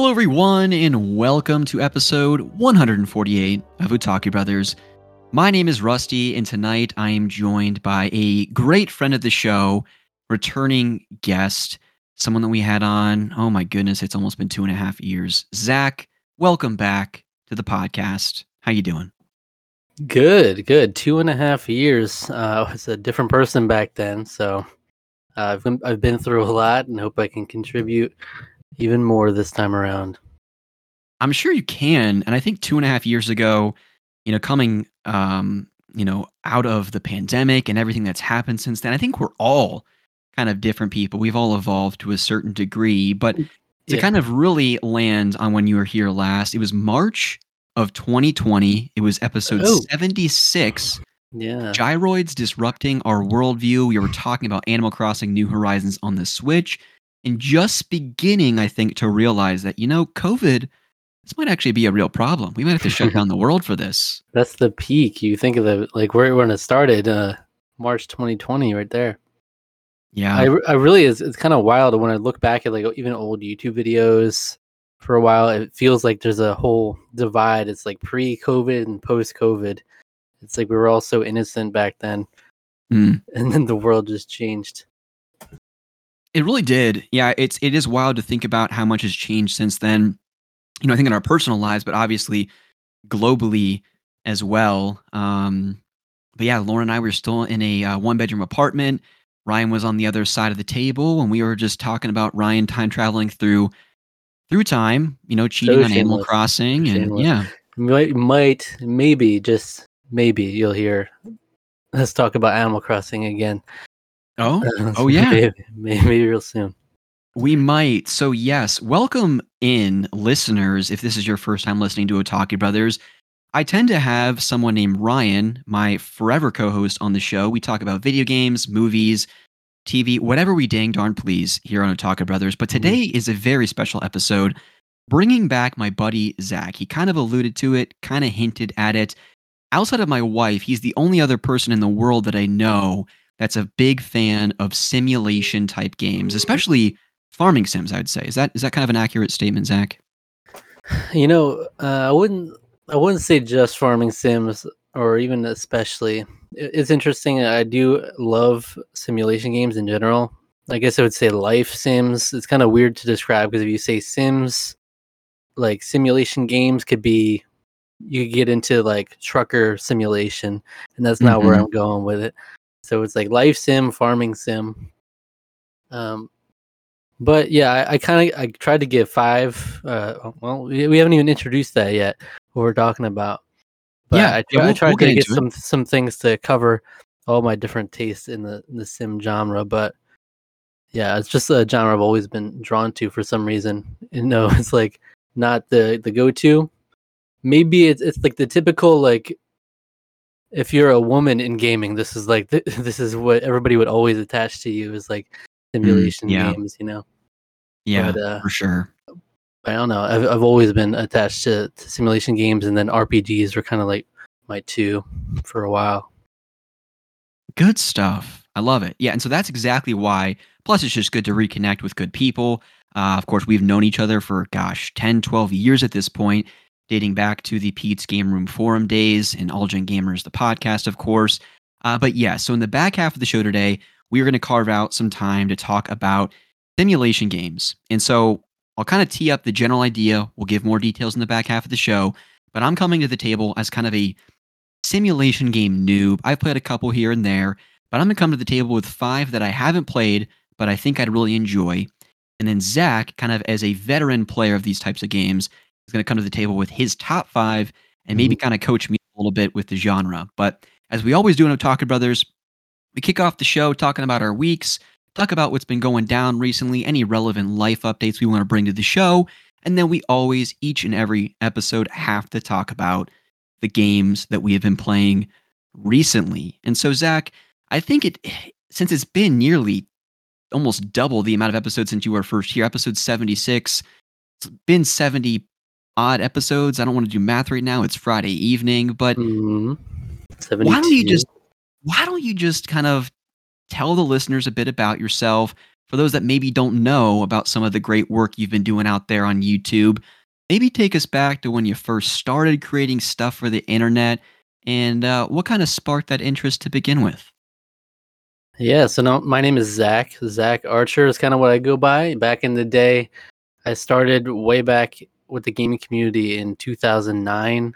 Hello, everyone, and welcome to episode 148 of Otaku Brothers. My name is Rusty, and tonight I am joined by a great friend of the show, returning guest, someone that we had on. Oh my goodness, it's almost been two and a half years. Zach, welcome back to the podcast. How you doing? Good, good. Two and a half years. Uh, I was a different person back then, so uh, I've been, I've been through a lot, and hope I can contribute even more this time around. I'm sure you can, and I think two and a half years ago, you know, coming, um, you know, out of the pandemic and everything that's happened since then, I think we're all kind of different people. We've all evolved to a certain degree, but to Yeah. kind of really land on when you were here last, it was March of 2020. It was episode Oh. 76 Yeah. gyroids disrupting our worldview. We were talking about Animal Crossing New Horizons on the Switch and just beginning, I think, to realize that, you know, COVID, this might actually be a real problem. We might have to shut down the world for this. That's the peak. You think of the like where when it started, uh, March 2020, right there. Yeah. I, I really is. It's kind of wild when I look back at like even old YouTube videos. For a while, it feels like there's a whole divide. It's like pre-COVID and post-COVID. It's like we were all so innocent back then, Mm. and then the world just changed. It really did. Yeah, it's it is wild to think about how much has changed since then. You know, I think in our personal lives, but obviously globally as well. Um, but yeah, Lauren and I were still in a uh, one bedroom apartment. Ryan was on the other side of the table, and we were just talking about Ryan time traveling through through time. You know, cheating on Animal. Crossing, and yeah, might might maybe just maybe you'll hear us talk about Animal Crossing again. Oh, Oh, yeah. maybe, maybe real soon. We might. So, yes, welcome in listeners. If this is your first time listening to Otaku Brothers, I tend to have someone named Ryan, my forever co host on the show. We talk about video games, movies, TV, whatever we dang darn please here on Otaku Brothers. But mm-hmm. today is a very special episode bringing back my buddy Zach. He kind of alluded to it, kind of hinted at it. Outside of my wife, he's the only other person in the world that I know that's a big fan of simulation type games, especially farming sims. I'd say is that is that kind of an accurate statement, Zach? You know, uh, I wouldn't I wouldn't say just farming sims or even especially. It's interesting. I do love simulation games in general. I guess I would say life sims. It's kind of weird to describe because if you say sims, like simulation games could be, you could get into like trucker simulation, and that's not where Mhm. I'm going with it. So it's like life sim, farming sim. Um, but yeah, I, I kind of I tried to give five. Uh, well, we, we haven't even introduced that yet. What we're talking about. But Yeah, I, yeah, try, I we'll- tried we'll to get into it. some some things to cover all my different tastes in the in the sim genre. But yeah, it's just a genre I've always been drawn to for some reason. You know, it's like not the the go to. Maybe it's it's like the typical like if you're a woman in gaming, this is like th- this is what everybody would always attach to you is like simulation Mm, yeah. games, you know. Yeah, But, uh, for sure. I don't know. I've I've always been attached to, to simulation games, and then RPGs were kind of like my two for a while. Good stuff. I love it. Yeah, and so that's exactly why. Plus, it's just good to reconnect with good people. Uh, of course, we've known each other for, gosh, 10, 12 years at this point, dating back to the Pete's Game Room Forum days and All Gamers, the podcast, of course. Uh, but yeah, so in the back half of the show today, we are going to carve out some time to talk about simulation games. And so I'll kind of tee up the general idea. We'll give more details in the back half of the show. But I'm coming to the table as kind of a simulation game noob. I've played a couple here and there, but I'm going to come to the table with five that I haven't played, but I think I'd really enjoy. And then Zach, kind of as a veteran player of these types of games, is going to come to the table with his top five and maybe mm-hmm. kind of coach me a little bit with the genre. But as we always do in Otaku Brothers, we kick off the show talking about our weeks, talk about what's been going down recently, any relevant life updates we want to bring to the show, and then we always, each and every episode, have to talk about the games that we have been playing recently. And so, Zach, I think it, since it's been nearly almost double the amount of episodes since you were first here, episode 76, it's been 70 odd episodes. I don't want to do math right now. It's Friday evening, but Mm-hmm. why don't you just why don't you just kind of tell the listeners a bit about yourself for those that maybe don't know about some of the great work you've been doing out there on YouTube, maybe take us back to when you first started creating stuff for the internet and uh, what kind of sparked that interest to begin with? Yeah, so now my name is Zach. Zach Archer is kind of what I go by. Back in the day, I started way back with the gaming community in 2009,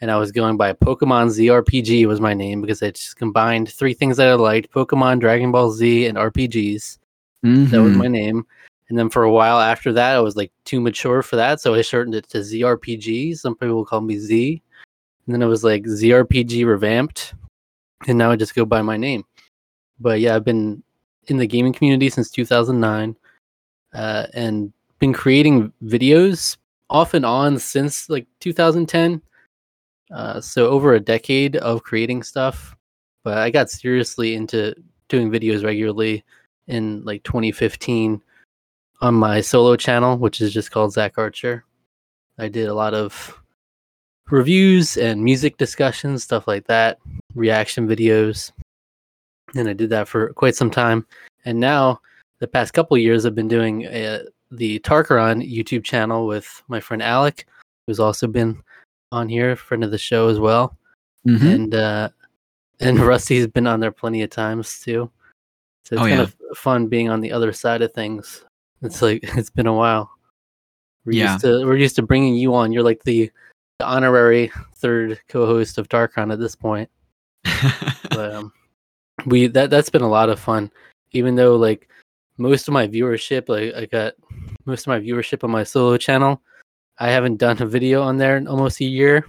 and I was going by Pokemon ZRPG was my name because I just combined three things that I liked: Pokemon, Dragon Ball Z, and RPGs. Mm-hmm. That was my name. And then for a while after that, I was like too mature for that, so I shortened it to ZRPG. Some people call me Z. And then it was like ZRPG revamped, and now I just go by my name. But yeah, I've been in the gaming community since 2009, uh, and been creating videos off and on since like 2010. Uh, so over a decade of creating stuff. But I got seriously into doing videos regularly in like 2015 on my solo channel, which is just called Zach Archer. I did a lot of reviews and music discussions, stuff like that, reaction videos. And I did that for quite some time. And now, the past couple years, I've been doing uh, the Tarqaron YouTube channel with my friend Alec, who's also been on here, friend of the show as well. Mhm. And uh, and Rusty's been on there plenty of times too. So it's Oh, kind yeah. of fun being on the other side of things. It's like it's been a while. We're Yeah. used to we're used to bringing you on. You're like the, the honorary third co-host of Darkon at this point. But um, we that that's been a lot of fun. Even though like most of my viewership, like I got most of my viewership on my solo channel, I haven't done a video on there in almost a year,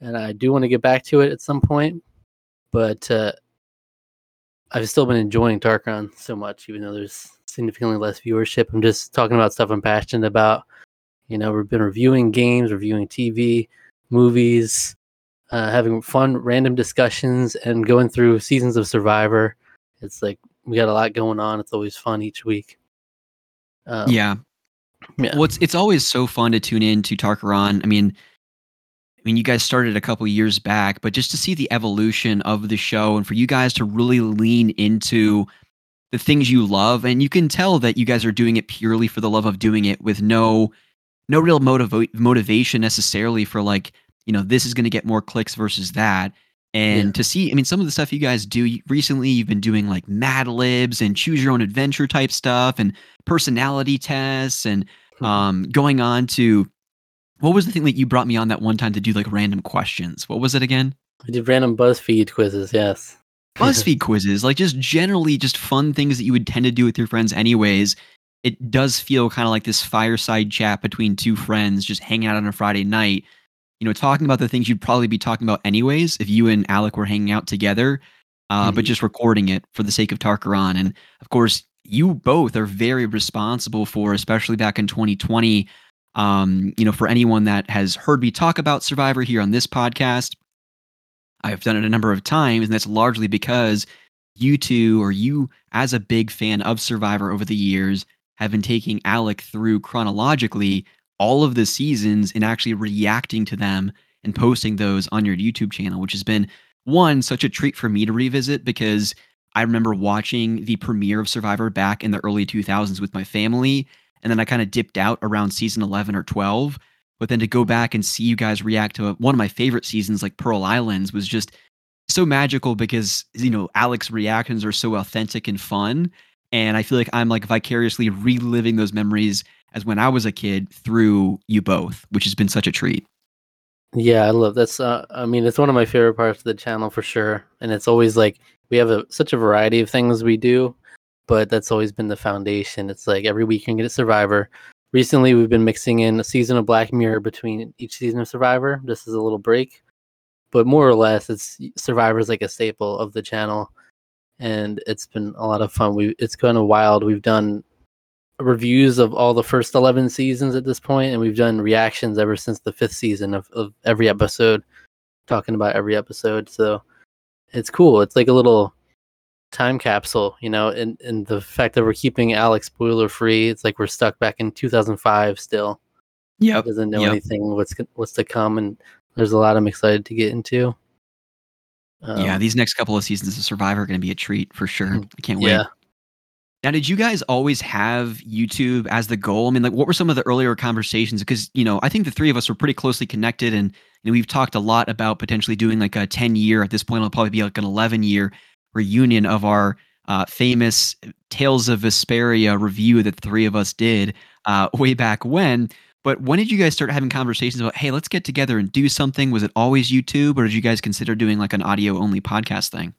and I do want to get back to it at some point. But uh, I've still been enjoying Darkon so much, even though there's significantly less viewership. I'm just talking about stuff I'm passionate about. You know, we've been reviewing games, reviewing TV, movies, uh, having fun, random discussions, and going through seasons of Survivor. It's like we got a lot going on. It's always fun each week. Um, yeah. Yeah. Well, it's, it's always so fun to tune in to Tarqaron. I mean, I mean, you guys started a couple years back, but just to see the evolution of the show and for you guys to really lean into the things you love, and you can tell that you guys are doing it purely for the love of doing it, with no no real motiva- motivation necessarily for like you know this is going to get more clicks versus that. And Yeah. to see, I mean, some of the stuff you guys do recently, you've been doing like Mad Libs and choose your own adventure type stuff and personality tests and Mhm. um, going on to what was the thing that you brought me on that one time to do like random questions? What was it again? I did random BuzzFeed quizzes. Yes. BuzzFeed quizzes, like just generally just fun things that you would tend to do with your friends anyways. It does feel kind of like this fireside chat between two friends just hanging out on a Friday night, you know, talking about the things you'd probably be talking about anyways if you and Alec were hanging out together, uh, but Mhm. just recording it for the sake of Tarqaron. And of course, you both are very responsible for, especially back in 2020. Um, you know, for anyone that has heard me talk about Survivor here on this podcast, I've done it a number of times, and that's largely because you two, or you as a big fan of Survivor over the years, have been taking Alec through chronologically all of the seasons and actually reacting to them and posting those on your YouTube channel, which has been one such a treat for me to revisit because I remember watching the premiere of Survivor back in the early 2000s with my family, and then I kind of dipped out around season 11 or 12. But then to go back and see you guys react to one of my favorite seasons, like Pearl Islands, was just so magical because you know Alec's reactions are so authentic and fun, and I feel like I'm like vicariously reliving those memories as when I was a kid through you both, which has been such a treat. Yeah, I love that's. Uh, I mean, it's one of my favorite parts of the channel for sure, and it's always like we have a such a variety of things we do, but that's always been the foundation. It's like every week you can get a Survivor. Recently, we've been mixing in a season of Black Mirror between each season of Survivor. This is a little break, but more or less, it's Survivor's like a staple of the channel, and it's been a lot of fun. We it's kind of wild. We've done reviews of all the first 11 seasons at this point and we've done reactions ever since the fifth season of, of every episode talking about every episode so it's cool it's like a little time capsule you know and, and the fact that we're keeping alec spoiler free it's like we're stuck back in 2005 still yeah doesn't know Yep. anything what's what's to come and there's a lot i'm excited to get into yeah, Um, these next couple of seasons of Survivor are going to be a treat for sure. I can't wait. yeah Now, did you guys always have YouTube as the goal? I mean, like, what were some of the earlier conversations? Because you know, I think the three of us were pretty closely connected, and you know, we've talked a lot about potentially doing like a ten year. At this point, it'll probably be like an eleven year reunion of our uh, famous Tales of Vesperia review that the three of us did uh, way back when. But when did you guys start having conversations about, hey, let's get together and do something? Was it always YouTube, or did you guys consider doing like an audio only podcast thing?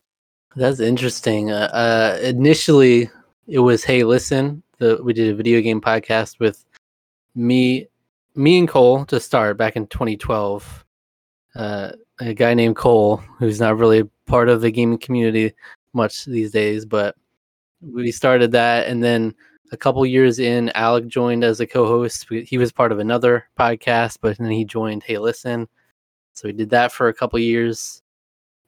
That's interesting. Uh, uh, initially, it was, hey, listen, the, we did a video game podcast with me, me and Cole to start back in 2012. Uh, a guy named Cole, who's not really part of the gaming community much these days, but we started that, and then a couple years in, Alec joined as a co-host. He was part of another podcast, but then he joined Hey Listen. So we did that for a couple years,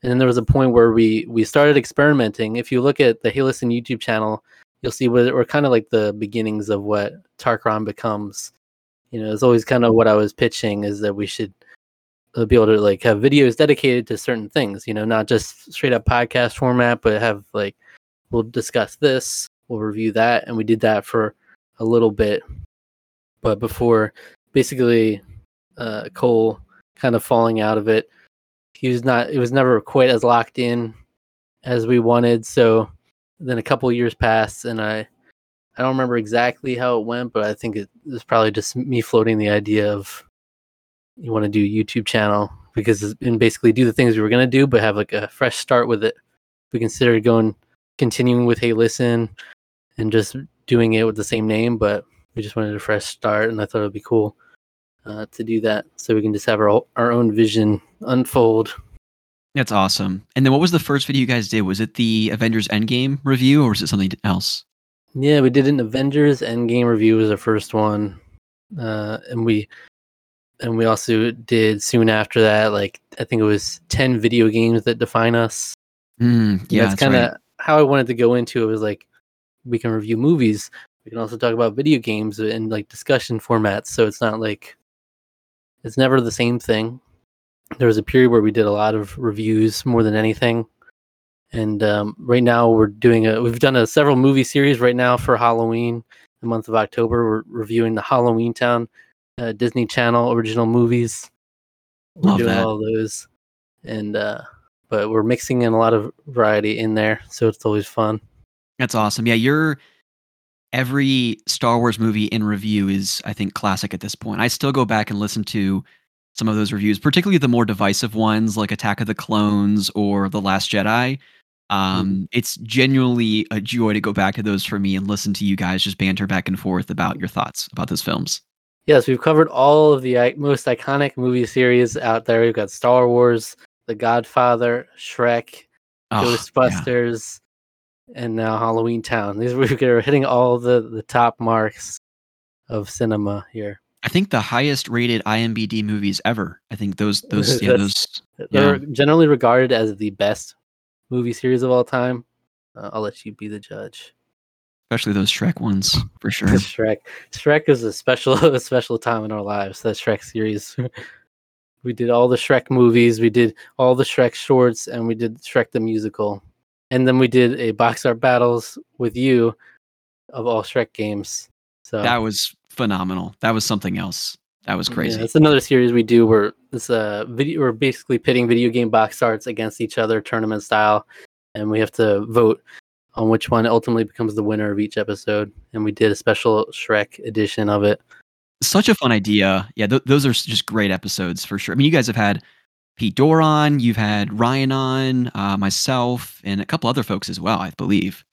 and then there was a point where we we started experimenting. If you look at the Hey Listen YouTube channel, you'll see we're, we're kind of like the beginnings of what Tarqaron becomes. You know, it's always kind of what I was pitching is that we should uh, be able to like have videos dedicated to certain things. You know, not just straight up podcast format, but have like we'll discuss this, we'll review that, and we did that for a little bit. But before, basically, uh, Cole kind of falling out of it, he was not. It was never quite as locked in as we wanted. So then a couple years passed, and I. I don't remember exactly how it went, but I think it was probably just me floating the idea of you want to do a YouTube channel because and basically do the things we were gonna do, but have like a fresh start with it. We considered going continuing with Hey Listen and just doing it with the same name, but we just wanted a fresh start, and I thought it'd be cool uh, to do that, so we can just have our our own vision unfold. That's awesome. And then, what was the first video you guys did? Was it the Avengers Endgame review, or was it something else? Yeah, we did an Avengers Endgame review was our first one, uh, and we and we also did soon after that, like I think it was ten video games that define us. Mm, yeah, that's, that's kind of right. how I wanted to go into it. Was like we can review movies, we can also talk about video games in like discussion formats. So it's not like it's never the same thing. There was a period where we did a lot of reviews more than anything, and um, right now we're doing a. We've done a several movie series right now for Halloween, the month of October. We're reviewing the Halloween Town uh, Disney Channel original movies. We're Love doing that. all those, and uh, but we're mixing in a lot of variety in there, so it's always fun. That's awesome. Yeah, you're every Star Wars movie in review is, I think, classic at this point. I still go back and listen to some of those reviews, particularly the more divisive ones like Attack of the Clones or The Last Jedi. Um, mm-hmm. It's genuinely a joy to go back to those for me and listen to you guys just banter back and forth about your thoughts about those films. Yes, we've covered all of the most iconic movie series out there. We've got Star Wars, The Godfather, Shrek, oh, Ghostbusters. And now Halloween Town. These we're hitting all the the top marks of cinema here. I think the highest rated IMBD movies ever. I think those those yeah those they're yeah. generally regarded as the best movie series of all time. Uh, I'll let you be the judge especially those Shrek ones for sure. Shrek, Shrek is a special, a special time in our lives. That Shrek series. we did all the Shrek movies, we did all the Shrek shorts, and we did Shrek the musical, and then we did a box art battles with you of all Shrek games. So that was phenomenal. That was something else. That was crazy. Yeah, it's another series we do where it's a video. We're basically pitting video game box arts against each other, tournament style, and we have to vote on which one ultimately becomes the winner of each episode. And we did a special Shrek edition of it. Such a fun idea. Yeah, th- those are just great episodes for sure. I mean, you guys have had Pete Dorr on, you've had Ryan on, uh, myself, and a couple other folks as well, I believe.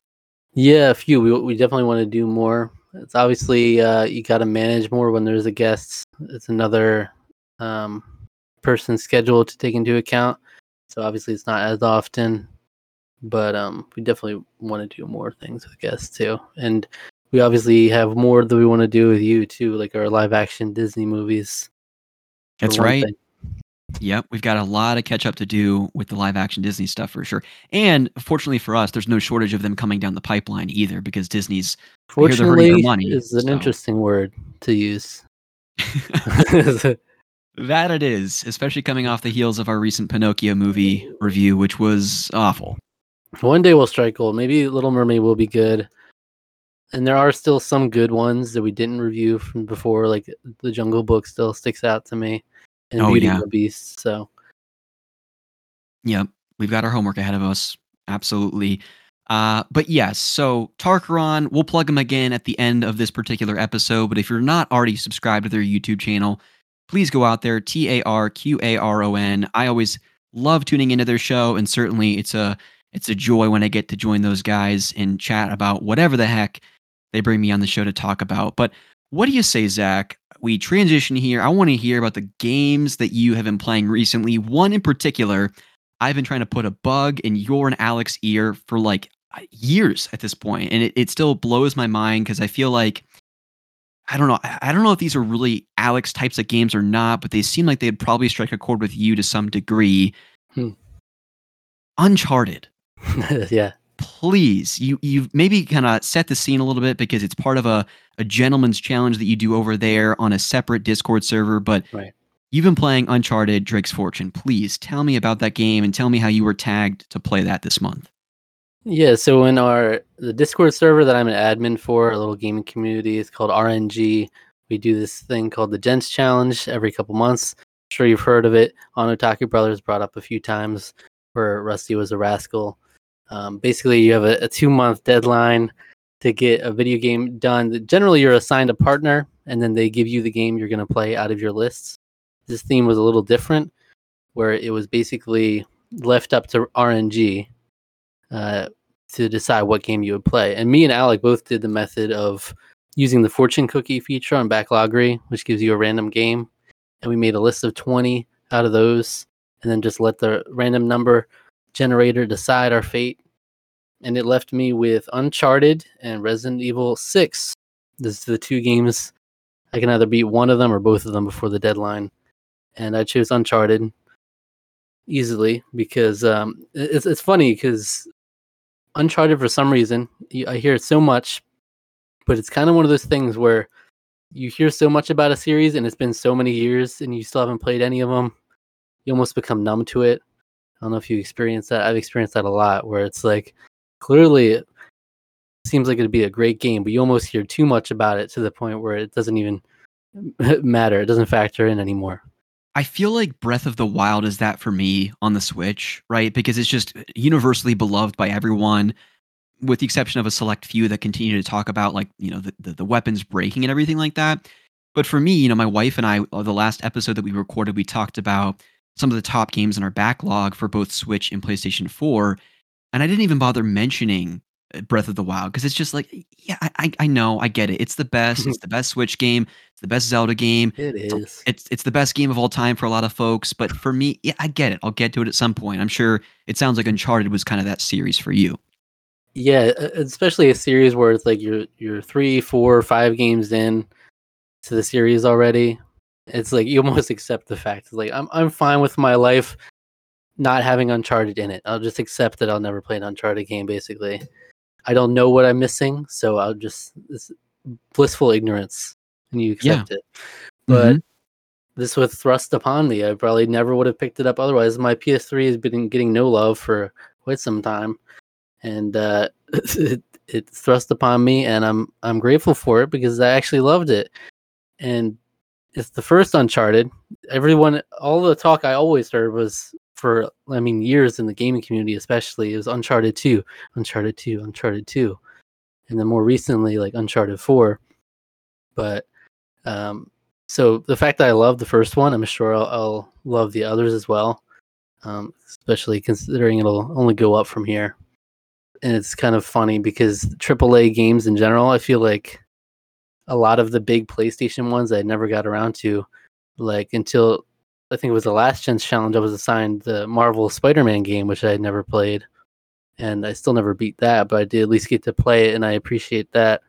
Yeah, a few. We, we definitely want to do more. It's obviously uh, you got to manage more when there's a guest. It's another um, person's schedule to take into account. So obviously it's not as often but um, we definitely want to do more things with guests too, and we obviously have more that we want to do with you too, like our live action Disney movies. That's right. Thing. Yep, we've got a lot of catch up to do with the live action Disney stuff for sure. And fortunately for us, there's no shortage of them coming down the pipeline either because Disney's fortunately money, is an so. interesting word to use. that it is, especially coming off the heels of our recent Pinocchio movie review, which was awful. One day we'll strike gold. Maybe Little Mermaid will be good. and there are still some good ones that we didn't review from before. Like the Jungle Book still sticks out to me, and Oh, Beauty yeah. the Beast. So Yep, we've got our homework ahead of us. Absolutely. Uh, but yes, so Tarqaron, we'll plug them again at the end of this particular episode. But if you're not already subscribed to their YouTube channel, please go out there. T A R Q A R O N. I always love tuning into their show, and certainly it's a it's a joy when I get to join those guys and chat about whatever the heck they bring me on the show to talk about. But what do you say, Zach? We transition here. I want to hear about the games that you have been playing recently. One in particular I've been trying to put a bug in your and Alec's ear for like uh, years at this point, and it, it still blows my mind because I feel like I don't know. I I don't know if these are really Alex types of games or not, but they seem like they'd probably strike a chord with you to some degree. Hmm. Uncharted, yeah, please, you you maybe kind of set the scene a little bit because it's part of a a gentleman's challenge that you do over there on a separate Discord server, but Right. You've been playing Uncharted Drake's Fortune. Please tell me about that game and tell me how you were tagged to play that this month. yeah. So in our the Discord server that I'm an admin for, a little gaming community, it's called RNG. We do this thing called the Gents Challenge every couple months. I'm sure you've heard of it. On Otaku Brothers brought up a few times where Rusty was a rascal. Um, basically, you have a, a two month deadline to get a video game done. Generally, you're assigned a partner, and then they give you the game you're going to play out of your lists. This theme was a little different, where it was basically left up to RNG uh, to decide what game you would play. And me and Alec both did the method of using the fortune cookie feature on Backloggery, which gives you a random game. And we made a list of 20 out of those, and then just let the random number generator decide our fate. And it left me with Uncharted and Resident Evil 6. These are the two games I can either beat one of them or both of them before the deadline. And I chose Uncharted easily because um, it's it's funny because Uncharted for some reason I hear it so much, but it's kind of one of those things where you hear so much about a series and it's been so many years and you still haven't played any of them. You almost become numb to it. I don't know if you experience that. I've experienced that a lot where it's like clearly it seems like it'd be a great game, but you almost hear too much about it to the point where it doesn't even matter. It doesn't factor in anymore. I feel like Breath of the Wild is that for me on the Switch, right? Because it's just universally beloved by everyone, with the exception of a select few that continue to talk about like, you know, the, the, the weapons breaking and everything like that. But for me, you know, my wife and I, uh, the last episode that we recorded, we talked about some of the top games in our backlog for both Switch and PlayStation 4. And I didn't even bother mentioning uh, Breath of the Wild because it's just like, yeah, I, I know, I get it. It's the best. it's the best Switch game. It's the best Zelda game. It is. It's it's the best game of all time for a lot of folks, but for me, yeah, I get it. I'll get to it at some point. I'm sure it sounds like Uncharted was kind of that series for you. Yeah, especially a series where it's like you're you're three, four, five games in to the series already. It's like you almost accept the fact. It's like I'm I'm fine with my life not having Uncharted in it. I'll just accept that I'll never play an Uncharted game. Basically, I don't know what I'm missing, so I'll just it's blissful ignorance, and you Yeah. accept it. But Mhm. this was thrust upon me. I probably never would have picked it up otherwise. My PS3 has been getting no love for quite some time, and uh, it, it thrust upon me, and I'm I'm grateful for it because I actually loved it. And it's the first Uncharted. Everyone, all the talk I always heard was for I mean years in the gaming community, especially, it was Uncharted Two, Uncharted Two, Uncharted Two, and then more recently like Uncharted Four. But um, so the fact that I love the first one, I'm sure I'll, I'll love the others as well. Um, especially considering it'll only go up from here. And it's kind of funny because AAA games in general, I feel like a lot of the big PlayStation ones I never got around to, like until I think it was the last chance challenge, I was assigned the Marvel Spider-Man game, which I had never played, and I still never beat that, but I did at least get to play it, and I appreciate that.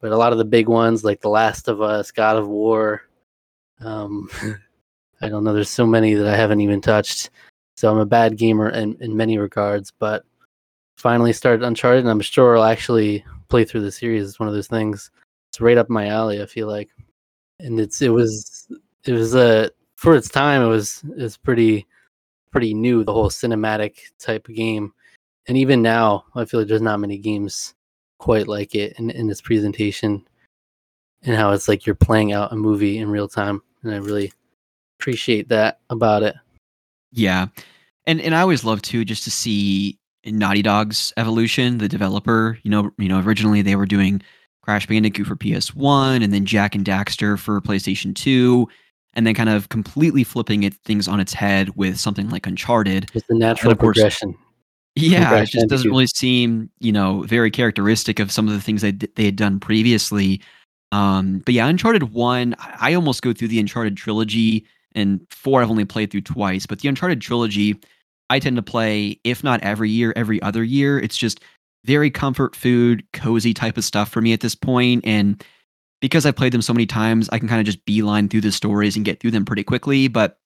But a lot of the big ones, like The Last of Us, God of War, um, I don't know. There's so many that I haven't even touched. So I'm a bad gamer in, in many regards, but finally started Uncharted, and I'm sure I'll actually play through the series. It's one of those things. It's right up my alley. I feel like, and it's it was it was a for its time it was it's pretty pretty new the whole cinematic type of game, and even now I feel like there's not many games quite like it in, in its presentation and how it's like you're playing out a movie in real time. And I really appreciate that about it. Yeah. And and I always love too just to see Naughty Dog's evolution, the developer. You know, you know, originally they were doing Crash Bandicoot for PS1 and then Jak and Daxter for PlayStation 2 and then kind of completely flipping it things on its head with something like Uncharted. It's the natural course, progression. Yeah, it just doesn't really seem, you know, very characteristic of some of the things they they had done previously. Um, but yeah, Uncharted One, I almost go through the Uncharted trilogy, and four I've only played through twice. But the Uncharted trilogy, I tend to play, if not every year, every other year. It's just very comfort food, cozy type of stuff for me at this point. and because I've played them so many times, I can kind of just beeline through the stories and get through them pretty quickly. But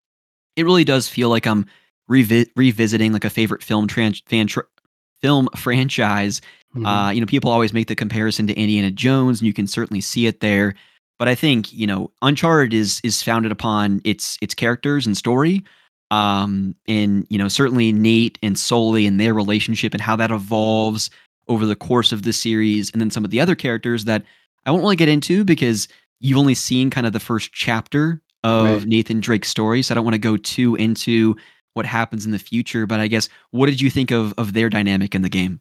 it really does feel like I'm revi- revisiting like a favorite film trans- fan tr- film franchise. Mm-hmm. Uh, you know, people always make the comparison to Indiana Jones, and you can certainly see it there. But I think you know, Uncharted is is founded upon its its characters and story, um, and you know, certainly Nate and Sully and their relationship and how that evolves over the course of the series, and then some of the other characters that I won't really get into because you've only seen kind of the first chapter of right. Nathan Drake's story, so I don't want to go too into what happens in the future. But I guess what did you think of of their dynamic in the game?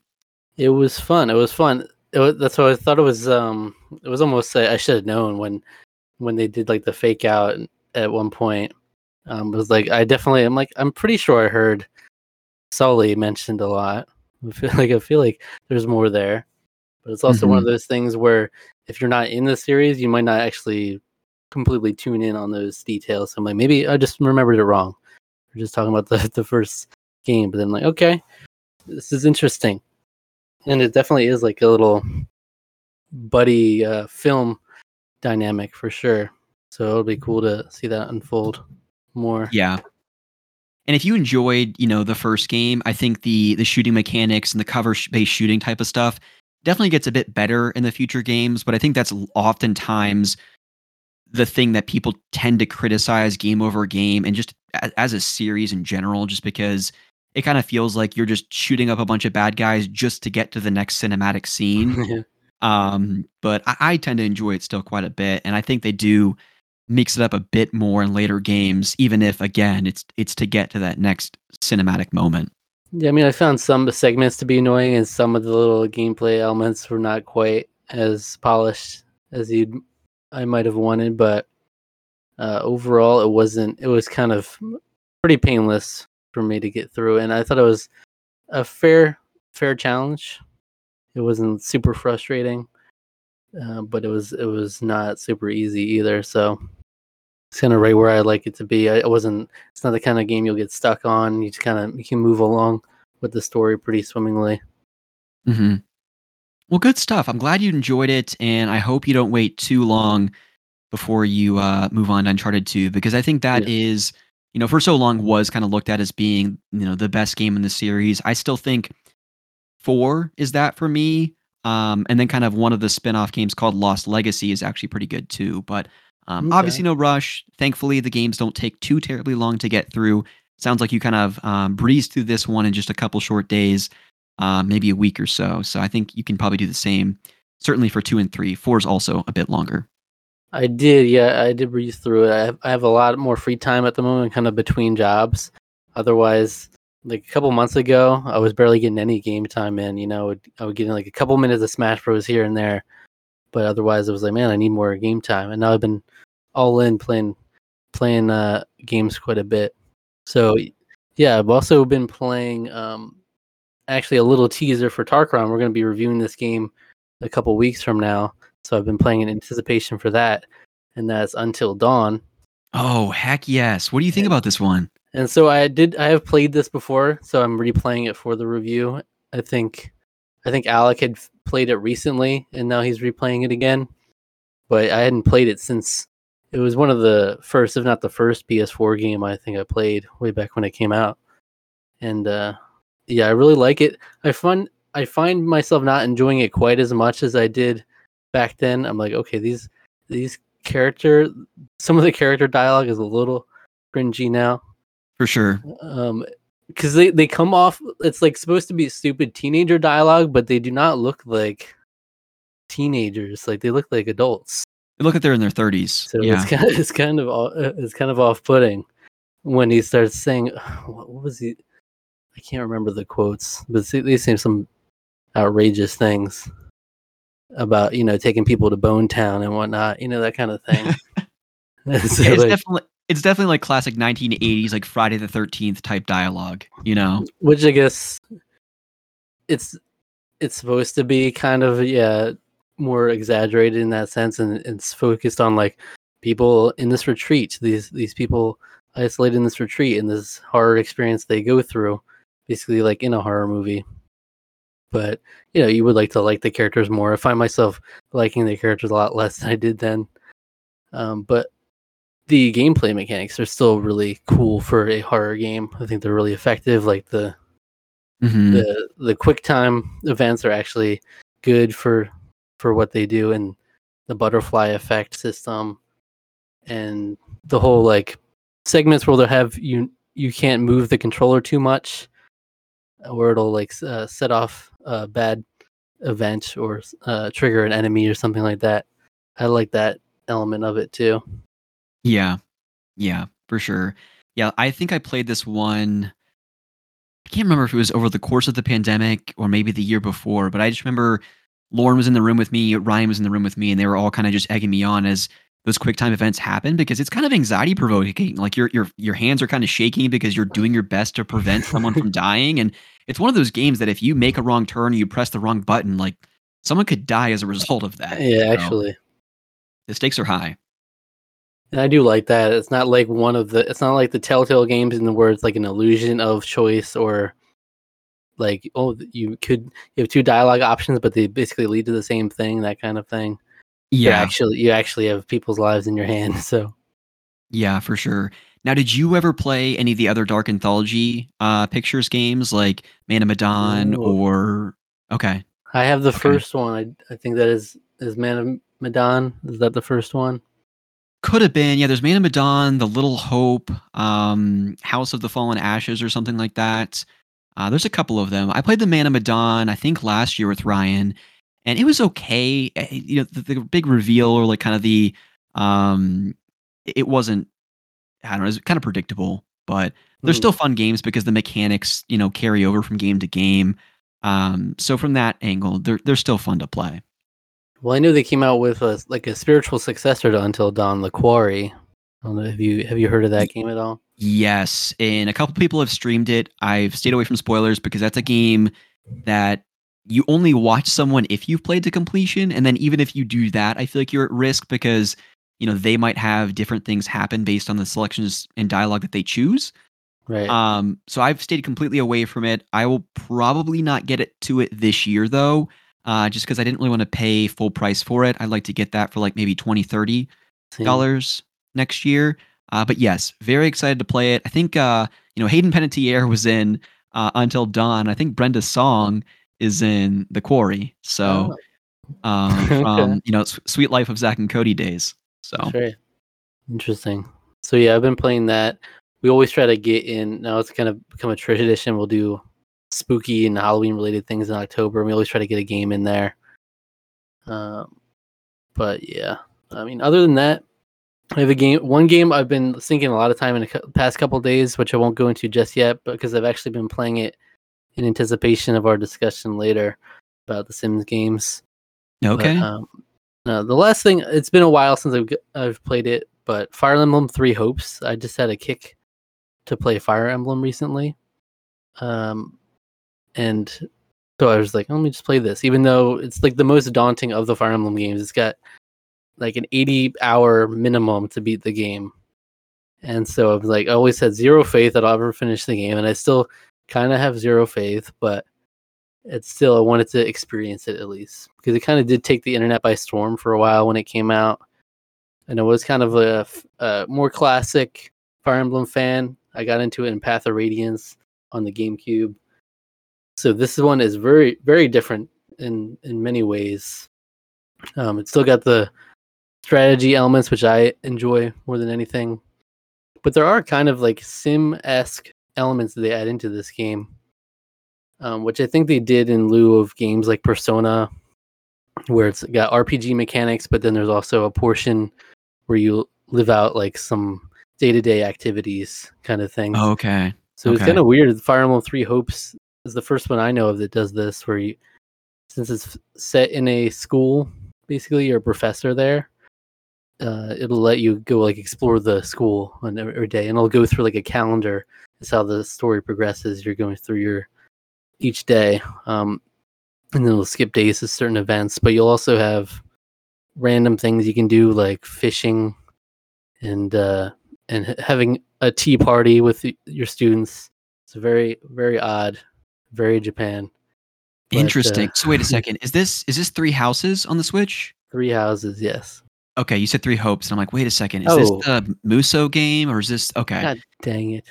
It was fun. It was fun. It was, that's what I thought it was. Um, it was almost I should have known when when they did like the fake out at one point. Um, it was like I definitely. I'm like I'm pretty sure I heard Sully mentioned a lot. I feel like I feel like there's more there, but it's also mm-hmm. one of mm-hmm. those things where if you're not in the series, you might not actually completely tune in on those details. So I'm like, maybe I just remembered it wrong. We're just talking about the, the first game, but then like, okay, this is interesting, and it definitely is like a little buddy uh, film dynamic for sure. So it'll be cool to see that unfold more. Yeah. And if you enjoyed, you know, the first game, I think the the shooting mechanics and the cover based shooting type of stuff definitely gets a bit better in the future games. But I think that's oftentimes the thing that people tend to criticize game over game and just as a series in general, just because it kind of feels like you're just shooting up a bunch of bad guys just to get to the next cinematic scene. um, but I, I, tend to enjoy it still quite a bit, and I think they do mix it up a bit more in later games, even if again it's it's to get to that next cinematic moment. Yeah, I mean, I found some segments to be annoying, and some of the little gameplay elements were not quite as polished as you'd I might have wanted, but uh, overall, it wasn't. It was kind of pretty painless for me to get through, and I thought it was a fair fair challenge. It wasn't super frustrating, uh, but it was it was not super easy either. So it's kind of right where I like it to be. I, wasn't. It's not the kind of game you'll get stuck on. You just kind of you can move along with the story pretty swimmingly. Hmm. Well, good stuff. I'm glad you enjoyed it, and I hope you don't wait too long before you uh, move on to Uncharted 2 because I think that yeah. is, you know, for so long was kind of looked at as being, you know, the best game in the series. I still think four is that for me. Um, and then kind of one of the spin-off games called Lost Legacy is actually pretty good too. But um, okay. obviously, no rush. Thankfully, the games don't take too terribly long to get through. Sounds like you kind of um, breezed through this one in just a couple short days uh, maybe a week or so. So I think you can probably do the same. Certainly for two and three. Four is also a bit longer. I did, yeah, I did breeze through it. I have, I have a lot more free time at the moment, kind of between jobs. Otherwise, like a couple months ago, I was barely getting any game time in. You know, I would get in like a couple minutes of Smash Bros here and there, but otherwise, it was like, man, I need more game time. And now I've been all in playing playing uh, games quite a bit. So yeah, I've also been playing um, actually a little teaser for Tarqaron. We're going to be reviewing this game a couple weeks from now, so I've been playing in anticipation for that, and that's Until Dawn. Oh heck yes! What do you think and, about this one? And so I did. I have played this before, so I'm replaying it for the review. I think, I think Alec had played it recently, and now he's replaying it again. But I hadn't played it since it was one of the first, if not the first, PS4 game I think I played way back when it came out. And uh, yeah, I really like it. I find I find myself not enjoying it quite as much as I did back then. I'm like, okay, these these character, some of the character dialogue is a little cringy now, for sure. Um, because they they come off, it's like supposed to be stupid teenager dialogue, but they do not look like teenagers. Like they look like adults. Look like they're in their 30s. So yeah. it's kind of it's kind of uh, it's kind of off putting when he starts saying what, what was he? I can't remember the quotes, but see- they say some outrageous things about you know taking people to Bone Town and whatnot. You know that kind of thing. So, it's like, definitely it's definitely like classic 1980s like Friday the 13th type dialogue, you know. which I guess it's it's supposed to be kind of yeah more exaggerated in that sense, and it's focused on like people in this retreat. These these people isolated in this retreat and this horror experience they go through, basically like in a horror movie. But you know, you would like to like the characters more. I find myself liking the characters a lot less than I did then. Um, but the gameplay mechanics are still really cool for a horror game. I think they're really effective. Like the Mhm. the the quick time events are actually good for for what they do and the butterfly effect system and the whole like segments where they'll have you you can't move the controller too much uh, where it'll like uh, set off a bad event or uh, trigger an enemy or something like that i like that element of it too Yeah. Yeah, for sure. Yeah, I think I played this one I can't remember if it was over the course of the pandemic or maybe the year before, but I just remember Lauren was in the room with me, Ryan was in the room with me, and they were all kind of just egging me on as those quick time events happen because it's kind of anxiety provoking. Like your your your hands are kind of shaking because you're doing your best to prevent someone from dying. And it's one of those games that if you make a wrong turn, you press the wrong button, like someone could die as a result of that. yeah actually the stakes are high. And I do like that. It's not like one of the. It's not like the Telltale games in the where it's like an illusion of choice or like oh you could you have two dialogue options, but they basically lead to the same thing. That kind of thing. Yeah. actually, you actually have people's lives in your hand. So Yeah, for sure. Now, did you ever play any of the other Dark Anthology uh, pictures games like Man of Medan No. or okay? I have the Okay. first one. I I think that is is Man of Medan. Is that the first one? Could have been. Yeah, there's Man of Medan, The Little Hope, um, House of the Fallen Ashes, or something like that. Uh, there's a couple of them. I played the Man of Medan, I think last year with Ryan, and it was okay. Eh, You know, the, the big reveal or like kind of the, um, it wasn't. I don't know. It was kind of predictable, but they're Mhm. still fun games because the mechanics, you know, carry over from game to game. Um, so from that angle, they're they're still fun to play. Well, I knew they came out with a like a spiritual successor to Until Dawn, The Quarry. I don't know. Have you have you heard of that game at all? Yes, and a couple people have streamed it. I've stayed away from spoilers because that's a game that you only watch someone if you've played to completion, and then even if you do that, I feel like you're at risk because you know they might have different things happen based on the selections and dialogue that they choose. Right. Um, so I've stayed completely away from it. I will probably not get it to it this year though, uh, just because I didn't really want to pay full price for it. I'd like to get that for like maybe 20 30 dollars next year. Uh, but yes, very excited to play it. I think uh, you know Hayden Panettiere was in uh, Until Dawn. I think Brenda Song is in The Quarry. So Oh, um, Okay. from you know Suite Life of Zack and Cody days. So right. Interesting. So yeah, I've been playing that. We always try to get in. Now it's kind of become a tradition. We'll do spooky and Halloween related things in October. And we always try to get a game in there. Um, but yeah, I mean, other than that, I have a game. One game I've been thinking a lot of time in the past couple days, which I won't go into just yet, because I've actually been playing it in anticipation of our discussion later about the Sims games. But, okay, um, no, the last thing it's been a while since I've I've played it, but Fire Emblem Three Hopes. I just had a kick to play Fire Emblem recently, um, and so I was like, let me just play this, even though it's like the most daunting of the Fire Emblem games. It's got like an eighty hour minimum to beat the game, and so I was like, I always had zero faith that I'll ever finish the game, and I still kind of have zero faith, but it's still I wanted to experience it at least because it kind of did take the internet by storm for a while when it came out, and it was kind of a more classic Fire Emblem fan. I got into it in Path of Radiance on the GameCube, so this one is very very different in in many ways. Um, it's still got the strategy elements which I enjoy more than anything, but there are kind of like sim esque elements that they add into this game um, which I think they did in lieu of games like Persona where it's got RPG mechanics, but then there's also a portion where you live out like some day to day activities kind of thing. Okay. So it's kind of weird. Fire Emblem Three Hopes is the first one I know of that does this, where you, since it's set in a school, basically you're a professor there. Uh, it'll let you go like explore the school on every day, and it'll go through like a calendar. It's how the story progresses. You're going through your each day, um, and then it'll skip days to certain events. But you'll also have random things you can do, like fishing, and uh, and having a tea party with your students. It's very very odd, very Japan. but, uh, Interesting. so wait a second. Is this is this three houses on the Switch? Three houses, yes. Okay, you said three hopes, and I'm like, wait a second. Is Oh. this the Musou game or is this okay? God dang it!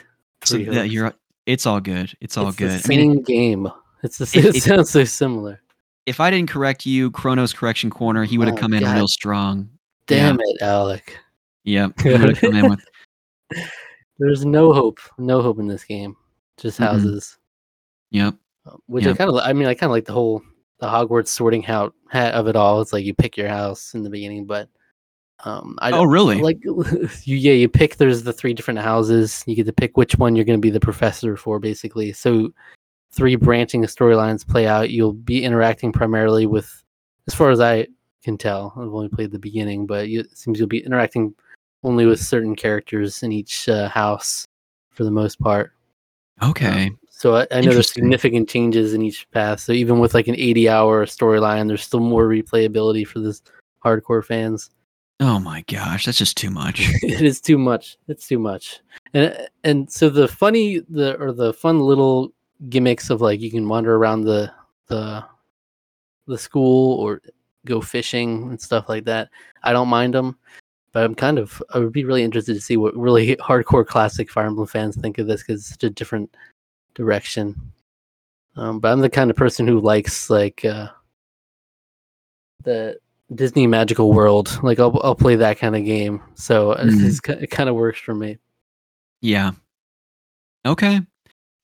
so that you're it's all good. It's all It's good. The I mean, same game. It's the it- same. It, it- sounds so similar. if I didn't correct you, Chronos Correction Corner, he would have Oh, come in God. real strong. Yeah. Damn it, Alec. Yep, he would have come in with. There's no hope. No hope in this game. Just houses. Yep. Um, Which I kind of. I mean, I kind of like the whole the Hogwarts sorting out hat of it all. It's like you pick your house in the beginning, but um, I Oh, really? like you. Yeah, you pick. There's the three different houses. You get to pick which one you're going to be the professor for, basically. So three branching storylines play out. You'll be interacting primarily with, as far as I can tell. I've only played the beginning, but you, it seems you'll be interacting only with certain characters in each uh, house for the most part. Okay. Um, so I, I know there's significant changes in each path. So even with like an 80 hour storyline, there's still more replayability for this hardcore fans. Oh my gosh, that's just too much. it is too much. It's too much. And and so the funny the or the fun little gimmicks of like you can wander around the the the school or go fishing and stuff like that. I don't mind them, but I'm kind of I would be really interested to see what really hardcore classic Fire Emblem fans think of this because it's such a different direction. Um, but I'm the kind of person who likes like uh, the Disney Magical World. Like I'll I'll play that kind of game. So Mm. it kind of works for me. Yeah. Okay.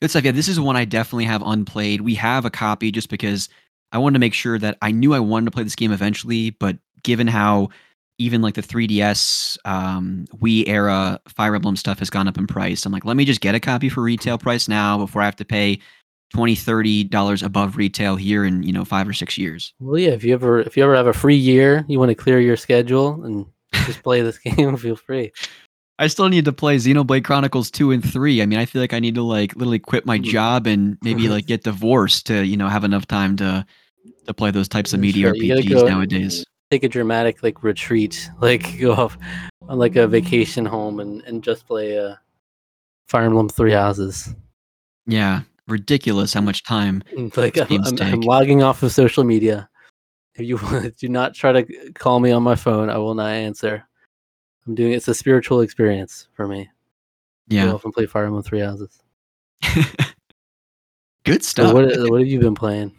Good stuff. Yeah, this is one I definitely have unplayed. We have a copy just because I wanted to make sure that I knew I wanted to play this game eventually, but given how even like the 3DS um, Wii era Fire Emblem stuff has gone up in price, I'm like, let me just get a copy for retail price now before I have to pay 20 30 dollars above retail here in you know five or six years Well, yeah. If you ever if you ever have a free year, you want to clear your schedule and just play this game, feel free. I still need to play Xenoblade Chronicles 2 and 3. I mean, I feel like I need to like literally quit my Mm. job and maybe like get divorced to, you know, have enough time to to play those types of media. RPGs go- nowadays. Take a dramatic like retreat, like go off on like a vacation home and and just play uh, Fire Emblem Three Houses. Yeah, ridiculous how much time. Mm, like I'm, I'm, I'm logging off of social media. If you want, do not try to call me on my phone. I will not answer. I'm doing it's a spiritual experience for me. Yeah. off and play Fire Emblem Three Houses. Good So stuff. what what have you been playing?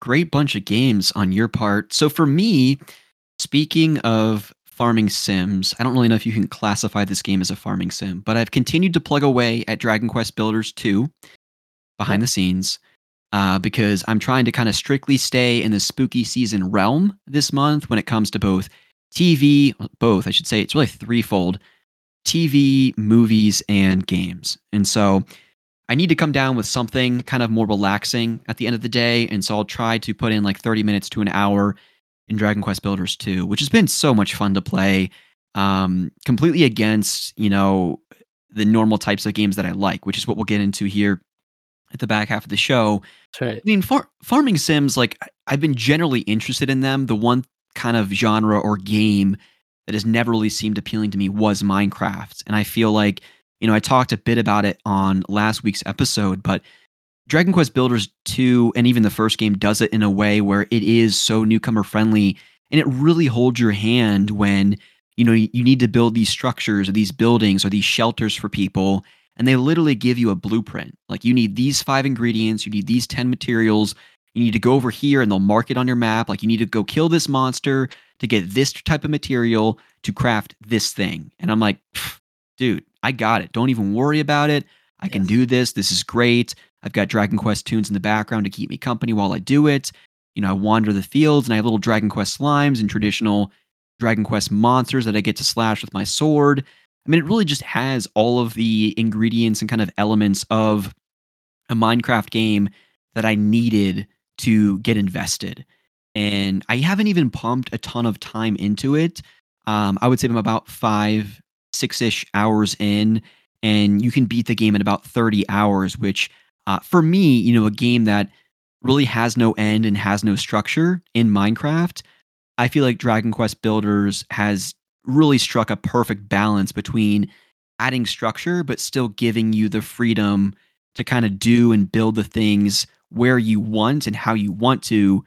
Great bunch of games on your part. So for me, speaking of farming sims, I don't really know if you can classify this game as a farming sim, but I've continued to plug away at Dragon Quest Builders 2 behind the scenes uh, because I'm trying to kind of strictly stay in the spooky season realm this month when it comes to both TV, both, I should say, it's really threefold TV, movies, and games. And so I need to come down with something kind of more relaxing at the end of the day. And so I'll try to put in like 30 minutes to an hour in Dragon Quest Builders 2, which has been so much fun to play. Um, completely against, you know, the normal types of games that I like, which is what we'll get into here at the back half of the show. That's right. I mean, far- farming sims, like I've been generally interested in them. The one kind of genre or game that has never really seemed appealing to me was Minecraft. And I feel like, you know, I talked a bit about it on last week's episode, but Dragon Quest Builders 2 and even the first game does it in a way where it is so newcomer friendly and it really holds your hand when, you know, you need to build these structures or these buildings or these shelters for people and they literally give you a blueprint. Like you need these five ingredients, you need these 10 materials, you need to go over here and they'll mark it on your map. Like you need to go kill this monster to get this type of material to craft this thing. And I'm like, dude, I got it. Don't even worry about it. I can Yes. do this. This is great. I've got Dragon Quest tunes in the background to keep me company while I do it. You know, I wander the fields and I have little Dragon Quest slimes and traditional Dragon Quest monsters that I get to slash with my sword. I mean, it really just has all of the ingredients and kind of elements of a Minecraft game that I needed to get invested. And I haven't even pumped a ton of time into it. Um, I would say I'm about five, six ish hours in, and you can beat the game in about 30 hours, which uh, for me, you know, a game that really has no end and has no structure in Minecraft, I feel like Dragon Quest Builders has really struck a perfect balance between adding structure, but still giving you the freedom to kind of do and build the things where you want and how you want to.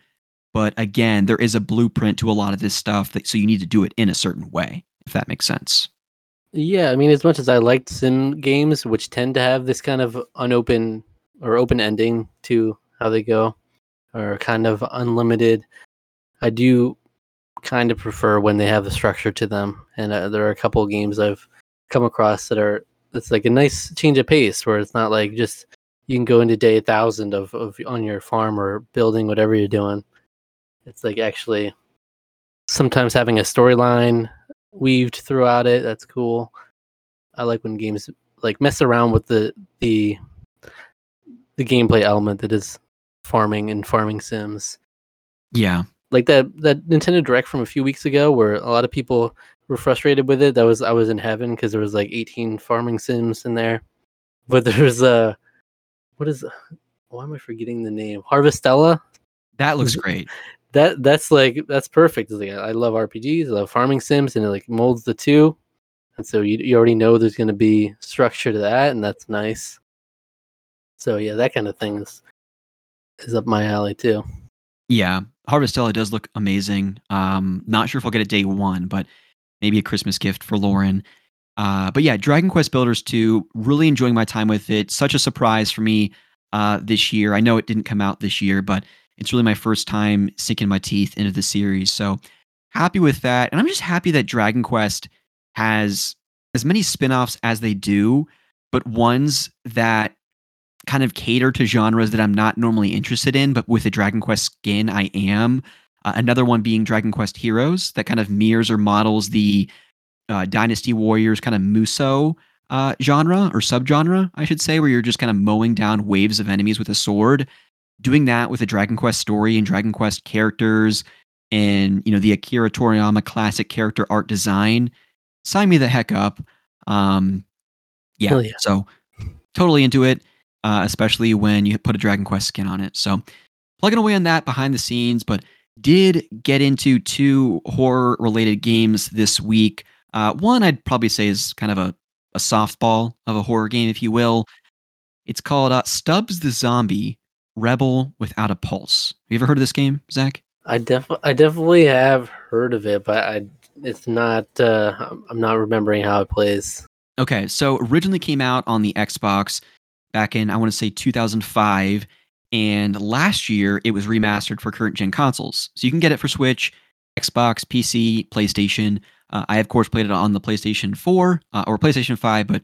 But again, there is a blueprint to a lot of this stuff that so you need to do it in a certain way, if that makes sense. Yeah, I mean, as much as I liked sim games, which tend to have this kind of unopen or open ending to how they go, or kind of unlimited, I do kind of prefer when they have the structure to them. And uh, there are a couple of games I've come across that are it's like a nice change of pace where it's not like just you can go into day a thousand of, of on your farm or building whatever you're doing. It's like actually sometimes having a storyline weaved throughout it. That's cool. I like when games like mess around with the the the gameplay element that is farming and farming sims. Yeah. Like that that Nintendo Direct from a few weeks ago where a lot of people were frustrated with it. That was I was in heaven because there was like 18 farming sims in there. But there's a uh, what is why am I forgetting the name? Harvestella? That looks great. that that's like that's perfect. Like, I love RPGs, I love farming sims, and it like molds the two. And so you you already know there's going to be structure to that, and that's nice. So yeah, that kind of thing is is up my alley too. Yeah, Harvestella does look amazing. Um, not sure if I'll get it day one, but maybe a Christmas gift for Lauren. Uh, but yeah, Dragon Quest Builders 2, really enjoying my time with it. Such a surprise for me uh, this year. I know it didn't come out this year, but it's really my first time sinking my teeth into the series. So happy with that. And I'm just happy that Dragon Quest has as many spin offs as they do, but ones that kind of cater to genres that I'm not normally interested in, but with a Dragon Quest skin, I am. Uh, another one being Dragon Quest Heroes that kind of mirrors or models the uh, Dynasty Warriors kind of Musou uh, genre or subgenre, I should say, where you're just kind of mowing down waves of enemies with a sword. Doing that with a Dragon Quest story and Dragon Quest characters and you know the Akira Toriyama classic character art design, sign me the heck up. Um, yeah, yeah. so totally into it, uh, especially when you put a Dragon Quest skin on it. So plugging away on that behind the scenes, but did get into two horror related games this week. Uh, one I'd probably say is kind of a, a softball of a horror game, if you will. It's called uh, Stubbs the Zombie Rebel Without a Pulse. Have you ever heard of this game, Zach? I def I definitely have heard of it, but I it's not uh, I'm not remembering how it plays. Okay, so originally came out on the Xbox back in I want to say 2005 and last year it was remastered for current gen consoles. So you can get it for Switch, Xbox, PC, PlayStation. Uh, I of course played it on the PlayStation 4 uh, or PlayStation 5, but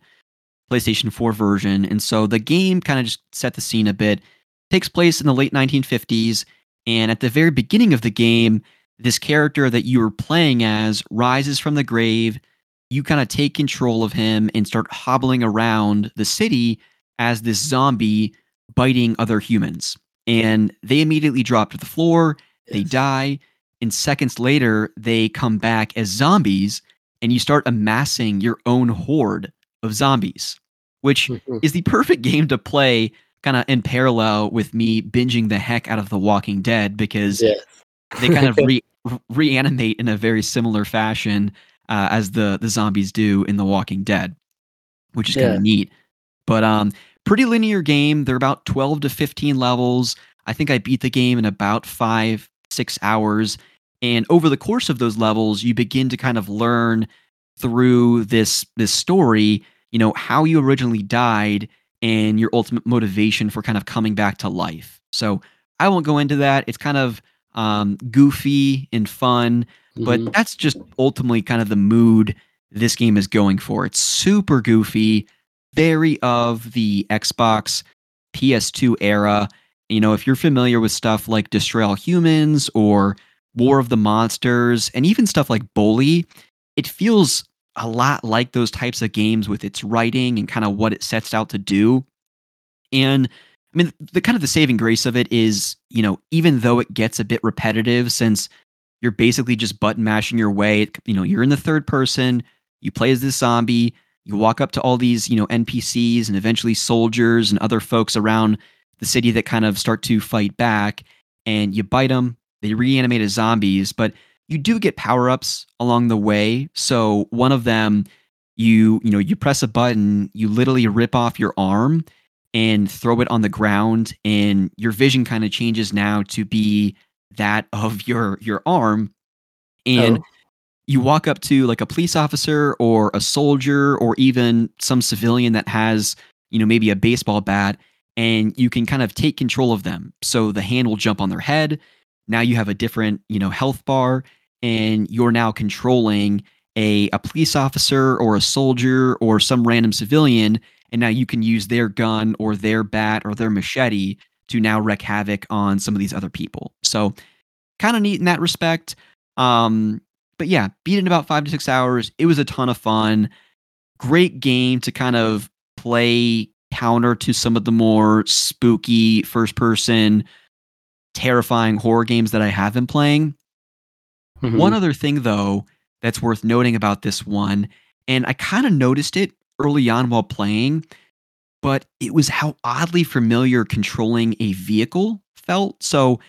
PlayStation 4 version. And so the game kind of just set the scene a bit. takes place in the late 1950s, and at the very beginning of the game, this character that you are playing as rises from the grave. You kind of take control of him and start hobbling around the city as this zombie biting other humans. And they immediately drop to the floor, they yes. die, and seconds later, they come back as zombies, and you start amassing your own horde of zombies, which mm-hmm. is the perfect game to play kind of in parallel with me binging the heck out of The Walking Dead because yes. they kind of re- reanimate in a very similar fashion uh, as the the zombies do in The Walking Dead, which is yeah. kind of neat. But um, pretty linear game. They're about 12 to 15 levels. I think I beat the game in about five, six hours. And over the course of those levels, you begin to kind of learn through this this story, you know, how you originally died and your ultimate motivation for kind of coming back to life. So I won't go into that. It's kind of um, goofy and fun, mm-hmm. but that's just ultimately kind of the mood this game is going for. It's super goofy, very of the Xbox PS2 era. You know, if you're familiar with stuff like Destroy All Humans or War of the Monsters, and even stuff like Bully, it feels a lot like those types of games with its writing and kind of what it sets out to do. And I mean, the kind of the saving grace of it is, you know, even though it gets a bit repetitive since you're basically just button mashing your way, you know, you're in the third person, you play as this zombie, you walk up to all these, you know, NPCs and eventually soldiers and other folks around the city that kind of start to fight back and you bite them, they reanimate as zombies, but you do get power-ups along the way. So one of them you, you know, you press a button, you literally rip off your arm and throw it on the ground and your vision kind of changes now to be that of your your arm and Oh. You walk up to like a police officer or a soldier or even some civilian that has you know maybe a baseball bat and you can kind of take control of them. So the hand will jump on their head. Now you have a different you know health bar and you're now controlling a, a police officer or a soldier or some random civilian and now you can use their gun or their bat or their machete to now wreak havoc on some of these other people. So kind of neat in that respect. Um but yeah beat it in about five to six hours it was a ton of fun great game to kind of play counter to some of the more spooky first person terrifying horror games that i have been playing Mhm. one other thing, though, that's worth noting about this one, and I kind of noticed it early on while playing, but it was how oddly familiar controlling a vehicle felt. So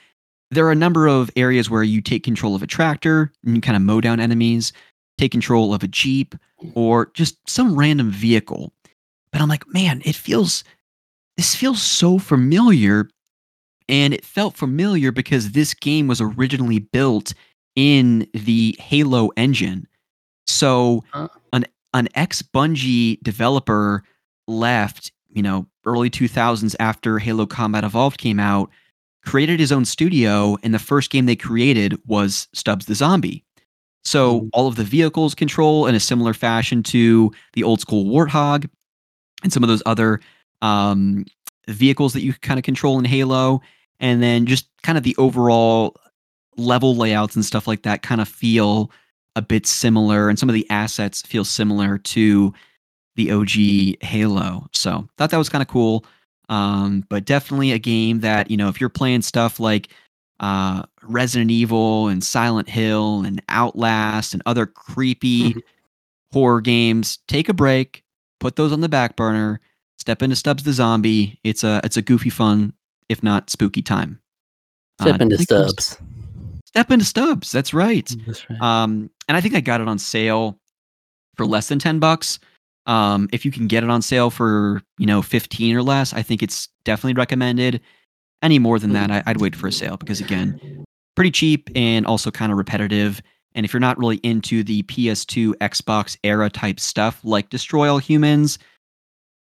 there are a number of areas where you take control of a tractor and you kind of mow down enemies, take control of a Jeep, or just some random vehicle. But I'm like, man, it feels, this feels so familiar. And it felt familiar because this game was originally built in the Halo engine. So an an ex Bungie developer left, you know, early 2000s after Halo Combat Evolved came out, created his own studio and the first game they created was Stubbs the Zombie. So Mm. all of the vehicles control in a similar fashion to the old school Warthog and some of those other um, vehicles that you kind of control in Halo and then just kind of the overall level layouts and stuff like that kind of feel a bit similar and some of the assets feel similar to the OG Halo. So thought that was kind of cool. Um, but definitely a game that, you know, if you're playing stuff like uh, Resident Evil and Silent Hill and Outlast and other creepy Mhm. horror games, take a break, put those on the back burner, step into Stubbs the Zombie. It's a it's a goofy fun, if not spooky time. Step Uh, into I Stubbs. Step into Stubbs. That's right. That's right. Um, and I think I got it on sale for less than 10 bucks. Um, if you can get it on sale for, you know, 15 or less, I think it's definitely recommended. Any more than that, I, I'd wait for a sale because again, pretty cheap and also kind of repetitive. And if you're not really into the PS2, Xbox era type stuff like Destroy All Humans,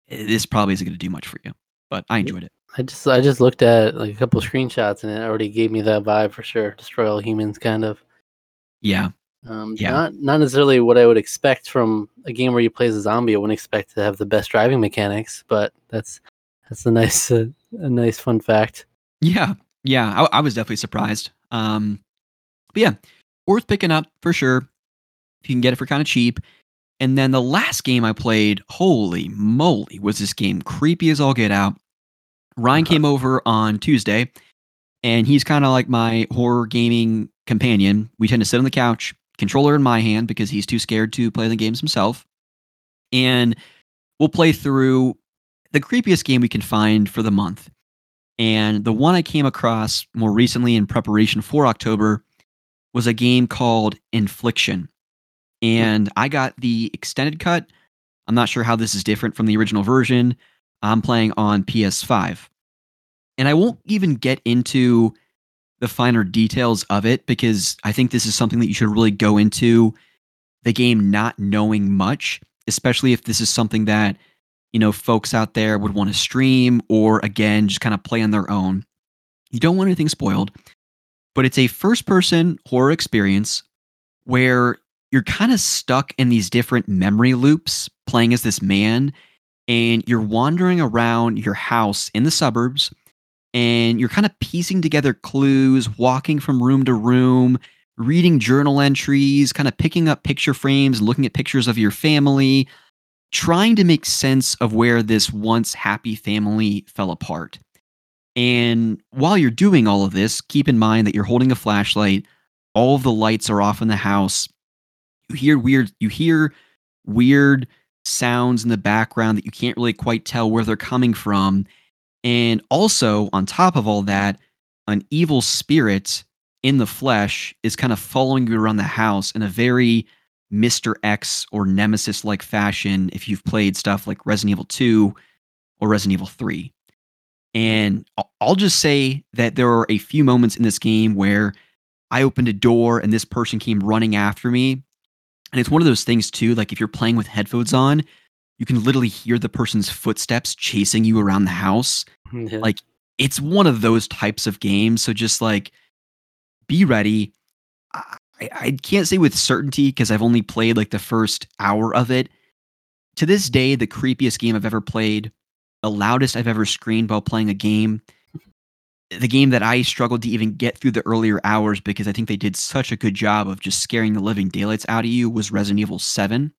this probably isn't going to do much for you. But I enjoyed it. I just I just looked at like a couple screenshots and it already gave me that vibe for sure. Destroy all humans, kind of. Yeah. Um, Yeah. Not not necessarily what I would expect from a game where you play as a zombie. I wouldn't expect to have the best driving mechanics, but that's that's a nice uh, a nice fun fact. Yeah, yeah, I, I was definitely surprised. Um, but yeah, worth picking up for sure if you can get it for kind of cheap. And then the last game I played, holy moly, was this game creepy as all get out. Ryan came over on Tuesday, and he's kind of like my horror gaming companion. We tend to sit on the couch, controller in my hand because he's too scared to play the games himself, and we'll play through the creepiest game we can find for the month. And the one I came across more recently in preparation for October was a game called Infliction. And I got the extended cut. I'm not sure how this is different from the original version. I'm playing on PS5. And I won't even get into the finer details of it because I think this is something that you should really go into the game not knowing much, especially if this is something that you know folks out there would want to stream or again just kind of play on their own. You don't want anything spoiled, but it's a first person horror experience where you're kind of stuck in these different memory loops playing as this man and you're wandering around your house in the suburbs and you're kind of piecing together clues, walking from room to room, reading journal entries, kind of picking up picture frames, looking at pictures of your family, trying to make sense of where this once happy family fell apart. And while you're doing all of this, keep in mind that you're holding a flashlight. All of the lights are off in the house. You hear weird you hear weird sounds in the background that you can't really quite tell where they're coming from. And also, on top of all that, an evil spirit in the flesh is kind of following you around the house in a very Mr. X or Nemesis like fashion if you've played stuff like Resident Evil 2 or Resident Evil 3. And I'll just say that there are a few moments in this game where I opened a door and this person came running after me. And it's one of those things, too, like if you're playing with headphones on, you can literally hear the person's footsteps chasing you around the house. Yeah. Like it's one of those types of games. So just like be ready. I, I can't say with certainty because I've only played like the first hour of it. To this day, the creepiest game I've ever played, the loudest I've ever screamed while playing a game, the game that I struggled to even get through the earlier hours because I think they did such a good job of just scaring the living daylights out of you was Resident Evil 7.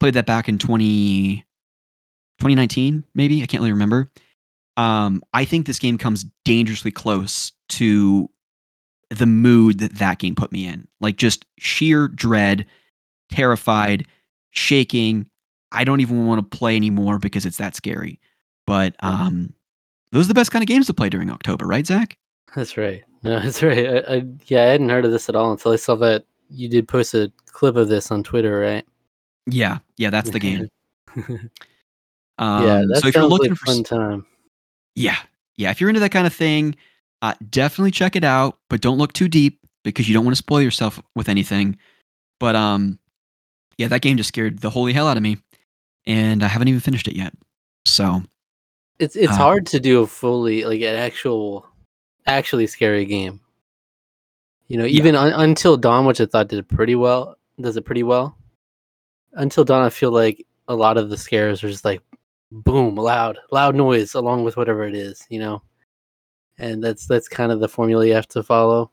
Played that back in 20, 2019, maybe. I can't really remember. Um, I think this game comes dangerously close to the mood that that game put me in. Like just sheer dread, terrified, shaking. I don't even want to play anymore because it's that scary. But um, those are the best kind of games to play during October, right, Zach? That's right. No, that's right. I, I, yeah, I hadn't heard of this at all until I saw that you did post a clip of this on Twitter, right? Yeah, yeah, that's the game. um, yeah, that so if you're looking like for fun time. Yeah, yeah. If you're into that kind of thing, uh, definitely check it out, but don't look too deep because you don't want to spoil yourself with anything. But um, yeah, that game just scared the holy hell out of me, and I haven't even finished it yet. So it's it's uh, hard to do a fully like an actual, actually scary game. You know, even yeah. un- until Dawn, which I thought did pretty well, does it pretty well. Until Dawn, I feel like a lot of the scares are just like boom, loud, loud noise along with whatever it is. You know and that's that's kind of the formula you have to follow.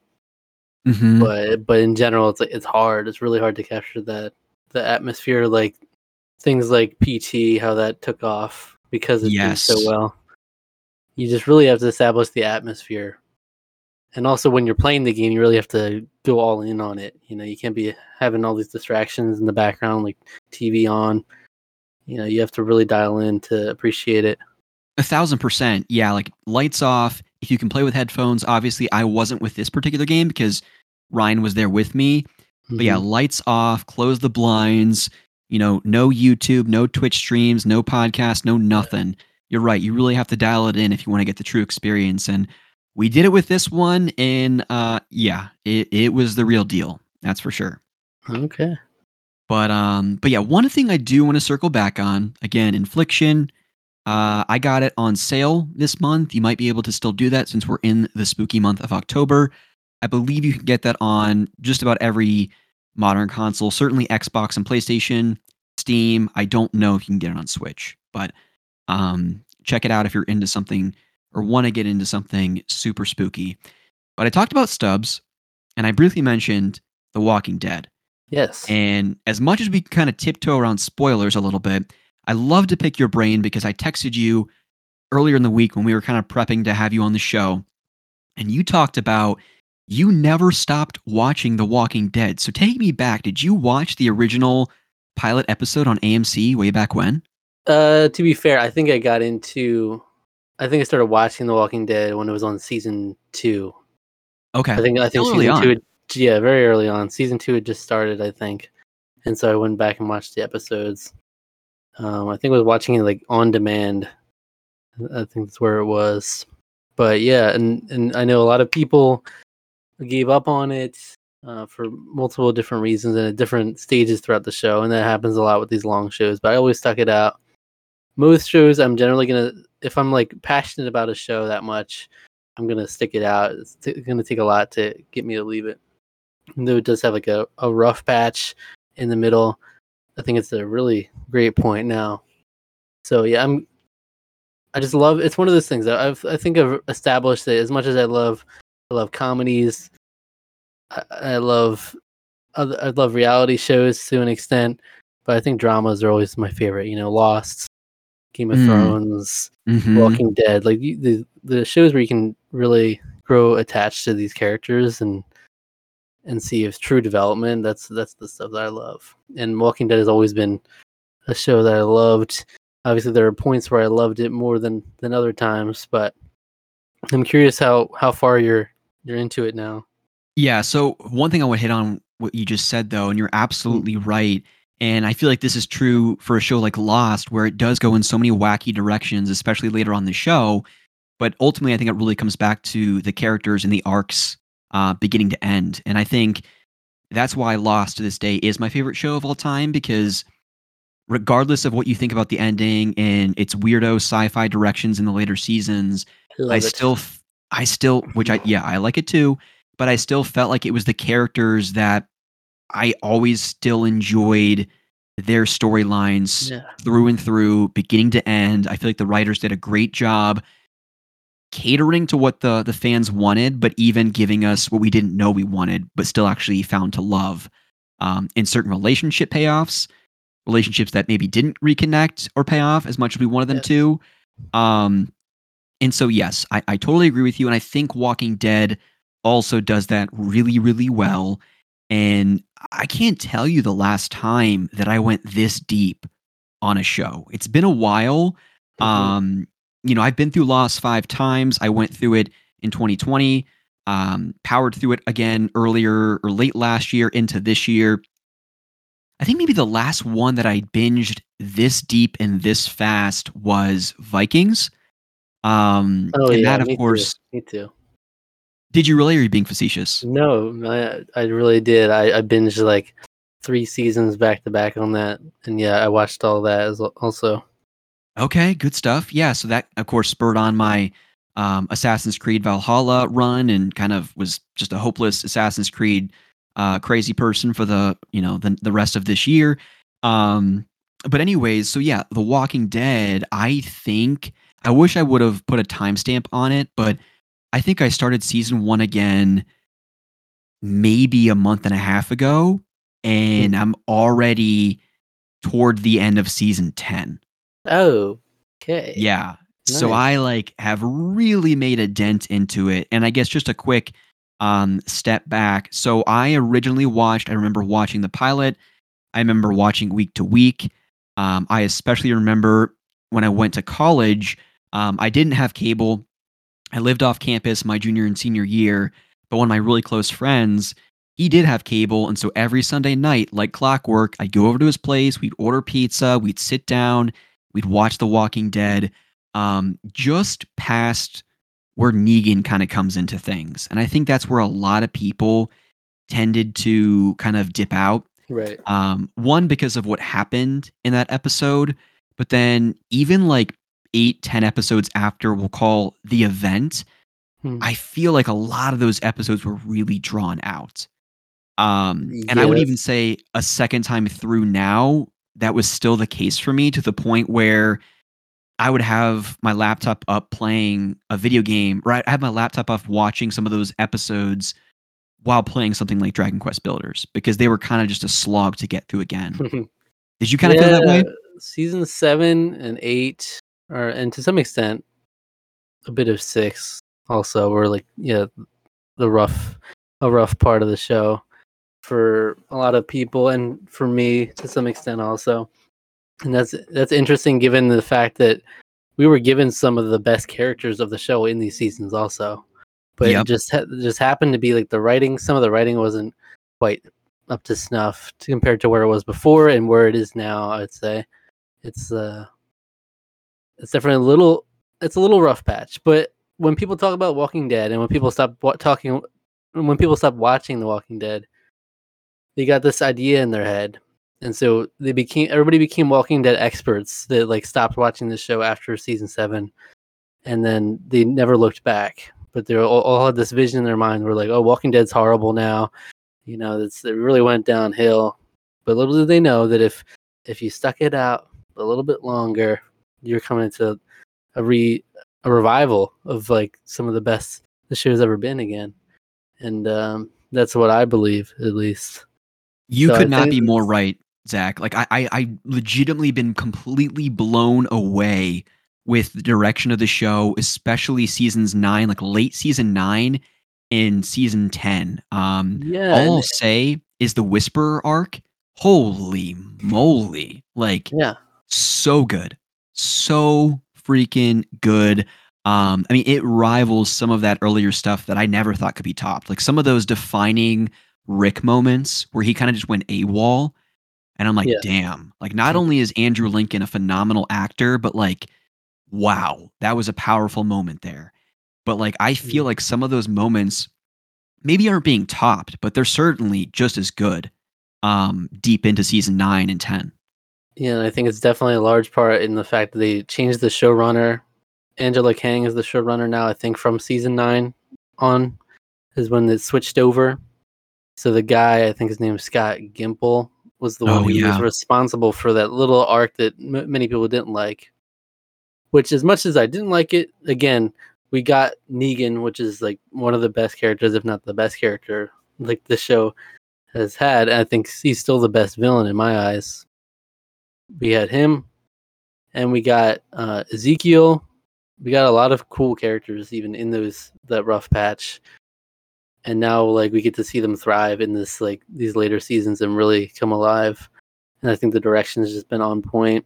Mm-hmm. But but in general, it's like it's hard. It's really hard to capture that the atmosphere, like things like PT, how that took off because it yes. did so well. You just really have to establish the atmosphere, and also when you're playing the game, you really have to go all in on it. You know, you can't be having all these distractions in the background, like TV on. You know, you have to really dial in to appreciate it. A thousand percent. Yeah, like lights off if you can play with headphones, obviously I wasn't with this particular game because Ryan was there with me. Mm-hmm. But yeah, mm-hmm. lights off, close the blinds, you know, no YouTube, no Twitch streams, no podcast, no nothing. You're right. You really have to dial it in if you want to get the true experience. And we did it with this one, and uh yeah, it, it was the real deal. That's for sure. Okay. But um, but yeah, one thing I do want to circle back on again, infliction uh, I got it on sale this month. You might be able to still do that since we're in the spooky month of October. I believe you can get that on just about every modern console, certainly Xbox and PlayStation, Steam. I don't know if you can get it on Switch, but um, check it out if you're into something or want to get into something super spooky. But I talked about Stubbs and I briefly mentioned The Walking Dead. Yes. And as much as we kind of tiptoe around spoilers a little bit, I love to pick your brain because I texted you earlier in the week when we were kind of prepping to have you on the show, and you talked about you never stopped watching The Walking Dead. So take me back. Did you watch the original pilot episode on AMC way back when? Uh, to be fair, I think I got into. I think I started watching The Walking Dead when it was on season two. Okay. I think I think season on. two. Had, yeah, very early on. Season two had just started, I think, and so I went back and watched the episodes. Um, I think I was watching it like on demand. I think that's where it was. But yeah, and and I know a lot of people gave up on it uh, for multiple different reasons and at different stages throughout the show, and that happens a lot with these long shows. But I always stuck it out. Most shows, I'm generally gonna, if I'm like passionate about a show that much, I'm gonna stick it out. It's t- gonna take a lot to get me to leave it. Though it does have like a, a rough patch in the middle, I think it's a really great point now. So yeah, I'm I just love. It's one of those things that I've I think I've established that as much as I love I love comedies, I, I love I love reality shows to an extent, but I think dramas are always my favorite. You know, Lost, Game of Mm. Thrones, Mhm. Walking Dead, like you, the the shows where you can really grow attached to these characters and and see if true development. That's that's the stuff that I love. And Walking Dead has always been a show that I loved. Obviously, there are points where I loved it more than than other times, but I'm curious how how far you're you're into it now. Yeah. So one thing I would hit on what you just said though, and you're absolutely right. And I feel like this is true for a show like Lost, where it does go in so many wacky directions, especially later on the show. But ultimately, I think it really comes back to the characters and the arcs, uh, beginning to end. And I think that's why Lost to this day is my favorite show of all time because regardless of what you think about the ending and its weirdo sci-fi directions in the later seasons, love I it. still, I still, which I, yeah, I like it too, but I still felt like it was the characters that I always still enjoyed their storylines yeah. through and through, beginning to end. I feel like the writers did a great job catering to what the the fans wanted, but even giving us what we didn't know we wanted, but still actually found to love. Um, in certain relationship payoffs, relationships that maybe didn't reconnect or pay off as much as we wanted them Yes. to. Um, and so, yes, I, I totally agree with you. And I think Walking Dead also does that really, really well. And I can't tell you the last time that I went this deep on a show. It's been a while. Mhm. Um, you know, I've been through Lost five times. I went through it in 2020, um, powered through it again earlier or late last year into this year. I think maybe the last one that I binged this deep and this fast was Vikings. Um, oh and yeah, that, of me too, course, me too. Did you really? Or are you being facetious? No, I I really did. I, I binged like three seasons back to back on that, and yeah, I watched all that as al- also. Okay, good stuff. Yeah, so that of course spurred on my um, Assassin's Creed Valhalla run, and kind of was just a hopeless Assassin's Creed uh, crazy person for the you know the the rest of this year. Um, but anyways, so yeah, The Walking Dead. I think I wish I would have put a timestamp on it, but I think I started season one again maybe a month and a half ago, and I'm already toward the end of season ten. Oh, okay. Yeah. So I like have really made a dent into it. And I guess just a quick um step back. So I originally watched, I remember watching the pilot. I remember watching week to week. Um, I especially remember when I went to college, um, I didn't have cable. I lived off campus my junior and senior year, but one of my really close friends, he did have cable. And so every Sunday night, like clockwork, I'd go over to his place, we'd order pizza, we'd sit down, we'd watch The Walking Dead, um, just past where Negan kind of comes into things. And I think that's where a lot of people tended to kind of dip out. Right. Um, one, because of what happened in that episode, but then even like eight, ten episodes after, we'll call the event, Hmm. I feel like a lot of those episodes were really drawn out. Um, and I would even say a second time through now, that was still the case for me to the point where I would have my laptop up playing a video game, right? I have my laptop up watching some of those episodes while playing something like Dragon Quest Builders because they were kind of just a slog to get through again. Did you kind of feel that way? Season seven and eight, or and to some extent, a bit of six also were like yeah, the rough, a rough part of the show for a lot of people, and for me to some extent also. And that's that's interesting given the fact that we were given some of the best characters of the show in these seasons also, but Yep. it just ha- just happened to be like the writing. Some of the writing wasn't quite up to snuff to, compared to where it was before and where it is now. I'd say it's uh it's definitely a little it's a little rough patch. But when people talk about Walking Dead and when people stop wa- talking when people stop watching The Walking Dead, they got this idea in their head. And so they became everybody became Walking Dead experts that like stopped watching the show after season seven, and then they never looked back. But they all, all had this vision in their mind. Where like, oh, Walking Dead's horrible now. You know, it's, it really went downhill. But little did they know that if if you stuck it out a little bit longer, you're coming to a re a revival of like some of the best the show's ever been again, and um, that's what I believe at least. You So I could not be more right, Zach. Like I, I, I legitimately been completely blown away with the direction of the show, especially seasons nine, like late season nine and season ten. Um, Yeah, all and- I'll say is the Whisperer arc. Holy moly! Like yeah, so good, so freaking good. Um, I mean, it rivals some of that earlier stuff that I never thought could be topped. Like some of those defining Rick moments where he kind of just went AWOL. And I'm like, Yeah. damn. Like, not only is Andrew Lincoln a phenomenal actor, but like, wow, that was a powerful moment there. But like, I feel Mm. like some of those moments maybe aren't being topped, but they're certainly just as good um, deep into season nine and 10. Yeah. And I think it's definitely a large part in the fact that they changed the showrunner. Angela Kang is the showrunner now. I think from season nine on is when it switched over. So the guy, I think his name is Scott Gimple, was the one Oh, who yeah. was responsible for that little arc that m- many people didn't like. Which, as much as I didn't like it, again, we got Negan, which is like one of the best characters, if not the best character, like the show has had. And I think he's still the best villain in my eyes. We had him, and we got uh, Ezekiel. We got a lot of cool characters, even in those that rough patch. And now, like, we get to see them thrive in this, like, these later seasons and really come alive. And I think the direction has just been on point.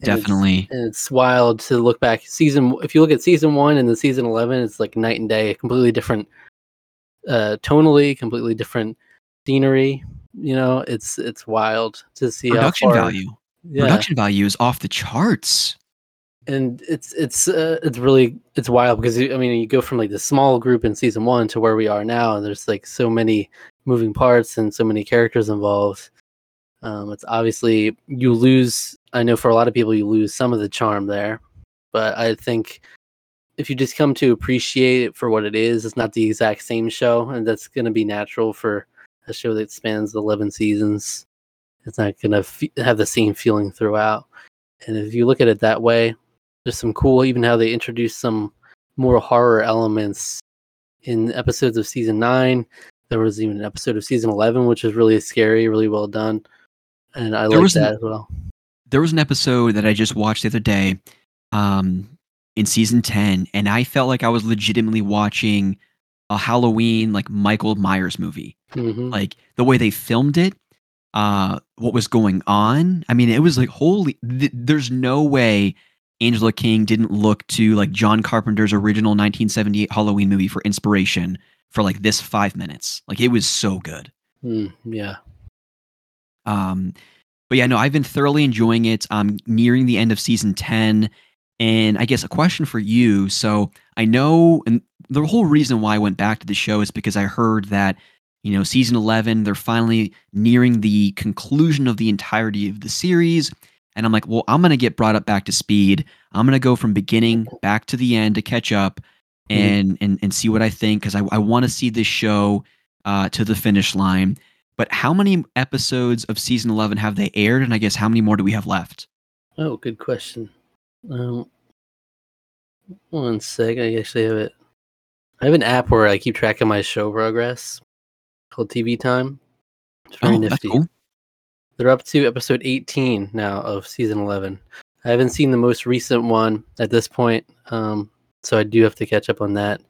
And it's- Definitely. and it's wild to look back season if you look at season one and then season 11 it's like night and day completely different uh tonally completely different scenery you know it's it's wild to see Production how far, value. Yeah. Production value is off the charts. and it's it's uh, it's really it's wild because i mean you go from like the small group in season one to where we are now and there's like so many moving parts and so many characters involved. Um it's obviously you lose i know for a lot of people you lose some of the charm there but i think if you just come to appreciate it for what it is it's not the exact same show and that's going to be natural for a show that spans 11 seasons it's not going to f- have the same feeling throughout. And if you look at it that way there's some cool even how they introduced some more horror elements. In episodes of season 9 there was even an episode of season 11 which is really scary really well done. And i like was an- that as well. There was an episode that I just watched the other day um, in season 10, and I felt like I was legitimately watching a Halloween, like Michael Myers movie. hmm Like the way they filmed it, uh, what was going on. I mean, it was like, holy, th- there's no way Angela King didn't look to like John Carpenter's original 1978 Halloween movie for inspiration for like this five minutes. Like it was so good. Mm, yeah Um, but yeah, no, I've been thoroughly enjoying it. I'm nearing the end of season 10. And I guess a question for you. So I know, and the whole reason why I went back to the show is because I heard that, you know, season 11, they're finally nearing the conclusion of the entirety of the series. And I'm like, well, I'm going to get brought up back to speed. I'm going to go from beginning back to the end to catch up Mhm. and, and, and see what I think because I, I want to see this show uh, to the finish line. But how many episodes of season 11 have they aired? And I guess how many more do we have left? oh good question um one sec i actually have it i have an app where i keep track of my show progress called tv time it's very oh, that's nifty cool. They're up to episode 18 now of season 11. I haven't seen the most recent one at this point, um, so I do have to catch up on that.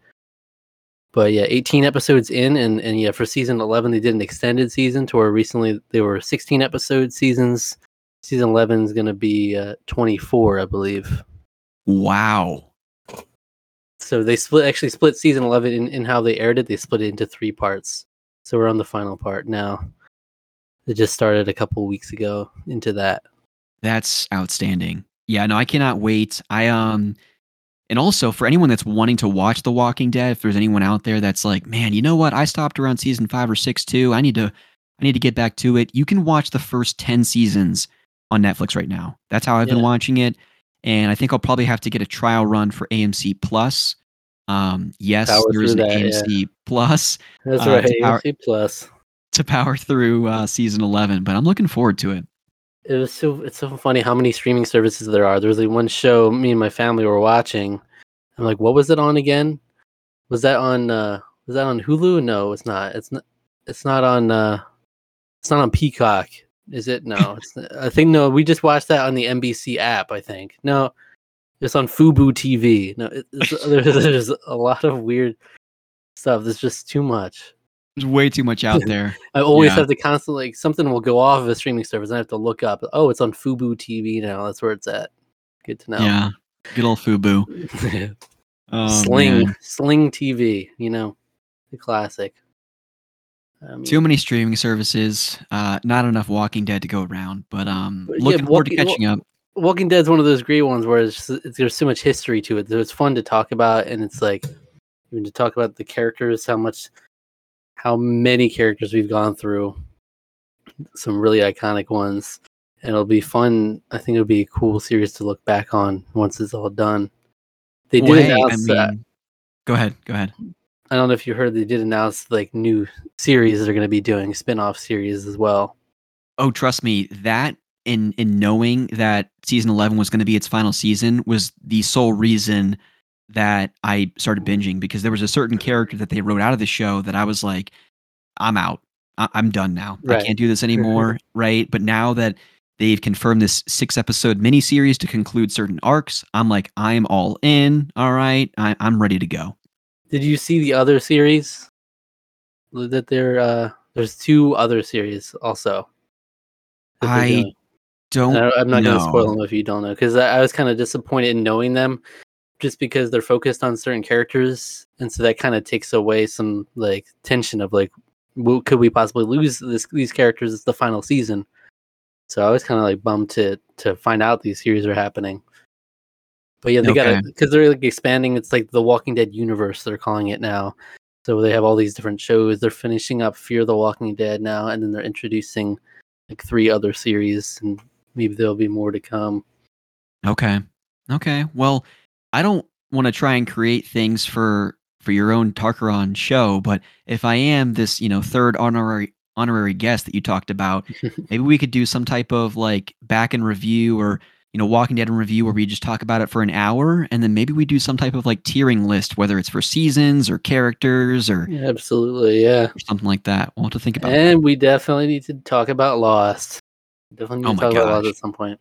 But yeah, 18 episodes in, and, and yeah, for season 11, they did an extended season to where recently they were 16 episode seasons. Season 11 is going to be uh, 24, I believe. Wow. So they split actually split season 11 in, in how they aired it. They split it into three parts. So we're on the final part now. It just started a couple weeks ago into that. That's outstanding. Yeah, no, I cannot wait. I um and also for anyone that's wanting to watch The Walking Dead, if there's anyone out there that's like, man, you know what? I stopped around season five or six too. I need to I need to get back to it. You can watch the first 10 seasons on Netflix right now. That's how I've been watching it. And I think I'll probably have to get a trial run for AMC Plus. Um, yes, Power there is an that, yeah. AMC Plus That's Uh, right. to power- AMC Plus. to power through uh, season 11, but I'm looking forward to it. it was so it's so funny how many streaming services there are. There was like one show me and my family were watching. I'm like, what was it on again? Was that on uh was that on Hulu? No, it's not. It's not it's not on uh it's not on Peacock. Is it? No. It's I think no, we just watched that on the NBC app, I think. No. It's on Fubo TV. No, it, there's, there's a lot of weird stuff. There's just too much. There's way too much out there. I always Yeah. have to constantly like something will go off of a streaming service and I have to look up. Oh, it's on Fubo TV now. That's where it's at. Good to know. Yeah. Good old Fubu. Oh, Sling, man. Sling TV. You know, the classic. I mean, Too many streaming services. Uh, not enough Walking Dead to go around. But um, But yeah, looking forward to catching up. Walking Dead's one of those great ones where it's, it's, there's so much history to it. So it's fun to talk about, and it's like even to talk about the characters, how much, how many characters we've gone through, some really iconic ones, and it'll be fun. I think it'll be a cool series to look back on once it's all done. They did Well, hey, I announce. uh, go ahead. Go ahead. I don't know if you heard. They did announce like new series they're going to be doing spin-off series as well. Oh, trust me, that in in knowing that season eleven was going to be its final season was the sole reason that I started binging because there was a certain character that they wrote out of the show that I was like, I'm out. I- I'm done now. Right. I can't do this anymore. right. But now that they've confirmed this six episode miniseries to conclude certain arcs, I'm like, I'm all in. All right. I, I'm ready to go. Did you see the other series? That there, uh, there's two other series also. I doing. Don't. I- I'm not going to spoil them if you don't know, because I, I was kind of disappointed in knowing them, just because they're focused on certain characters, and so that kind of takes away some like tension of like, could we possibly lose this these characters? It's the final season, so I was kind of like bummed to to find out these series are happening. But yeah, they got Okay. to because they're like expanding. It's like the Walking Dead universe. They're calling it now. So they have all these different shows. They're finishing up Fear the Walking Dead now, and then they're introducing like three other series, and maybe there'll be more to come. Okay. Okay. Well, I don't want to try and create things for for your own Tarqaron show, but if I am this, you know, third honorary honorary guest that you talked about, maybe we could do some type of like back and review or you know Walking Dead in review where we just talk about it for an hour, and then maybe we do some type of like tiering list, whether it's for seasons or characters or, Absolutely, yeah. or something like that. We'll have to think about. that. And we definitely need to talk about Lost. Definitely need Oh talk about gosh. at some point.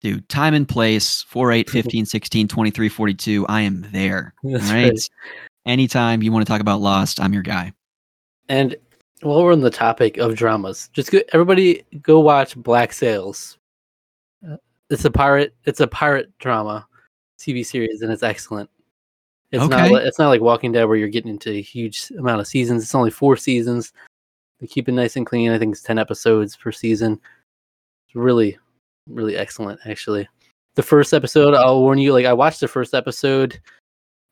Dude, time and place 4, 8, 15, 16, 23, 42. I am there. That's right. right. Anytime you want to talk about Lost, I'm your guy. And while we're on the topic of dramas, just go, everybody go watch Black Sails. Uh, It's a pirate. It's a pirate drama TV series, and it's excellent. It's not. Okay. li- It's not like Walking Dead where you're getting into a huge amount of seasons. It's only four seasons. They keep it nice and clean. I think it's ten episodes per season. It's really, really excellent. Actually, the first episode, I'll warn you. Like I watched the first episode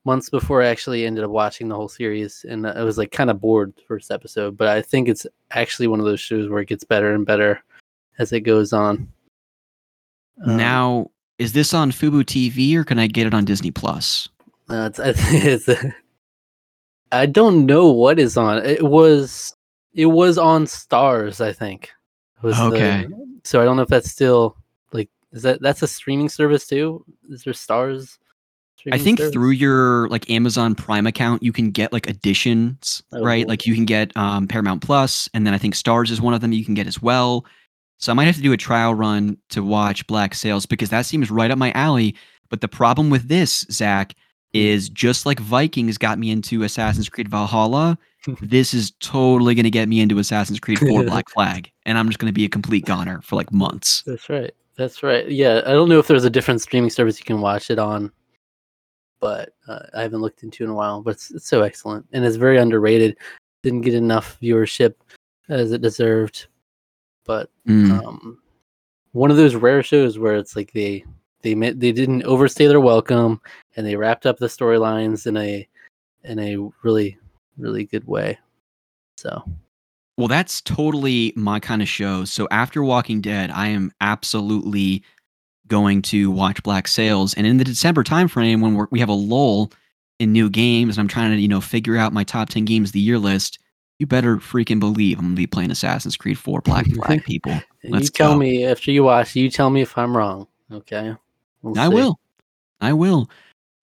months before I actually ended up watching the whole series, and I was like kind of bored the first episode. But I think it's actually one of those shows where it gets better and better as it goes on. Um, now, is this on Fubo TV or can I get it on Disney Plus? uh, it's, I it's I don't know what is on. It was it was on Starz, I think. was the- Okay. So I don't know if that's still like is that that's a streaming service too? Is there Starz? I think service? through your like Amazon Prime account, you can get like additions, Oh, right? cool. Like you can get um, Paramount Plus, and then I think Starz is one of them you can get as well. So I might have to do a trial run to watch Black Sails because that seems right up my alley. But the problem with this, Zach, is just like Vikings got me into Assassin's Creed Valhalla, this is totally going to get me into Assassin's Creed 4 Black Flag. And I'm just going to be a complete goner for like months. That's right. That's right. Yeah, I don't know if there's a different streaming service you can watch it on, but uh, I haven't looked into in a while. But it's, it's so excellent and it's very underrated. Didn't get enough viewership as it deserved, but Mm. um, one of those rare shows where it's like they they met, they didn't overstay their welcome and they wrapped up the storylines in a in a really really good way. So Well, that's totally my kind of show. So after Walking Dead, I am absolutely going to watch Black Sails, And in the December timeframe, when we're, we have a lull in new games, and I'm trying to you know figure out my top ten games of the year list, you better freaking believe I'm gonna be playing Assassin's Creed 4 Black Flag people. Let's you tell go. me after you watch, you tell me if I'm wrong. Okay. We'll I see. will. I will.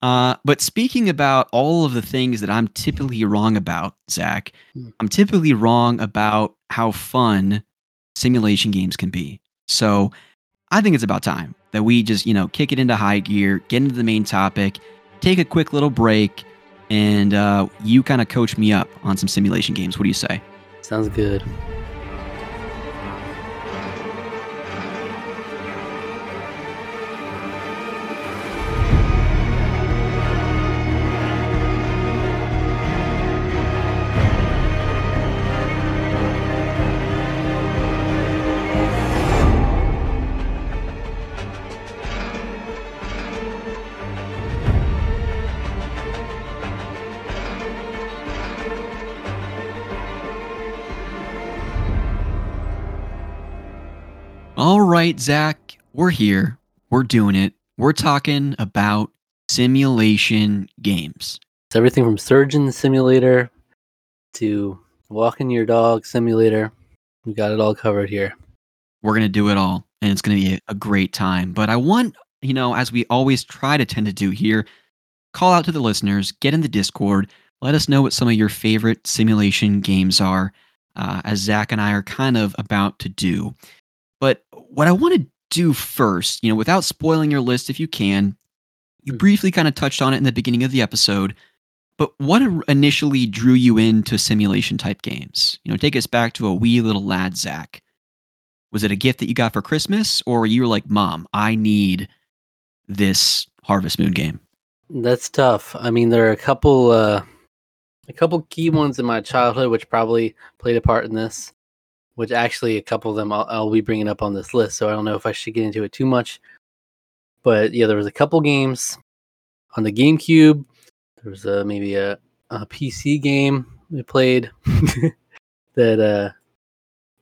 Uh, but speaking about all of the things that I'm typically wrong about, Zach, Hmm. I'm typically wrong about how fun simulation games can be. So I think it's about time that we just, you know, kick it into high gear, get into the main topic, take a quick little break, and uh, you kind of coach me up on some simulation games. What do you say? Sounds good. Right, Zach, we're here. We're doing it. We're talking about simulation games. It's everything from Surgeon Simulator to Walking Your Dog Simulator. We got it all covered here. We're going to do it all, and it's going to be a great time. But I want, you know, as we always try to tend to do here, call out to the listeners, get in the Discord, let us know what some of your favorite simulation games are, uh, as Zach and I are kind of about to do. But what I want to do first, you know, without spoiling your list, if you can, you Mhm. briefly kind of touched on it in the beginning of the episode. But what initially drew you into simulation type games? You know, take us back to a wee little lad, Zach. Was it a gift that you got for Christmas, or were you were like, "Mom, I need this Harvest Moon game"? That's tough. I mean, there are a couple, uh, a couple key ones in my childhood which probably played a part in this. Which actually, a couple of them I'll, I'll be bringing up on this list. So I don't know if I should get into it too much. But yeah, there was a couple games on the GameCube. There was a, maybe a, a PC game we played that uh,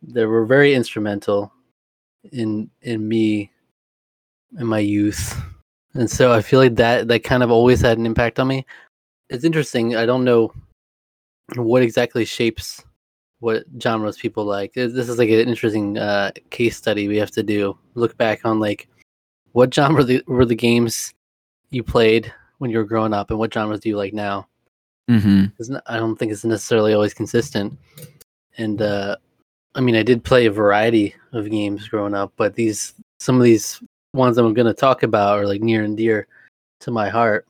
that were very instrumental in in me in my youth and so I feel like that that kind of always had an impact on me. It's interesting. I don't know what exactly shapes what genres people like. This is like an interesting uh, case study we have to do. Look back on like what genre the, were the games you played when you were growing up, and what genres do you like now? Mm-hmm. I don't think it's necessarily always consistent. And uh, I mean, I did play a variety of games growing up, but these some of these ones I'm going to talk about are like near and dear to my heart,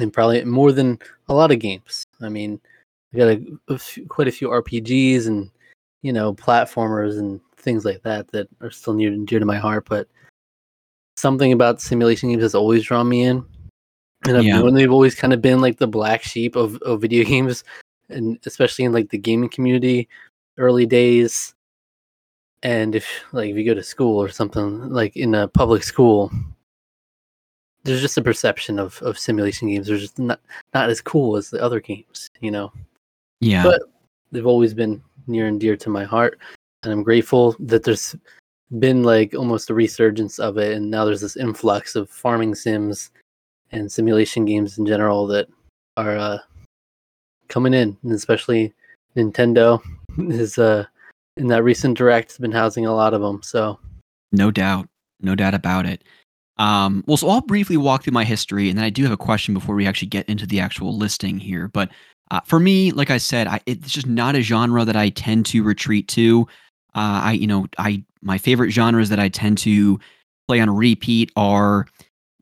and probably more than a lot of games. I mean, I got a, a few, quite a few RPGs and you know platformers and things like that that are still near and dear to my heart. But something about simulation games has always drawn me in, and I've Yeah. they've always kind of been like the black sheep of, of video games, and especially in like the gaming community, early days. And if like if you go to school or something like in a public school, there's just a perception of, of simulation games. They're just not not as cool as the other games, you know. Yeah. But they've always been near and dear to my heart, and I'm grateful that there's been like almost a resurgence of it, and now there's this influx of farming sims and simulation games in general that are uh, coming in, and especially Nintendo is uh in that recent direct has been housing a lot of them. So No doubt. No doubt about it. Um, well, so I'll briefly walk through my history, and then I do have a question before we actually get into the actual listing here. But uh, for me, like I said, I, it's just not a genre that I tend to retreat to. Uh, I, you know, I my favorite genres that I tend to play on repeat are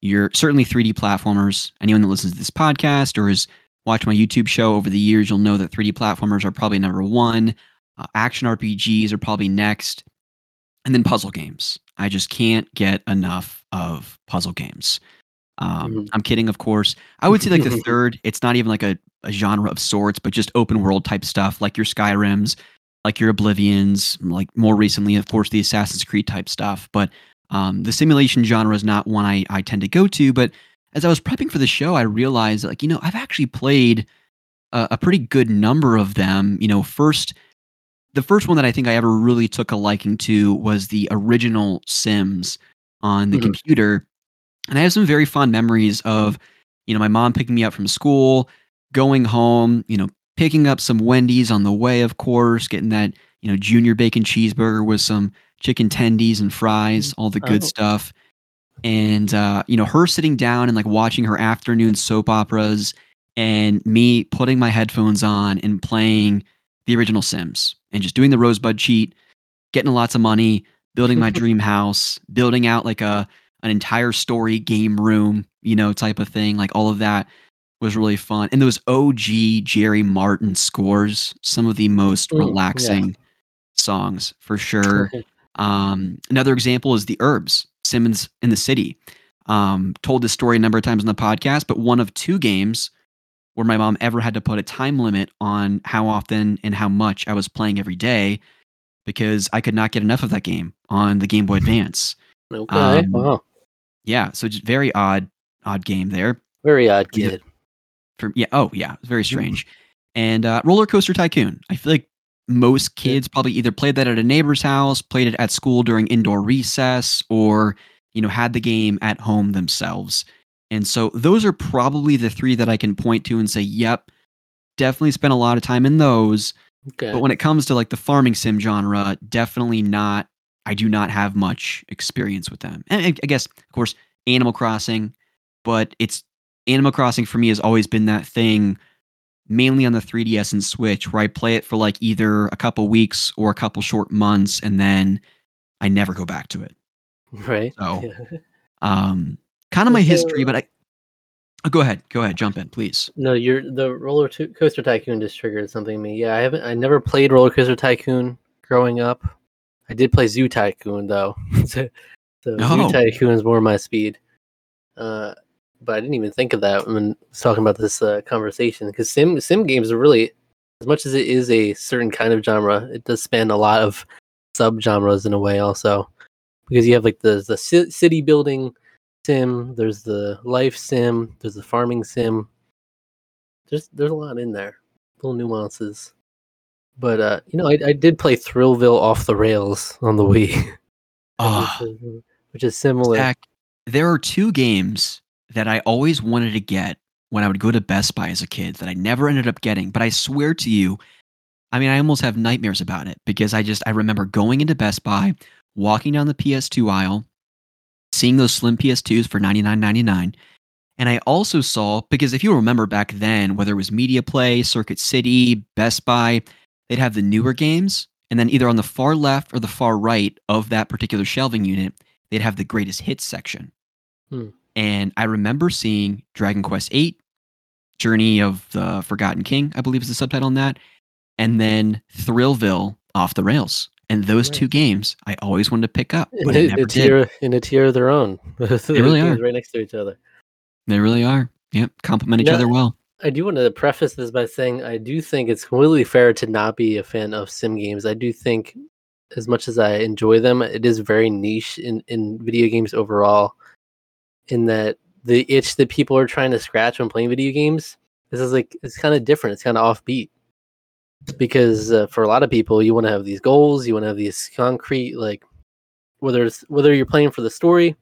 your certainly 3D platformers. Anyone that listens to this podcast or has watched my YouTube show over the years, you'll know that 3D platformers are probably number one. Uh, action RPGs are probably next, and then puzzle games. I just can't get enough of puzzle games. Um, Mhm. I'm kidding, of course. I would say like the third. It's not even like a, a genre of sorts, but just open world type stuff, like your Skyrims, like your Oblivions, like more recently, of course, the Assassin's Creed type stuff. But um, the simulation genre is not one I, I tend to go to. But as I was prepping for the show, I realized like you know I've actually played a, a pretty good number of them. You know, first the first one that I think I ever really took a liking to was the original Sims on the Mhm. computer. And I have some very fond memories of, you know, my mom picking me up from school, going home, you know, picking up some Wendy's on the way, of course, getting that, you know, junior bacon cheeseburger with some chicken tendies and fries, all the good Oh. stuff. And uh, you know, her sitting down and like watching her afternoon soap operas and me putting my headphones on and playing the original Sims and just doing the rosebud cheat, getting lots of money, building my dream house, building out like a an entire story game room, you know, type of thing. Like all of that was really fun. And those OG Jerry Martin scores, some of the most Mm, yeah. relaxing songs for sure. Um, another example is the Urbz: Sims in the City. Um, told this story a number of times on the podcast, but one of two games where my mom ever had to put a time limit on how often and how much I was playing every day because I could not get enough of that game on the Game Boy Advance. Okay. Um, wow. Yeah, so just very odd, odd game there. Very odd yeah. kid. For yeah, oh yeah, it's very strange. And uh, Roller Coaster Tycoon. I feel like most kids probably either played that at a neighbor's house, played it at school during indoor recess, or you know had the game at home themselves. And so those are probably the three that I can point to and say, "Yep, definitely spent a lot of time in those." Okay. But when it comes to like the farming sim genre, definitely not. I do not have much experience with them. And I I guess, of course, Animal Crossing, but it's Animal Crossing for me has always been that thing, mainly on the 3DS and Switch, where I play it for like either a couple weeks or a couple short months, and then I never go back to it. right. So, Yeah. um, kind of my history, but I. Oh, go ahead, go ahead, jump in, please. No, you're the roller to- coaster tycoon just triggered something in me. Yeah, I haven't. I never played roller coaster tycoon growing up. I did play Zoo Tycoon though. so so Oh. Zoo Tycoon is more my speed. Uh, but I didn't even think of that when I was talking about this uh, conversation because sim sim games are really, as much as it is a certain kind of genre, it does span a lot of sub genres in a way also, because you have like the the ci- city building sim, there's the life sim, there's the farming sim. There's there's a lot in there, little nuances. But uh, you know, I, I did play Thrillville off the rails on the Wii, Oh, which, is, which is similar. Zach, there are two games that I always wanted to get when I would go to Best Buy as a kid that I never ended up getting. But I swear to you, I mean, I almost have nightmares about it because I just I remember going into Best Buy, walking down the PS2 aisle, seeing those slim PS2s for ninety nine ninety nine. And I also saw because if you remember back then, whether it was Media Play, Circuit City, Best Buy, they'd have the newer games, and then either on the far left or the far right of that particular shelving unit, they'd have the greatest hits section. Hmm. And I remember seeing Dragon Quest VIII, Journey of the Forgotten King, I believe is the subtitle on that, and then Thrillville off the rails. And those two games I always wanted to pick up, in but I a, never a did. tier in a tier of their own. they really are. right next to each other. They really are. Yep, complement each other well. I do want to preface this by saying I do think it's completely fair to not be a fan of sim games. I do think, as much as I enjoy them, it is very niche in, in video games overall. In that the itch that people are trying to scratch when playing video games, this is like it's kind of different. It's kind of offbeat because uh, for a lot of people, you want to have these goals, you want to have these concrete like whether it's whether you're playing for the story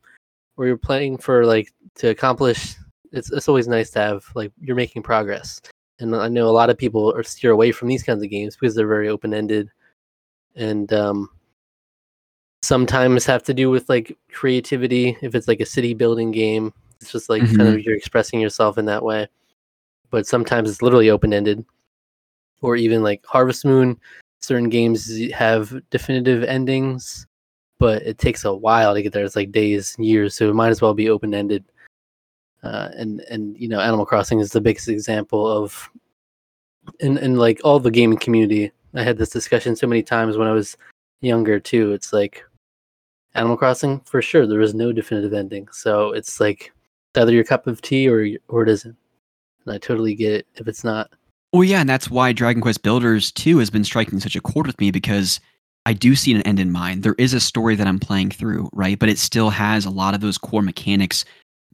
or you're playing for like to accomplish it's it's always nice to have like you're making progress. And I know a lot of people are steer away from these kinds of games because they're very open ended, and um, sometimes have to do with like creativity. If it's like a city building game, it's just like kind of you're expressing yourself in that way. But sometimes it's literally open ended, or even like Harvest Moon. Certain games have definitive endings, but it takes a while to get there. It's like days, years, so it might as well be open ended uh, and and you know Animal Crossing is the biggest example of and and like all the gaming community. I had this discussion so many times when I was younger too. It's like Animal Crossing for sure there is no definitive ending, so it's like either your cup of tea or or it isn't. And I totally get it if it's not. Well, yeah, and that's why Dragon Quest Builders 2 has been striking such a chord with me because I do see an end in mind. There is a story that I'm playing through, right? But it still has a lot of those core mechanics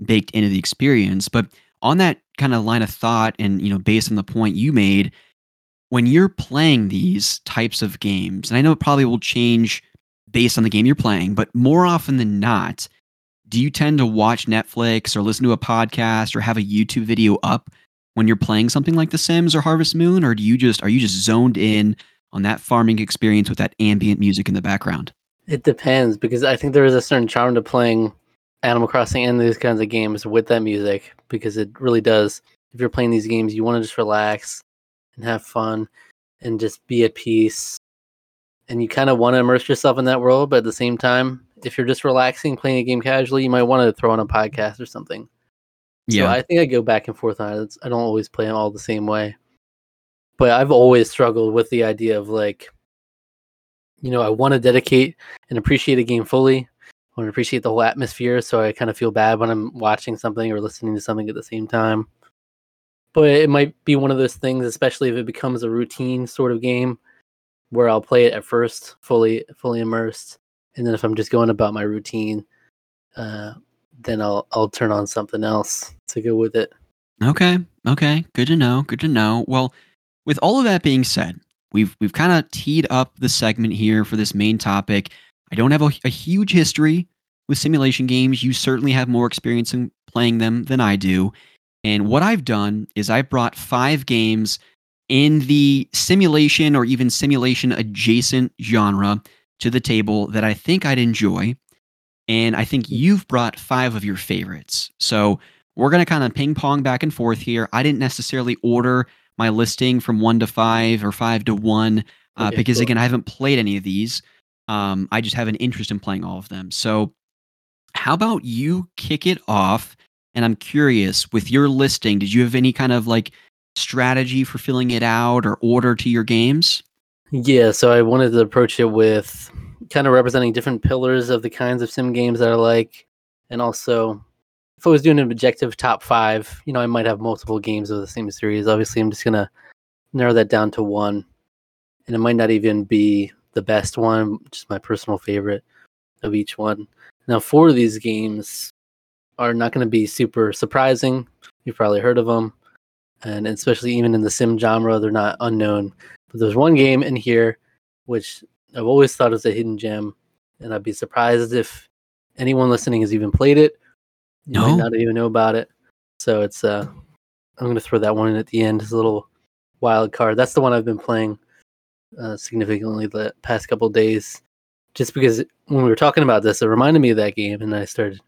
baked into the experience. But on that kind of line of thought, and you know, based on the point you made, when you're playing these types of games, and I know it probably will change based on the game you're playing, but more often than not, do you tend to watch Netflix or listen to a podcast or have a YouTube video up when you're playing something like The Sims or Harvest Moon, or do you just are you just zoned in on that farming experience with that ambient music in the background? It depends because I think there is a certain charm to playing Animal Crossing and these kinds of games with that music because it really does. If you're playing these games, you want to just relax and have fun and just be at peace. And you kind of want to immerse yourself in that world, but at the same time, if you're just relaxing, playing a game casually, you might want to throw on a podcast or something. Yeah. So I think I go back and forth on it. It's- I don't always play them all the same way. But I've always struggled with the idea of like, you know, I want to dedicate and appreciate a game fully. I want to appreciate the whole atmosphere. So I kind of feel bad when I'm watching something or listening to something at the same time. But it might be one of those things, especially if it becomes a routine sort of game where I'll play it at first fully fully immersed. And then if I'm just going about my routine, uh, then I'll I'll turn on something else to go with it. Okay. Okay. Good to know. Good to know. Well, with all of that being said, we've we've kind of teed up the segment here for this main topic. I don't have a, a huge history with simulation games. You certainly have more experience in playing them than I do. And what I've done is I've brought five games in the simulation or even simulation adjacent genre to the table that I think I'd enjoy. And I think you've brought five of your favorites. So we're going to kind of ping pong back and forth here. I didn't necessarily order my listing from one to five or five to one uh, Okay, because, cool. again, I haven't played any of these. Um, I just have an interest in playing all of them. So, how about you kick it off? And I'm curious with your listing, did you have any kind of like strategy for filling it out or order to your games? Yeah, so I wanted to approach it with kind of representing different pillars of the kinds of sim games that I like, and also if I was doing an objective top five, you know, I might have multiple games of the same series. Obviously, I'm just gonna narrow that down to one, and it might not even be the best one, just my personal favorite of each one. Now, four of these games are not going to be super surprising. You've probably heard of them, and especially even in the sim genre, they're not unknown. But there's one game in here which I've always thought is a hidden gem, and I'd be surprised if anyone listening has even played it. You No. might not even know about it. So it's uh, I'm gonna throw that one in at the end as a little wild card. That's the one I've been playing uh, significantly the past couple days, just because when we were talking about this, it reminded me of that game, and I started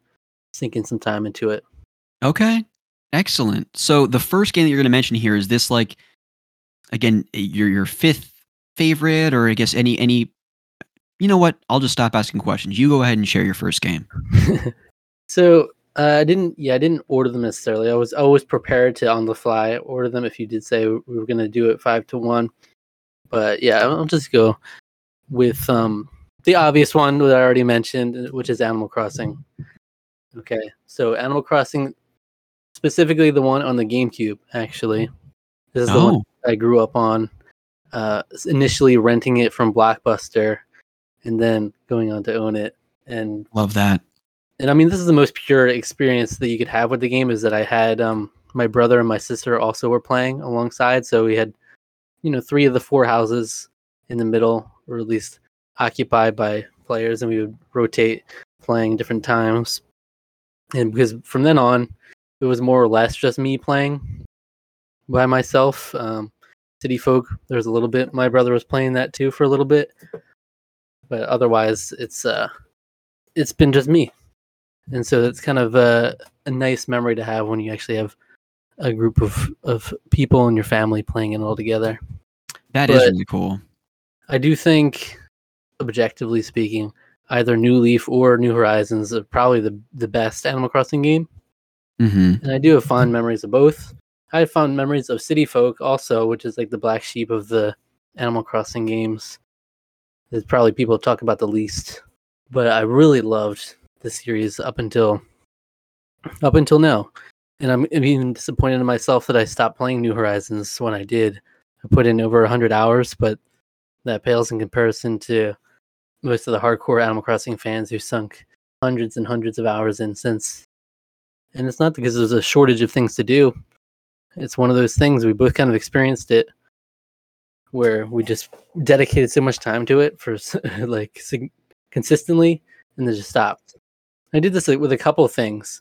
sinking some time into it. Okay. Excellent. So the first game that you're going to mention here is this like again your your fifth favorite or I guess any any you know what? I'll just stop asking questions. You go ahead and share your first game. So uh, I didn't, yeah, I didn't order them necessarily. I was always prepared to on the fly order them if you did say we were going to do it five to one. But yeah, I'll just go with um, the obvious one that I already mentioned, which is Animal Crossing. Okay, so Animal Crossing, specifically the one on the GameCube. Actually, this is the one I grew up on. Uh, initially renting it from Blockbuster, and then going on to own it. And love that. and I mean, this is the most pure experience that you could have with the game. Is that I had um, my brother and my sister also were playing alongside, so we had, you know, three of the four houses in the middle, or at least occupied by players, and we would rotate playing different times. And because from then on, it was more or less just me playing by myself. Um, City Folk, there's a little bit. My brother was playing that too for a little bit, but otherwise, it's uh, it's been just me and so it's kind of a, a nice memory to have when you actually have a group of, of people in your family playing it all together. That is But- really cool. I do think, objectively speaking, either New Leaf or New Horizons are probably the, the best Animal Crossing game. Hmm And I do have fond memories of both. I have fond memories of City Folk also, which is like the black sheep of the Animal Crossing games. There's probably people talk about the least, but I really loved the series up until up until now. And I'm even disappointed in myself that I stopped playing New Horizons when I did. I put in over 100 hours, but that pales in comparison to most of the hardcore Animal Crossing fans who sunk hundreds and hundreds of hours in since. And it's not because there's a shortage of things to do. It's one of those things we both kind of experienced it where we just dedicated so much time to it for like consistently and then just stopped. I did this with a couple of things.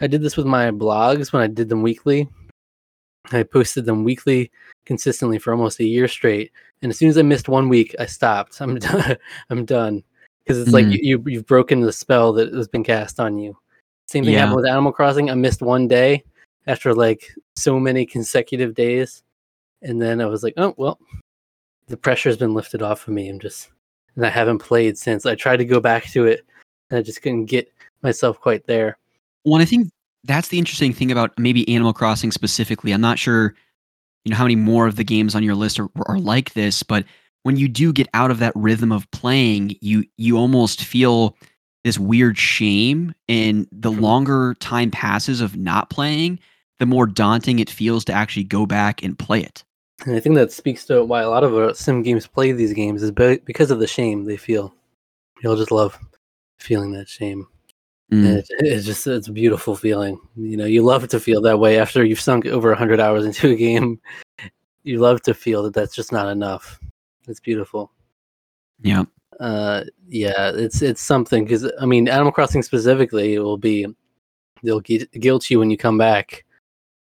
I did this with my blogs when I did them weekly. I posted them weekly, consistently for almost a year straight. And as soon as I missed one week, I stopped. I'm done. I'm done because it's like Mhm. you you've broken the spell that has been cast on you. Same thing Yeah. happened with Animal Crossing. I missed one day after like so many consecutive days, and then I was like, oh well, the pressure's been lifted off of me. I'm just and I haven't played since. I tried to go back to it, and I just couldn't get myself quite there. Well, I think that's the interesting thing about maybe Animal Crossing specifically. I'm not sure, you know, how many more of the games on your list are, are like this, but when you do get out of that rhythm of playing, you you almost feel this weird shame, and the Mhm. longer time passes of not playing, the more daunting it feels to actually go back and play it. And I think that speaks to why a lot of uh, sim games play these games is be- because of the shame they feel. You'll just love feeling that shame. Mm. It, it's just it's a beautiful feeling. You know, you love to feel that way after you've sunk over 100 hours into a game. You love to feel that that's just not enough. It's beautiful. Yeah. Uh, yeah, it's it's something because I mean, Animal Crossing specifically will be they'll gu- guilt you when you come back,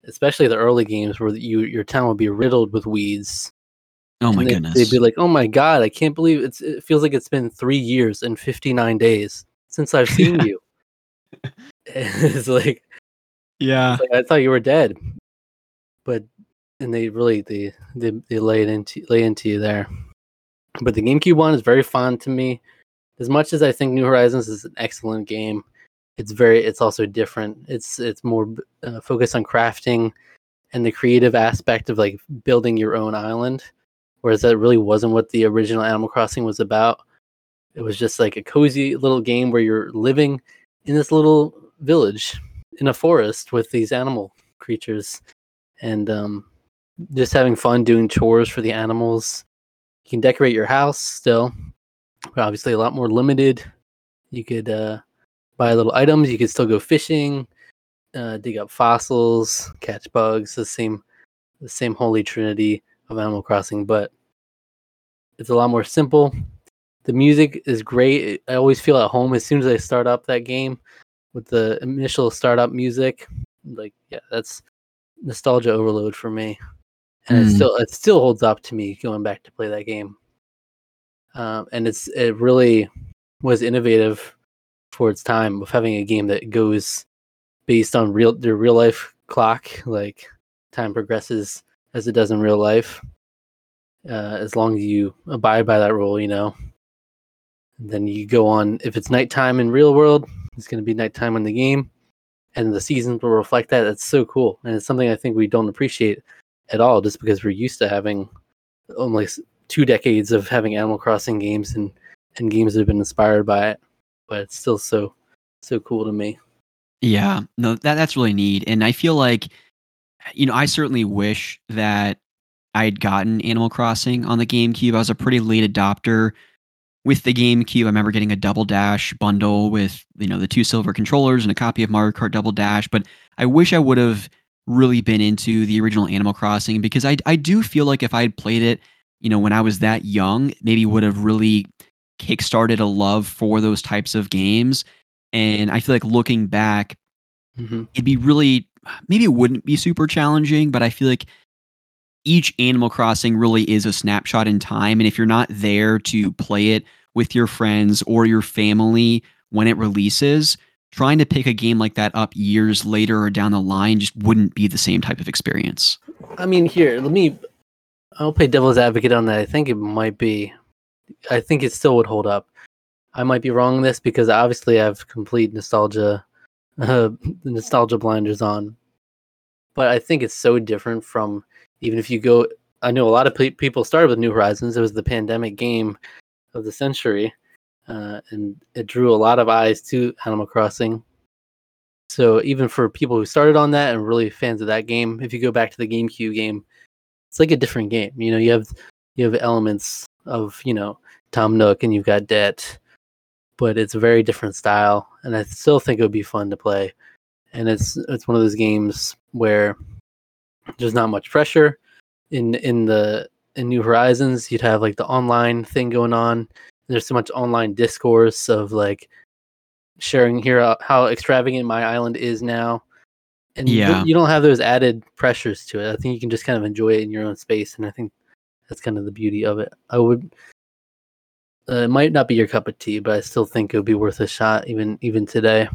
especially the early games where you your town will be riddled with weeds. Oh my they- goodness. They'd be like, "Oh my god, I can't believe it's. It feels like it's been three years and 59 days since I've seen you." it's like yeah. It's like, I thought you were dead. But and they really they they, they lay it into lay into you there. But the GameCube one is very fond to me. As much as I think New Horizons is an excellent game, it's very it's also different. It's it's more uh, focused on crafting and the creative aspect of like building your own island, whereas that really wasn't what the original Animal Crossing was about. It was just like a cozy little game where you're living in this little village in a forest with these animal creatures and um, just having fun doing chores for the animals. You can decorate your house still, but obviously a lot more limited. You could uh, buy little items. You could still go fishing, uh, dig up fossils, catch bugs. The same, the same holy trinity of Animal Crossing, but it's a lot more simple. The music is great. I always feel at home as soon as I start up that game with the initial startup music. Like, yeah, that's nostalgia overload for me, and it Mm. still it still holds up to me going back to play that game. Um, and it's it really was innovative for its time of having a game that goes based on real the real life clock, like time progresses as it does in real life. Uh, as long as you abide by that rule, you know. And then you go on. If it's nighttime in real world, it's going to be nighttime in the game, and the seasons will reflect that. That's so cool, and it's something I think we don't appreciate at all, just because we're used to having almost two decades of having Animal Crossing games and and games that have been inspired by it. But it's still so so cool to me. Yeah, no, that that's really neat, and I feel like, you know, I certainly wish that I had gotten Animal Crossing on the GameCube. I was a pretty late adopter with the GameCube. I remember getting a Double Dash bundle with you know the two silver controllers and a copy of Mario Kart Double Dash. But I wish I would have really been into the original Animal Crossing because I I do feel like if I had played it, you know, when I was that young, maybe would have really kickstarted a love for those types of games. And I feel like looking back, hmm it'd be really maybe it wouldn't be super challenging, but I feel like each Animal Crossing really is a snapshot in time. And if you're not there to play it with your friends or your family when it releases, trying to pick a game like that up years later or down the line just wouldn't be the same type of experience. I mean, here, let me. I'll play devil's advocate on that. I think it might be. I think it still would hold up. I might be wrong on this because obviously I have complete nostalgia, uh, nostalgia blinders on. But I think it's so different from even if you go. I know a lot of pe- people started with New Horizons. It was the pandemic game of the century, uh, and it drew a lot of eyes to Animal Crossing. So even for people who started on that and really fans of that game, if you go back to the GameCube game, it's like a different game. You know, you have you have elements of you know Tom Nook and you've got Debt, but it's a very different style, and I still think it would be fun to play. And it's it's one of those games where there's not much pressure in in the in New Horizons. You'd have like the online thing going on. There's so much online discourse of like sharing here uh, how extravagant my island is now and you- Yeah. you don't have those added pressures to it. I think you can just kind of enjoy it in your own space, and I think that's kind of the beauty of it. I would. Uh, it might not be your cup of tea, but I still think it would be worth a shot, even even today.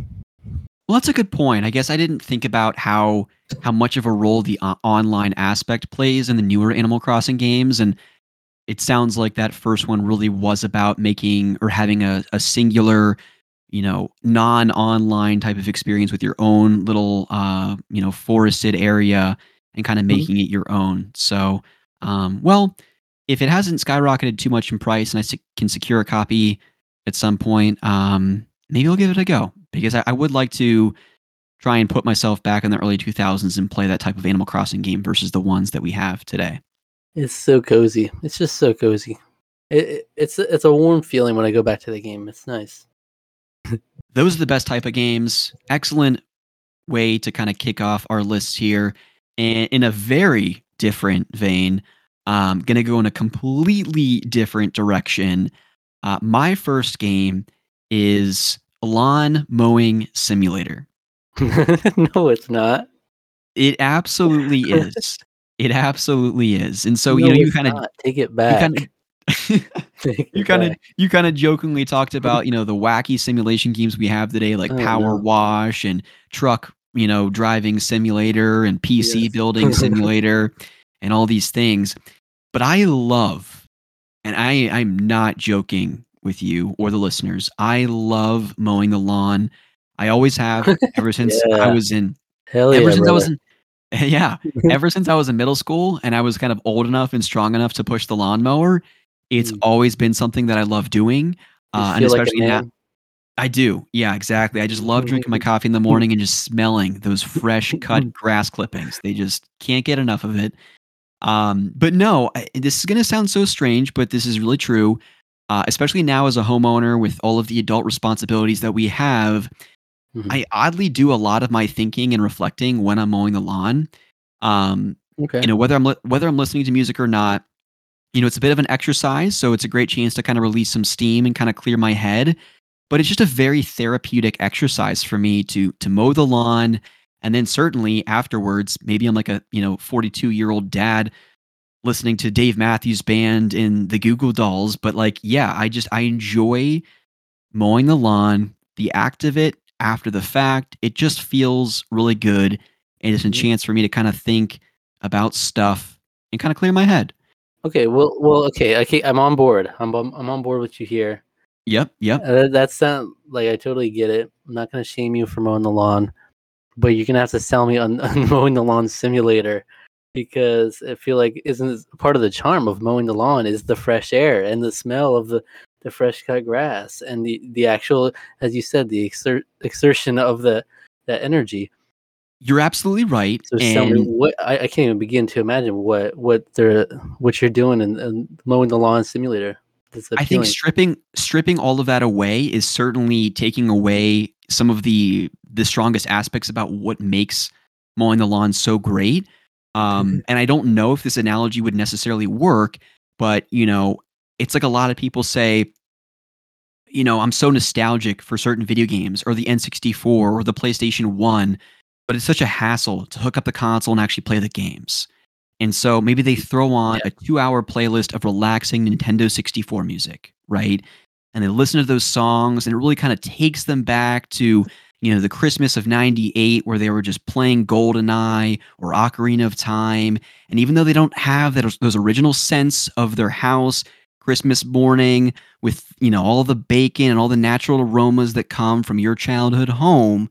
Well, that's a good point. I guess I didn't think about how how much of a role the o- online aspect plays in the newer Animal Crossing games, and it sounds like that first one really was about making or having a, a singular, you know, non-online type of experience with your own little, uh, you know, forested area and kind of Mhm. making it your own. So, um, well, if it hasn't skyrocketed too much in price and I se- can secure a copy at some point, um, maybe I'll give it a go because I, I would like to try and put myself back in the early 2000s and play that type of Animal Crossing game versus the ones that we have today. It's so cozy. It's just so cozy. It, it, it's a- it's a warm feeling when I go back to the game. It's nice. Those are the best type of games. Excellent way to kind of kick off our list here. And in a very different vein, I'm going to go in a completely different direction. Uh, my first game is Lawn Mowing Simulator. no, it's not. It absolutely is. It absolutely is. And so, you know, you kind of take it you back. you kind of you kind of jokingly talked about you know the wacky simulation games we have today like Oh, power no. wash and truck you know driving simulator and pc Yes. building simulator and all these things but i love and i i'm not joking with you or the listeners i love mowing the lawn i always have ever since i was in Hell ever yeah, since i was in yeah ever since I was in middle school and I was kind of old enough and strong enough to push the lawnmower, it's Mm. always been something that I love doing. Uh, and feel like especially now. I do. Yeah, exactly. I just love drinking my coffee in the morning and just smelling those fresh cut grass clippings. They just can't get enough of it. Um, but no, I, this is going to sound so strange, but this is really true. Uh, especially now as a homeowner with all of the adult responsibilities that we have, Mhm. I oddly do a lot of my thinking and reflecting when I'm mowing the lawn. Um, Okay. you know whether i'm li- whether i'm listening to music or not you know it's a bit of an exercise so it's a great chance to kind of release some steam and kind of clear my head but it's just a very therapeutic exercise for me to to mow the lawn and then certainly afterwards maybe i'm like a you know 42 year old dad listening to dave matthews band in the Goo Goo Dolls but like yeah i just i enjoy mowing the lawn the act of it after the fact it just feels really good and it's a Mhm. chance for me to kind of think about stuff and kind of clear my head. Okay. Well. Well. Okay. Okay. I'm on board. I'm on- I'm on board with you here. Yep, yep. Uh, that's not like I totally get it. I'm not gonna shame you for mowing the lawn, but you're gonna have to sell me on, on mowing the lawn simulator because I feel like isn't part of the charm of mowing the lawn is the fresh air and the smell of the, the fresh cut grass and the, the actual, as you said, the exer- exertion of the that energy. You're absolutely right. So and what I, I can't even begin to imagine what what they're what you're doing in, in mowing the lawn simulator. I think stripping stripping all of that away is certainly taking away some of the the strongest aspects about what makes mowing the lawn so great. Um, and I don't know if this analogy would necessarily work, but you know, it's like a lot of people say, you know, I'm so nostalgic for certain video games or the N64 or the PlayStation 1, but it's such a hassle to hook up the console and actually play the games. And so maybe they mm, throw on a two hour playlist of relaxing Nintendo 64 music, right? And they listen to those songs and it really kind of takes them back to, you know, the Christmas of 98 where they were just playing GoldenEye or Ocarina of Time. And even though they don't have that, those original sense of their house, Christmas morning with, you know, all the bacon and all the natural aromas that come from your childhood home,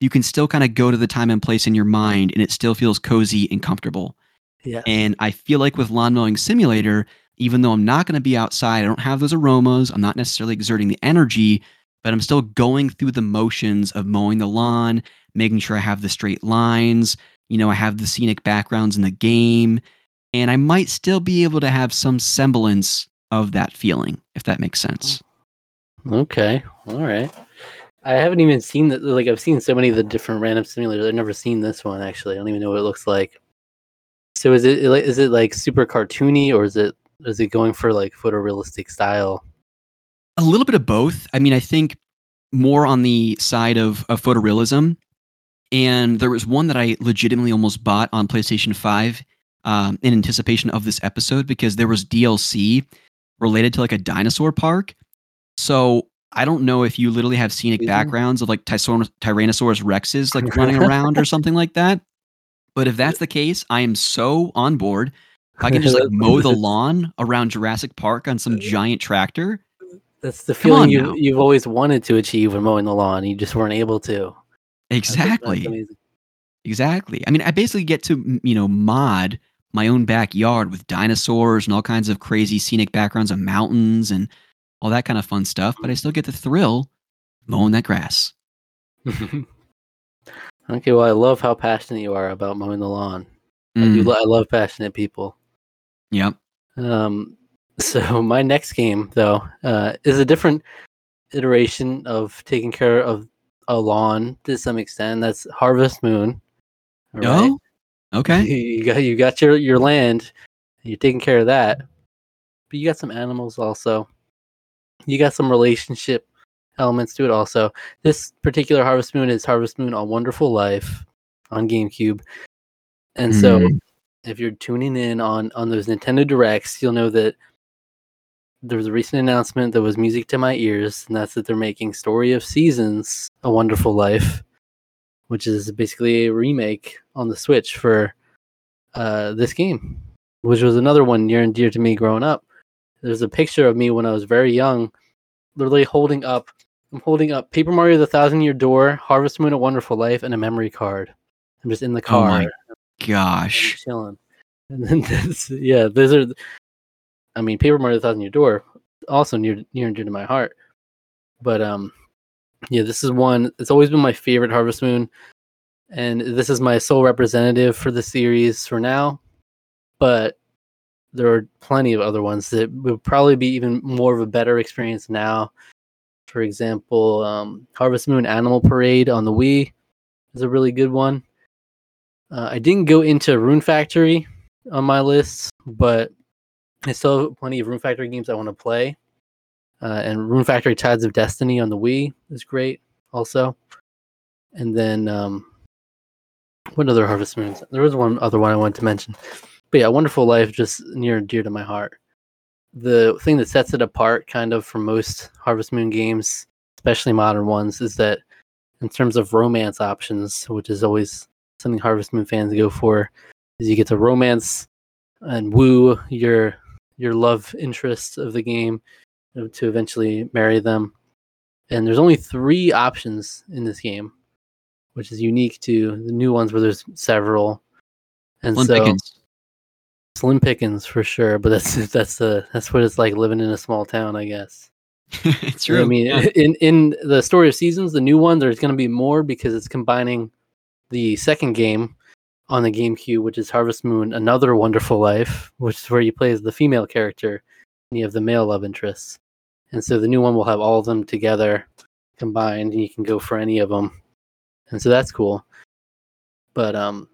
you can still kind of go to the time and place in your mind and it still feels cozy and comfortable. yeah. And I feel like with Lawn Mowing Simulator, even though I'm not going to be outside, I don't have those aromas, I'm not necessarily exerting the energy, but I'm still going through the motions of mowing the lawn, making sure I have the straight lines, you know, I have the scenic backgrounds in the game, and I might still be able to have some semblance of that feeling, if that makes sense. Okay, all right. I haven't even seen that. Like I've seen so many of the different random simulators. I've never seen this one actually. I don't even know what it looks like. So is it like- it like super cartoony or is it is it going for like photorealistic style? A little bit of both. I mean, I think more on the side of, of photorealism. and there was one that I legitimately almost bought on PlayStation 5 um, in anticipation of this episode because there was DLC related to like a dinosaur park. So I don't know if you literally have scenic Mhm. backgrounds of like Tyson- Tyrannosaurus Rexes like running around or something like that. But if that's the case, I am so on board. If I can just like mow the lawn around Jurassic Park on some giant tractor. That's the feeling you now. you've always wanted to achieve when mowing the lawn. You just weren't able to. That's- that's Exactly. Exactly. I mean, I basically get to you know mod my own backyard with dinosaurs and all kinds of crazy scenic backgrounds of mountains and all that kind of fun stuff. But I still get the thrill mowing that grass. okay, well, I love how passionate you are about mowing the lawn. I do. Mm, I love passionate people. yep. Um, so my next game, though, uh, is a different iteration of taking care of a lawn to some extent. That's Harvest Moon. all right? Okay. you got you got your your land. You're taking care of that, but you got some animals also. You got some relationship elements to it also. This particular Harvest Moon is Harvest Moon on Wonderful Life on GameCube, and so Mm. if you're tuning in on on those Nintendo Directs, you'll know that there was a recent announcement that was music to my ears, and that's that they're making Story of Seasons: A Wonderful Life, which is basically a remake on the Switch for uh, this game, which was another one near and dear to me growing up. There's a picture of me when I was very young, literally holding up. I'm holding up Paper Mario: The Thousand Year Door, Harvest Moon: A Wonderful Life, and a memory card. I'm just in the Oh car. my I'm Gosh. chilling. And then that's, yeah, those are. I mean, Paper Mario: The Thousand Year Door, also near near and dear to my heart. But um, yeah, this is one. It's always been my favorite Harvest Moon, and this is my sole representative for the series for now. But there are plenty of other ones that would probably be even more of a better experience now. For example, um, Harvest Moon Animal Parade on the Wii is a really good one. Uh, I didn't go into Rune Factory on my list, but I still have plenty of Rune Factory games I want to play. Uh, and Rune Factory Tides of Destiny on the Wii is great, also. And then, um, what other Harvest Moons? There was one other one I wanted to mention. But yeah, Wonderful Life, just near and dear to my heart. The thing that sets it apart, kind of, from most Harvest Moon games, especially modern ones, is that in terms of romance options, which is always something Harvest Moon fans go for, is you get to romance and woo your your love interest of the game to eventually marry them. And there's only three options in this game, which is unique to the new ones where there's several. And Slim so Pickens. slim pickings for sure, but that's that's the that's what it's like living in a small town, I guess. it's true. I mean, yeah. in in the story of seasons, the new one, there's going to be more because it's combining the second game on the GameCube, which is Harvest Moon: Another Wonderful Life, which is where you play as the female character and you have the male love interests. And so the new one will have all of them together combined, and you can go for any of them. And so that's cool. But um,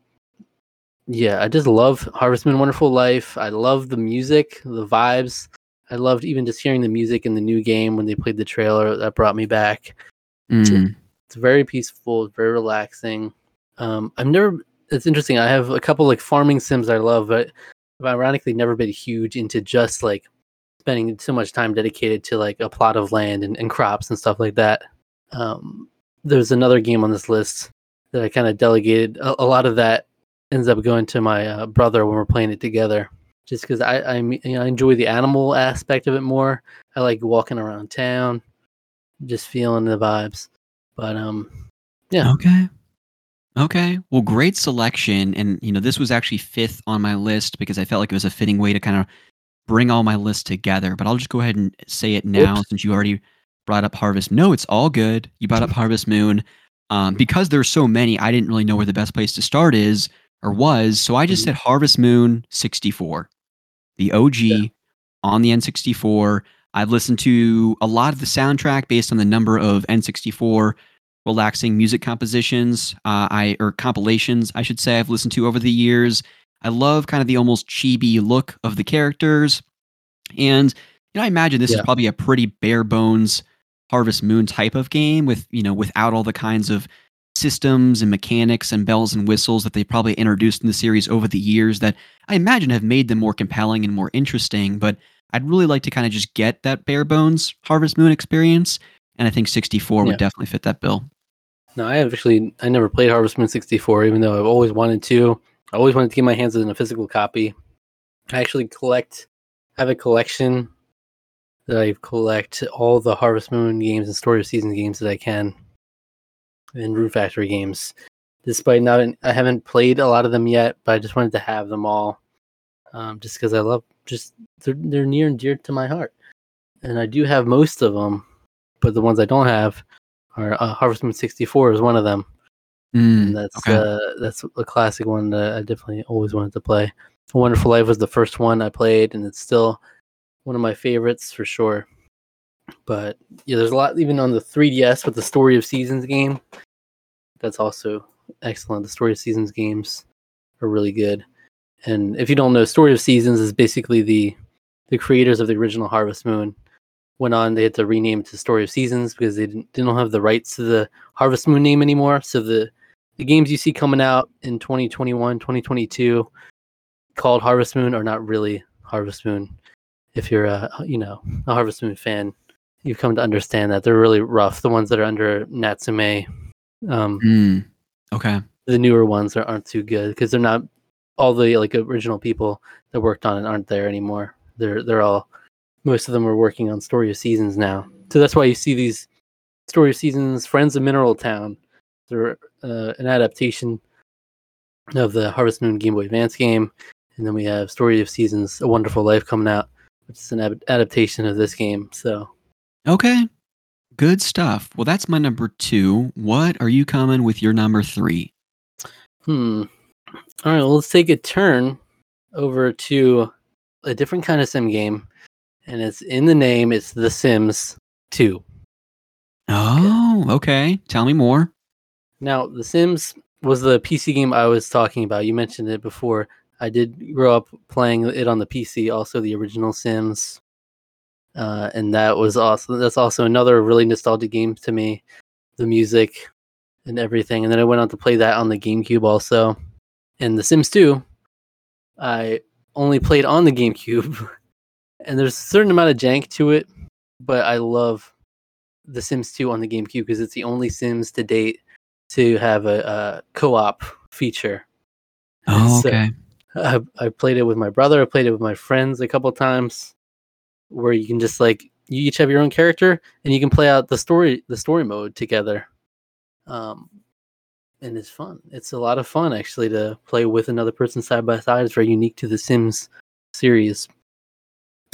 yeah, I just love Harvest Moon: Wonderful Life. I love the music, the vibes. I loved even just hearing the music in the new game when they played the trailer. That brought me back. Mm. It's very peaceful, very relaxing. Um, I've never. It's interesting. I have a couple like farming sims I love, but I've ironically never been huge into just like spending so much time dedicated to like a plot of land and, and crops and stuff like that. Um, there's another game on this list that I kind of delegated. A, a lot of that ends up going to my uh, brother when we're playing it together, just because I I, you know, I enjoy the animal aspect of it more. I like walking around town, just feeling the vibes. But um, Yeah. Okay. Okay. Well, great selection. And, you know, this was actually fifth on my list because I felt like it was a fitting way to kind of bring all my lists together. But I'll just go ahead and say it now Oops. since you already brought up Harvest. No, it's all good. You brought up Harvest Moon. Um, because there's so many, I didn't really know where the best place to start is or was. So I just Mhm. said Harvest Moon 64, the OG Yeah. on the N64. I've listened to a lot of the soundtrack based on the number of N64 relaxing music compositions uh, I or compilations I should say I've listened to over the years. I love kind of the almost chibi look of the characters, and you know I imagine this is probably a pretty bare bones Harvest Moon type of game with you know without all the kinds of systems and mechanics and bells and whistles that they probably introduced in the series over the years that I imagine have made them more compelling and more interesting. But I'd really like to kind of just get that bare bones Harvest Moon experience. And I think 64 Yeah. would definitely fit that bill. No, I actually I never played Harvest Moon 64, even though I've always wanted to. I always wanted to get my hands on a physical copy. I actually collect have a collection that I collect all the Harvest Moon games and Story of Seasons games that I can, and Rune Factory games. Despite not, I haven't played a lot of them yet, but I just wanted to have them all, um, just because I love just they're they're near and dear to my heart, and I do have most of them, but the ones I don't have are uh, Harvest Moon 64 is one of them Mm, that's okay. uh, that's a classic one that I definitely always wanted to play. A Wonderful Life was the first one I played, and it's still one of my favorites for sure. But yeah, there's a lot even on the 3DS with the Story of Seasons game. That's also excellent. The Story of Seasons games are really good. And if you don't know, Story of Seasons is basically the the creators of the original Harvest Moon went on. They had to rename it to Story of Seasons because they didn't, didn't have the rights to the Harvest Moon name anymore. So the the games you see coming out in 2021, 2022 called Harvest Moon are not really Harvest Moon. If you're a you know a Harvest Moon fan, you've come to understand that they're really rough. The ones that are under Natsume, um, Mm, okay. the newer ones are, aren't too good because they're not all the like original people that worked on it aren't there anymore. They're they're all most of them are working on Story of Seasons now. So that's why you see these Story of Seasons, Friends of Mineral Town. They're uh, an adaptation of the Harvest Moon Game Boy Advance game, and then we have Story of Seasons, A Wonderful Life coming out, which is an ad- adaptation of this game. So Okay. Good stuff. Well, that's my number two. What are you coming with your number three? Hmm. All right, well, let's take a turn over to a different kind of sim game, and it's in the name. It's The Sims 2. Oh, okay. Tell me more. Now, The Sims was the PC game I was talking about. You mentioned it before. I did grow up playing it on the PC, also the original Sims, uh, and that was also that's also another really nostalgic game to me. The music and everything, and then I went on to play that on the GameCube also. And The Sims 2, I only played on the GameCube, and there's a certain amount of jank to it, but I love The Sims 2 on the GameCube because it's the only Sims to date to have a, a co-op feature. Oh, So- okay. I, I played it with my brother. I played it with my friends a couple times, where you can just like you each have your own character and you can play out the story the story mode together. Um, and it's fun. It's a lot of fun actually to play with another person side by side. It's very unique to the Sims series.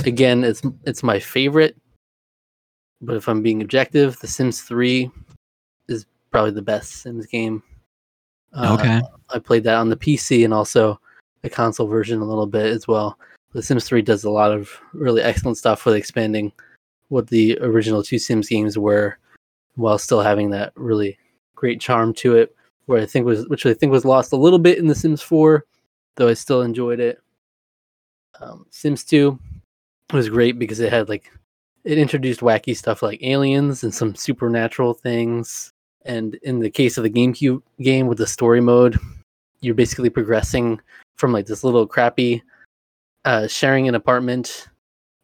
Again, it's it's my favorite. But if I'm being objective, The Sims 3 is probably the best Sims game. Uh, okay. I played that on the PC and also the console version a little bit as well. The Sims 3 does a lot of really excellent stuff with expanding what the original two Sims games were while still having that really great charm to it where I think was which I think was lost a little bit in the Sims 4 though I still enjoyed it. Um, Sims 2 was great because it had like it introduced wacky stuff like aliens and some supernatural things and in the case of the GameCube game with the story mode you're basically progressing from like this little crappy uh, sharing an apartment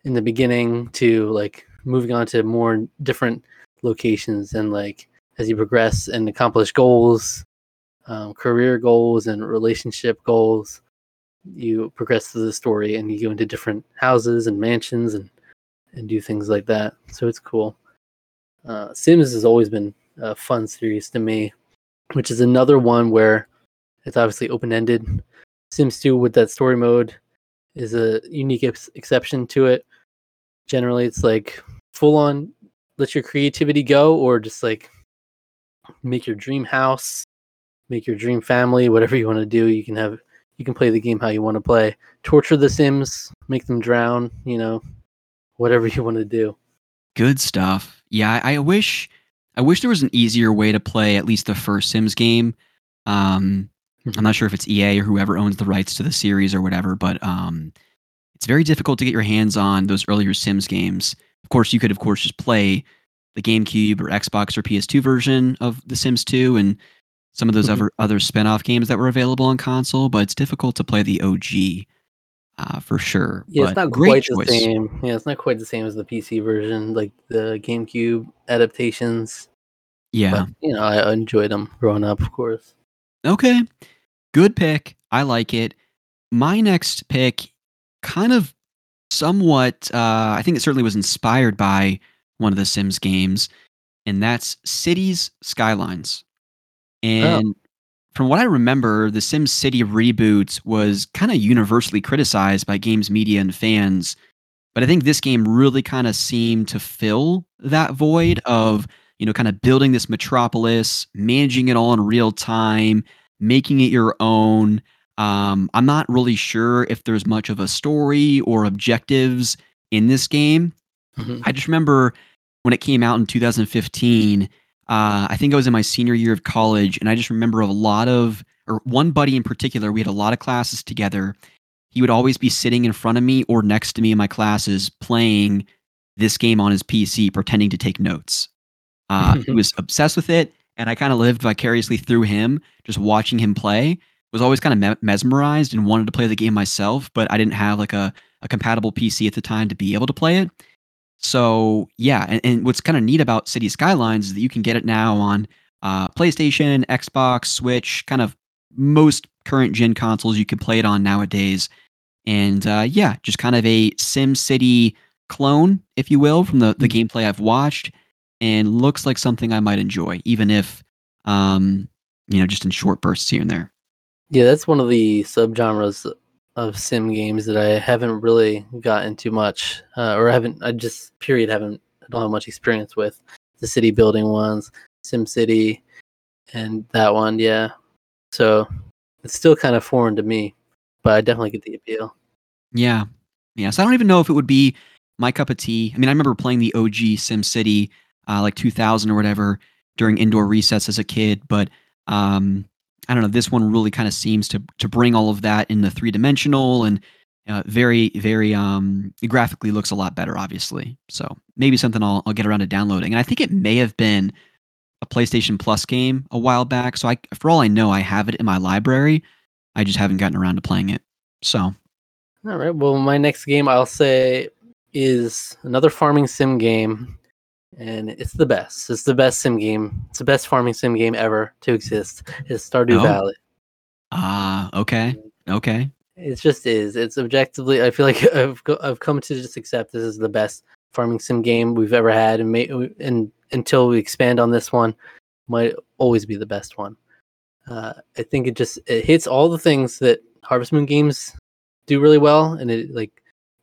in the beginning to like moving on to more different locations and like as you progress and accomplish goals um, career goals and relationship goals you progress through the story and you go into different houses and mansions and and do things like that. So it's cool. Uh, sims has always been a fun series to me which is another one where it's obviously open ended. Sims 2 with that story mode is a unique ex- exception to it. Generally, it's like full on let your creativity go, or just like make your dream house, make your dream family, whatever you want to do. You can have you can play the game how you want to play. Torture the Sims, make them drown, you know, whatever you want to do. Good stuff. Yeah, I, I wish I wish there was an easier way to play at least the first Sims game. Um, I'm not sure if it's EA or whoever owns the rights to the series or whatever, but um, it's very difficult to get your hands on those earlier Sims games. Of course, you could, of course, just play the GameCube or Xbox or PS2 version of The Sims 2 and some of those Mhm. other other spin-off games that were available on console, but it's difficult to play the OG uh, for sure. Yeah, it's not great quite choice. the same. Yeah, it's not quite the same as the PC version, like the GameCube adaptations. Yeah. But you know, I enjoyed them growing up, of course. Okay. Good pick. I like it. My next pick kind of somewhat uh I think it certainly was inspired by one of the Sims games and that's Cities Skylines. And from what I remember, the Sims City reboot was kind of universally criticized by games media and fans. But I think this game really kind of seemed to fill that void of, you know, kind of building this metropolis, managing it all in real time, making it your own. Um, I'm not really sure if there's much of a story or objectives in this game. Mhm. I just remember when it came out in 2015. Uh, I think I was in my senior year of college, and I just remember a lot of, or one buddy in particular. We had a lot of classes together. He would always be sitting in front of me or next to me in my classes playing this game on his PC, pretending to take notes. Uh, he was obsessed with it, and I kind of lived vicariously through him, just watching him play. Was always kind of me- mesmerized and wanted to play the game myself, but I didn't have like a, a compatible PC at the time to be able to play it. So yeah, and, and what's kind of neat about City Skylines is that you can get it now on uh, PlayStation, Xbox, Switch, kind of most current gen consoles you can play it on nowadays. And uh, yeah, just kind of a Sim City clone, if you will, from the the gameplay I've watched, and looks like something I might enjoy, even if um, you know, just in short bursts here and there. Yeah, that's one of the subgenres of sim games that I haven't really gotten too much, uh, or haven't. I just period haven't. I don't have much experience with the city building ones, Sim City, and that one. Yeah, so it's still kind of foreign to me, but I definitely get the appeal. Yeah. Yeah. So I don't even know if it would be my cup of tea. I mean, I remember playing the OG Sim City, uh, like 2000 or whatever, during indoor recess as a kid. But um, I don't know. This one really kind of seems to to bring all of that in the three dimensional and uh, very, very um, graphically looks a lot better, obviously. So maybe something I'll, I'll get around to downloading. And I think it may have been a PlayStation Plus game a while back. So I, for all I know, I have it in my library. I just haven't gotten around to playing it. So All right. Well, my next game I'll say is another farming sim game, and it's the best. It's the best sim game. It's the best farming sim game ever to exist. It's Stardew Oh. Valley. ah, okay, okay. It just is. It's objectively. I feel like I've go, I've come to just accept this is the best farming sim game we've ever had, and may, and until we expand on this one, might always be the best one. Uh, I think it just it hits all the things that Harvest Moon games do really well, and it like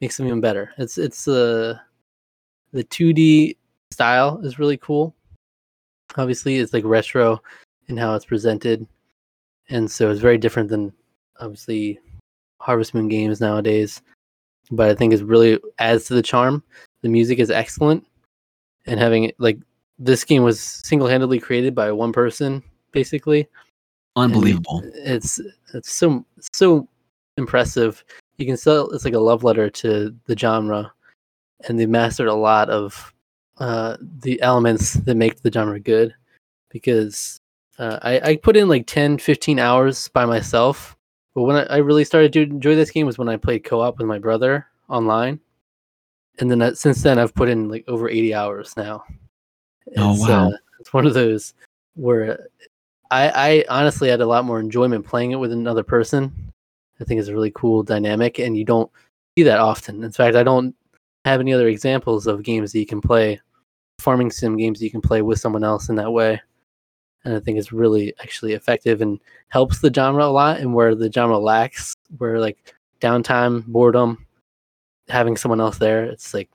makes them even better. It's it's uh, the 2D style is really cool. Obviously, it's like retro in how it's presented, and so it's very different than obviously Harvest Moon games nowadays. But I think it really adds to the charm. The music is excellent, and having it like this game was single handedly created by one person, basically. and Unbelievable. It's it's so so impressive. You can sell it's like a love letter to the genre, and they mastered a lot of uh, the elements that make the genre good. Because uh, I, I put in like 10, 15 hours by myself, but when I, I really started to enjoy this game was when I played co-op with my brother online, and then uh, since then I've put in like over eighty hours now. Oh, wow. uh, it's one of those where I, I honestly had a lot more enjoyment playing it with another person. I think it's a really cool dynamic, and you don't see that often. In fact, I don't have any other examples of games that you can play, farming sim games that you can play with someone else in that way. And I think it's really actually effective and helps the genre a lot. And where the genre lacks, where like downtime, boredom, having someone else there, it's like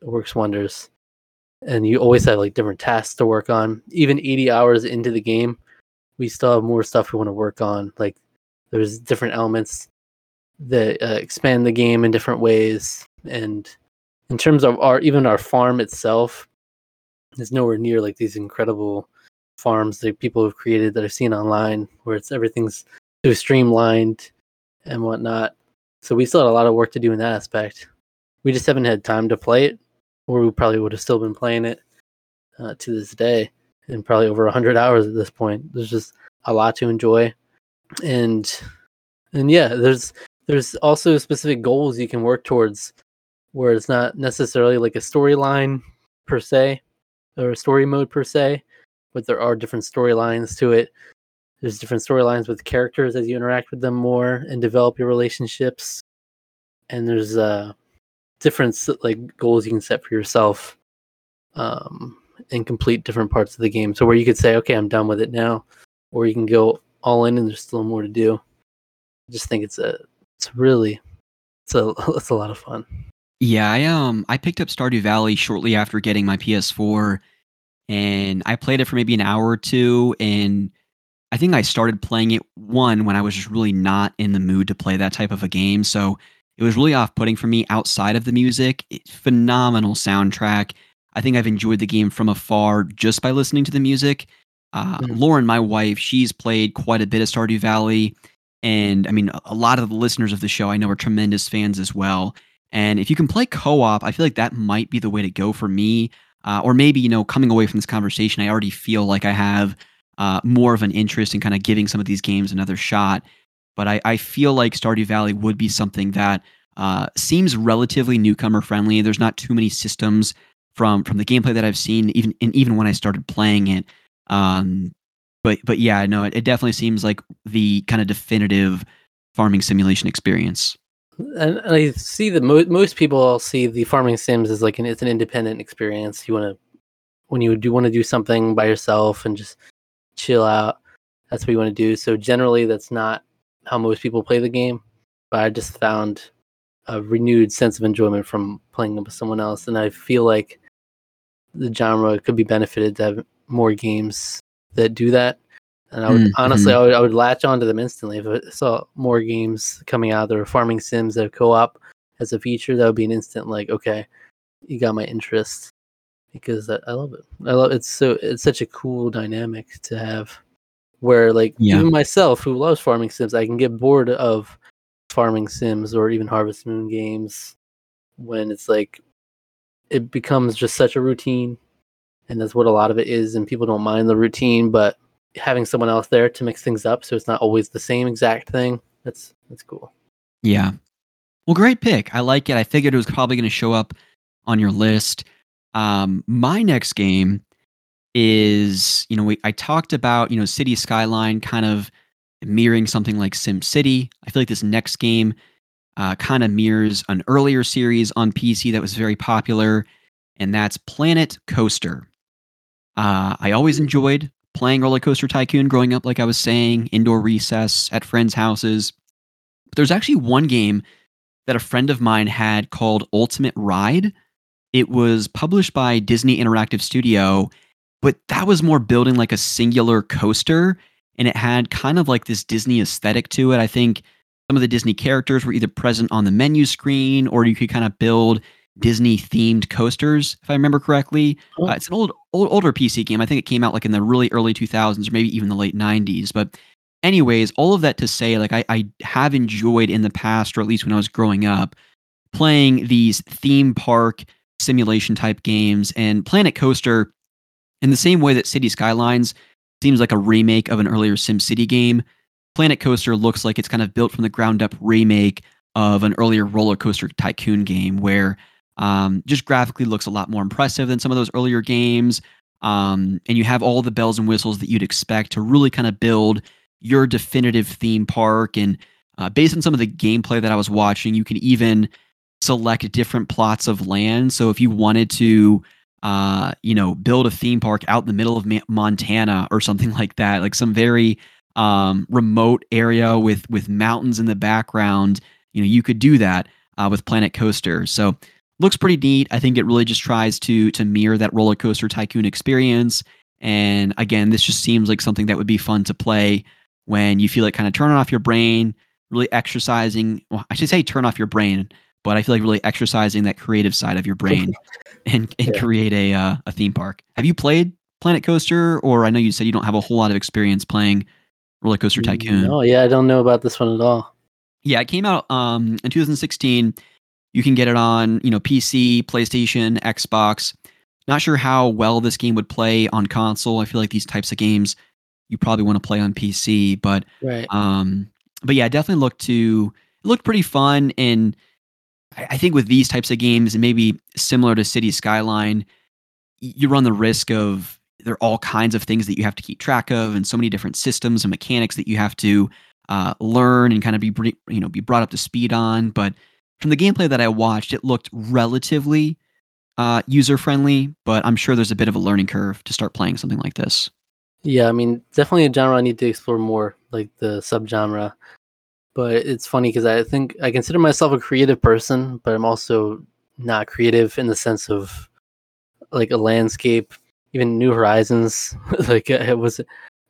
it works wonders. And you always have like different tasks to work on. Even 80 hours into the game, we still have more stuff we want to work on. Like there's different elements that uh, expand the game in different ways. And in terms of our even our farm itself, is nowhere near like these incredible farms that people have created that I've seen online, where it's everything's so streamlined and whatnot. So we still had a lot of work to do in that aspect. We just haven't had time to play it, or we probably would have still been playing it uh, to this day, and probably over hundred hours at this point. There's just a lot to enjoy, and and yeah, there's there's also specific goals you can work towards, where it's not necessarily like a storyline per se or a story mode per se, but there are different storylines to it. There's different storylines with characters as you interact with them more and develop your relationships. And there's uh different like goals you can set for yourself um and complete different parts of the game. So where you could say, okay, I'm done with it now, or you can go all in and there's still more to do. I just think it's a it's really it's a it's a lot of fun. Yeah, I um I picked up Stardew Valley shortly after getting my PS4 and I played it for maybe an hour or two and I think I started playing it one when I was just really not in the mood to play that type of a game. So it was really off putting for me outside of the music. It, phenomenal soundtrack. I think I've enjoyed the game from afar just by listening to the music. Uh, mm-hmm. Lauren, my wife, she's played quite a bit of Stardew Valley. And I mean, a lot of the listeners of the show I know are tremendous fans as well. And if you can play co op, I feel like that might be the way to go for me. Uh, or maybe, you know, coming away from this conversation, I already feel like I have uh, more of an interest in kind of giving some of these games another shot. But I, I feel like Stardew Valley would be something that uh, seems relatively newcomer friendly. There's not too many systems from from the gameplay that I've seen, even and even when I started playing it. Um, but but yeah, no, it, it definitely seems like the kind of definitive farming simulation experience. And I see that mo- most people see the farming sims as like an it's an independent experience. You want to when you do want to do something by yourself and just chill out. That's what you want to do. So generally, that's not how most people play the game. But I just found a renewed sense of enjoyment from playing with someone else, and I feel like the genre could be benefited to have more games that do that. And I would mm-hmm. honestly, I would, I would latch onto them instantly if I saw more games coming out that are farming sims that co-op as a feature. That would be an instant like, okay, you got my interest because I, I love it. I love it's so it's such a cool dynamic to have. Where like yeah. even myself, who loves farming sims, I can get bored of farming sims or even Harvest Moon games when it's like it becomes just such a routine and that's what a lot of it is and people don't mind the routine but having someone else there to mix things up so it's not always the same exact thing. That's that's cool. Yeah. Well great pick. I like it. I figured it was probably going to show up on your list. Um my next game is you know we, i talked about you know city skyline kind of mirroring something like sim city i feel like this next game uh, kind of mirrors an earlier series on pc that was very popular and that's planet coaster. Uh, I always enjoyed playing Roller Coaster Tycoon growing up, like I was saying, indoor recess at friends' houses. But there's actually one game that a friend of mine had called Ultimate Ride. It was published by Disney Interactive Studio, but that was more building like a singular coaster. And it had kind of like this Disney aesthetic to it. I think some of the Disney characters were either present on the menu screen or you could kind of build Disney themed coasters, if I remember correctly. Oh. Uh, it's an old, old, older PC game. I think it came out like in the really early 2000s or maybe even the late 90s. But, anyways, all of that to say, like I, I have enjoyed in the past, or at least when I was growing up, playing these theme park simulation type games and Planet Coaster in the same way that City Skylines seems like a remake of an earlier SimCity game. Planet Coaster looks like it's kind of built from the ground up remake of an earlier roller coaster tycoon game where um, just graphically looks a lot more impressive than some of those earlier games. Um, and you have all the bells and whistles that you'd expect to really kind of build your definitive theme park. And uh, based on some of the gameplay that I was watching, you can even select different plots of land. So if you wanted to, uh, you know, build a theme park out in the middle of Ma- Montana or something like that, like some very um, remote area with with mountains in the background, you know, you could do that uh, with Planet Coaster. So looks pretty neat. I think it really just tries to to mirror that roller coaster tycoon experience. And again, this just seems like something that would be fun to play when you feel like kind of turning off your brain, really exercising. Well, I should say turn off your brain, but I feel like really exercising that creative side of your brain and, and yeah. create a uh, a theme park. Have you played Planet Coaster, or I know you said you don't have a whole lot of experience playing Roller Coaster Tycoon? Oh yeah, I don't know about this one at all. Yeah, it came out um, in 2016. You can get it on, you know, PC, PlayStation, Xbox. Not sure how well this game would play on console. I feel like these types of games you probably want to play on PC. But Right. um, but yeah, definitely looked to it looked pretty fun. And I, I think with these types of games, and maybe similar to City Skyline, you run the risk of there are all kinds of things that you have to keep track of, and so many different systems and mechanics that you have to uh, learn and kind of be you know be brought up to speed on. But from the gameplay that I watched, it looked relatively uh, user friendly. But I'm sure there's a bit of a learning curve to start playing something like this. Yeah, I mean, definitely a genre I need to explore more, like the subgenre. But it's funny because I think I consider myself a creative person, but I'm also not creative in the sense of like a landscape, even New Horizons. like I was,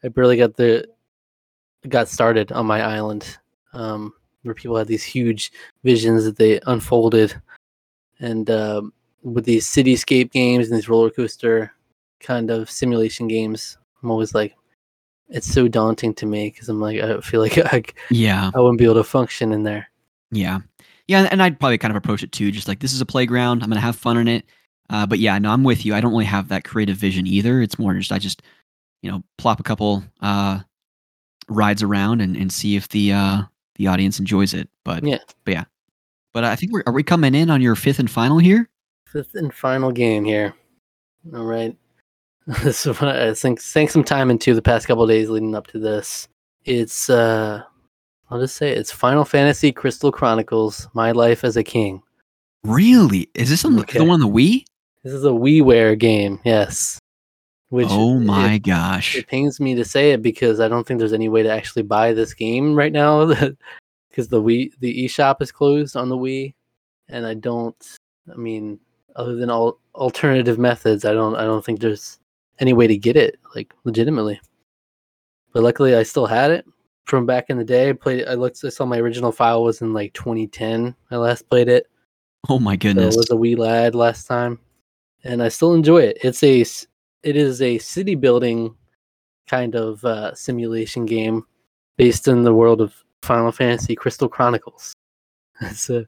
I barely got the got started on my island, um, where people had these huge visions that they unfolded, and um with these cityscape games and these roller coaster kind of simulation games, I'm always like, it's so daunting to me because I'm like, I feel like I, Yeah. I wouldn't be able to function in there. Yeah. Yeah, and I'd probably kind of approach it too, just like this is a playground. I'm gonna have fun in it. Uh, but yeah, no, I'm with you. I don't really have that creative vision either. It's more just I just, you know, plop a couple uh, rides around and, and see if the uh, the audience enjoys it. But Yeah. but yeah. But I think we're are we coming in on your fifth and final here? Fifth and final game here. All right. this is what I think sank some time into the past couple of days leading up to this. It's uh I'll just say it, it's Final Fantasy Crystal Chronicles: My Life as a King. Really? Is this on the- Okay. the one on the Wii? This is a WiiWare game, yes. Which oh it- my gosh. It pains me to say it because I don't think there's any way to actually buy this game right now because the Wii the eShop is closed on the Wii, and I don't. I mean, other than all alternative methods, I don't. I don't think there's any way to get it like legitimately. But luckily, I still had it from back in the day. I played. I looked. I saw my original file was in like 2010. I last played it. Oh my So goodness. it was a wee lad last time, and I still enjoy it. It's a it is a city building kind of uh, simulation game based in the world of Final Fantasy Crystal Chronicles. It's a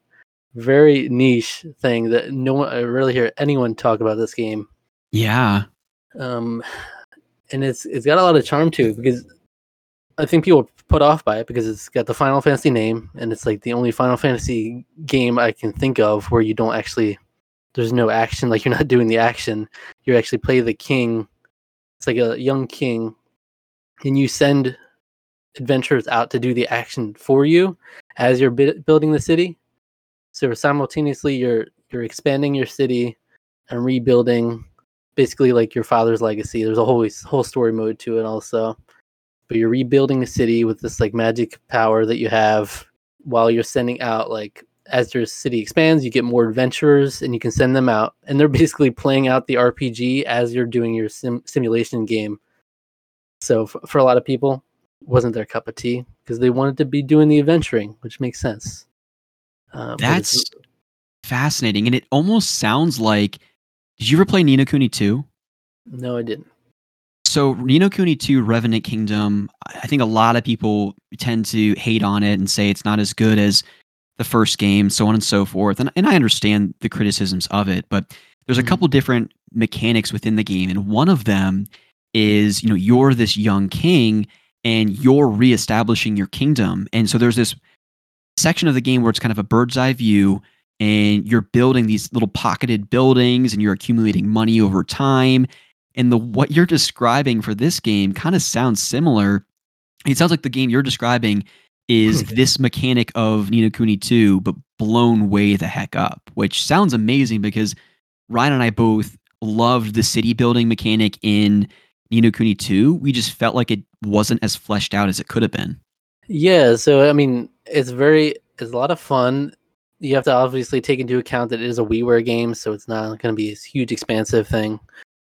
very niche thing that no one I rarely hear anyone talk about this game. yeah. Um, and it's it's got a lot of charm to it because I think people are put off by it because it's got the Final Fantasy name and it's like the only Final Fantasy game I can think of where you don't actually there's no action like you're not doing the action you actually play the king it's like a young king and you send adventurers out to do the action for you as you're bi- building the city so simultaneously you're you're expanding your city and rebuilding basically like your father's legacy. There's a whole whole story mode to it also. But you're rebuilding a city with this like magic power that you have while you're sending out like as your city expands, you get more adventurers and you can send them out and they're basically playing out the RPG as you're doing your sim- simulation game. So f- for a lot of people, it wasn't their cup of tea because they wanted to be doing the adventuring, which makes sense. Uh, That's fascinating. And it almost sounds like did you ever play Ni no Kuni 2? no, I didn't. So Ni no Kuni 2 Revenant Kingdom, I think a lot of people tend to hate on it and say it's not as good as the first game, so on and so forth. And, and I understand the criticisms of it, but there's a Mhm. couple different mechanics within the game. And one of them is, you know, you're this young king and you're reestablishing your kingdom. And so there's this section of the game where it's kind of a bird's eye view and you're building these little pocketed buildings and you're accumulating money over time and the what you're describing for this game kind of sounds similar it sounds like the game you're describing is this mechanic of Ni no Kuni 2 but blown way the heck up which sounds amazing because Ryan and I both loved the city building mechanic in Ni no Kuni 2 we just felt like it wasn't as fleshed out as it could have been Yeah, so I mean, it's very it's a lot of fun. You have to obviously take into account that it is a WiiWare game, so it's not going to be this huge expansive thing.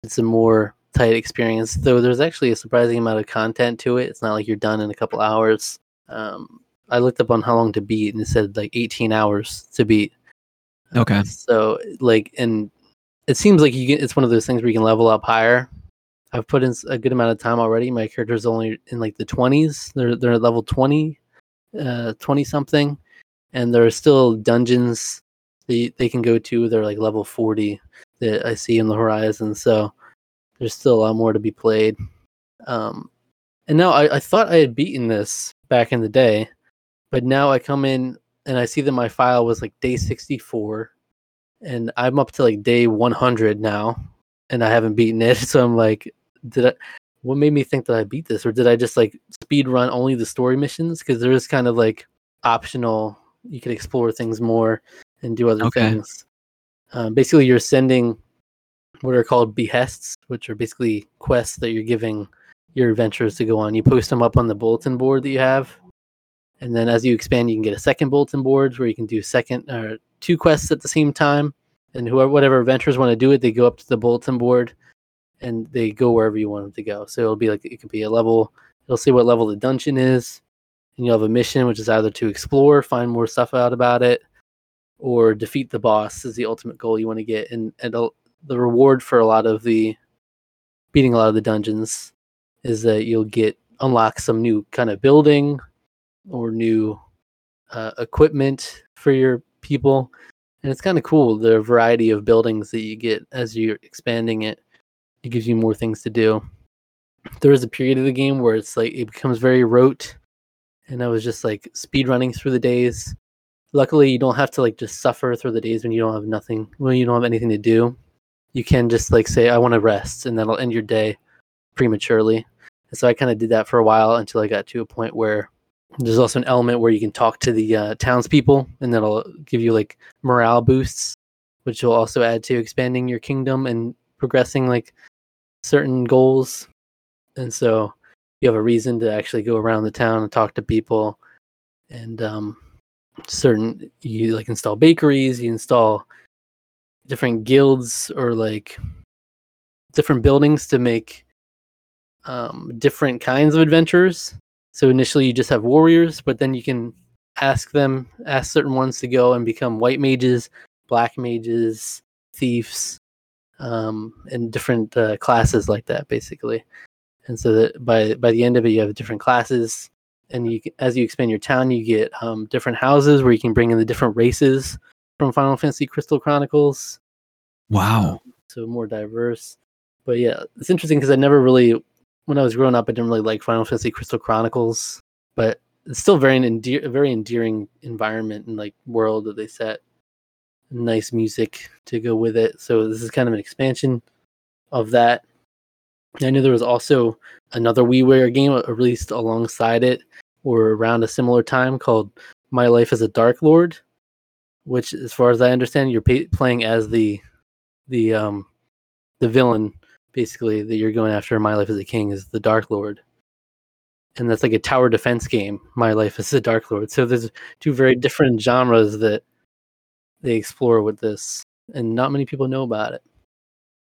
It's a more tight experience, though. There's actually a surprising amount of content to it. It's not like you're done in a couple hours. Um, I looked up on how long to beat, and it said like 18 hours to beat. Uh, Okay. So like, and it seems like you get It's one of those things where you can level up higher. I've put in a good amount of time already. My character's only in like the 20s. They're they're at level 20, uh, 20 something, and there are still dungeons they they can go to. They're like level 40 that I see in the horizon. So there's still a lot more to be played. Um, And now I, I thought I had beaten this back in the day, but now I come in and I see that my file was like day 64 and I'm up to like day 100 now and I haven't beaten it. So I'm like, did I, what made me think that I beat this? Or did I just like speed run only the story missions? Because there is kind of like optional, you can explore things more and do other Okay. things. Um, basically, you're sending what are called behests, which are basically quests that you're giving your adventurers to go on. You post them up on the bulletin board that you have. And then as you expand, you can get a second bulletin board where you can do second or two quests at the same time. And whoever, whatever adventurers want to do it, they go up to the bulletin board and they go wherever you want them to go. So it'll be like it could be a level. It'll see what level the dungeon is, and you'll have a mission, which is either to explore, find more stuff out about it, or defeat the boss is the ultimate goal you want to get. And and uh, the reward for a lot of the beating a lot of the dungeons is that you'll get unlock some new kind of building or new uh, equipment for your people. And it's kind of cool the variety of buildings that you get as you're expanding it. It gives you more things to do. There is a period of the game where it's like it becomes very rote, and I was just like speed running through the days. Luckily, you don't have to like just suffer through the days when you don't have nothing, when you don't have anything to do. You can just like say, "I want to rest," and that'll end your day prematurely. And so I kind of did that for a while until I got to a point where there's also an element where you can talk to the uh, townspeople, and that'll give you like morale boosts, which will also add to expanding your kingdom and progressing like certain goals. And so you have a reason to actually go around the town and talk to people, and um, certain you like install bakeries, you install different guilds or like different buildings to make um, different kinds of adventures. So initially you just have warriors, but then you can ask them, ask certain ones to go and become white mages, black mages, thieves, um, and different uh, classes like that, basically. And so that by by the end of it, you have different classes, and you as you expand your town, you get um, different houses where you can bring in the different races from Final Fantasy Crystal Chronicles Wow. so more diverse. But yeah, it's interesting because I never really, when I was growing up, I didn't really like Final Fantasy Crystal Chronicles, but it's still very endear, very endearing environment and like world that they set. Nice music to go with it. So this is kind of an expansion of that. I knew there was also another WiiWare game uh, released alongside it or around a similar time called My Life as a Dark Lord, which, as far as I understand, you're pa- playing as the the um the villain basically that you're going after My Life as a King is the Dark Lord. And that's like a tower defense game, My Life as a Dark Lord. So there's two very different genres that they explore with this, and not many people know about it.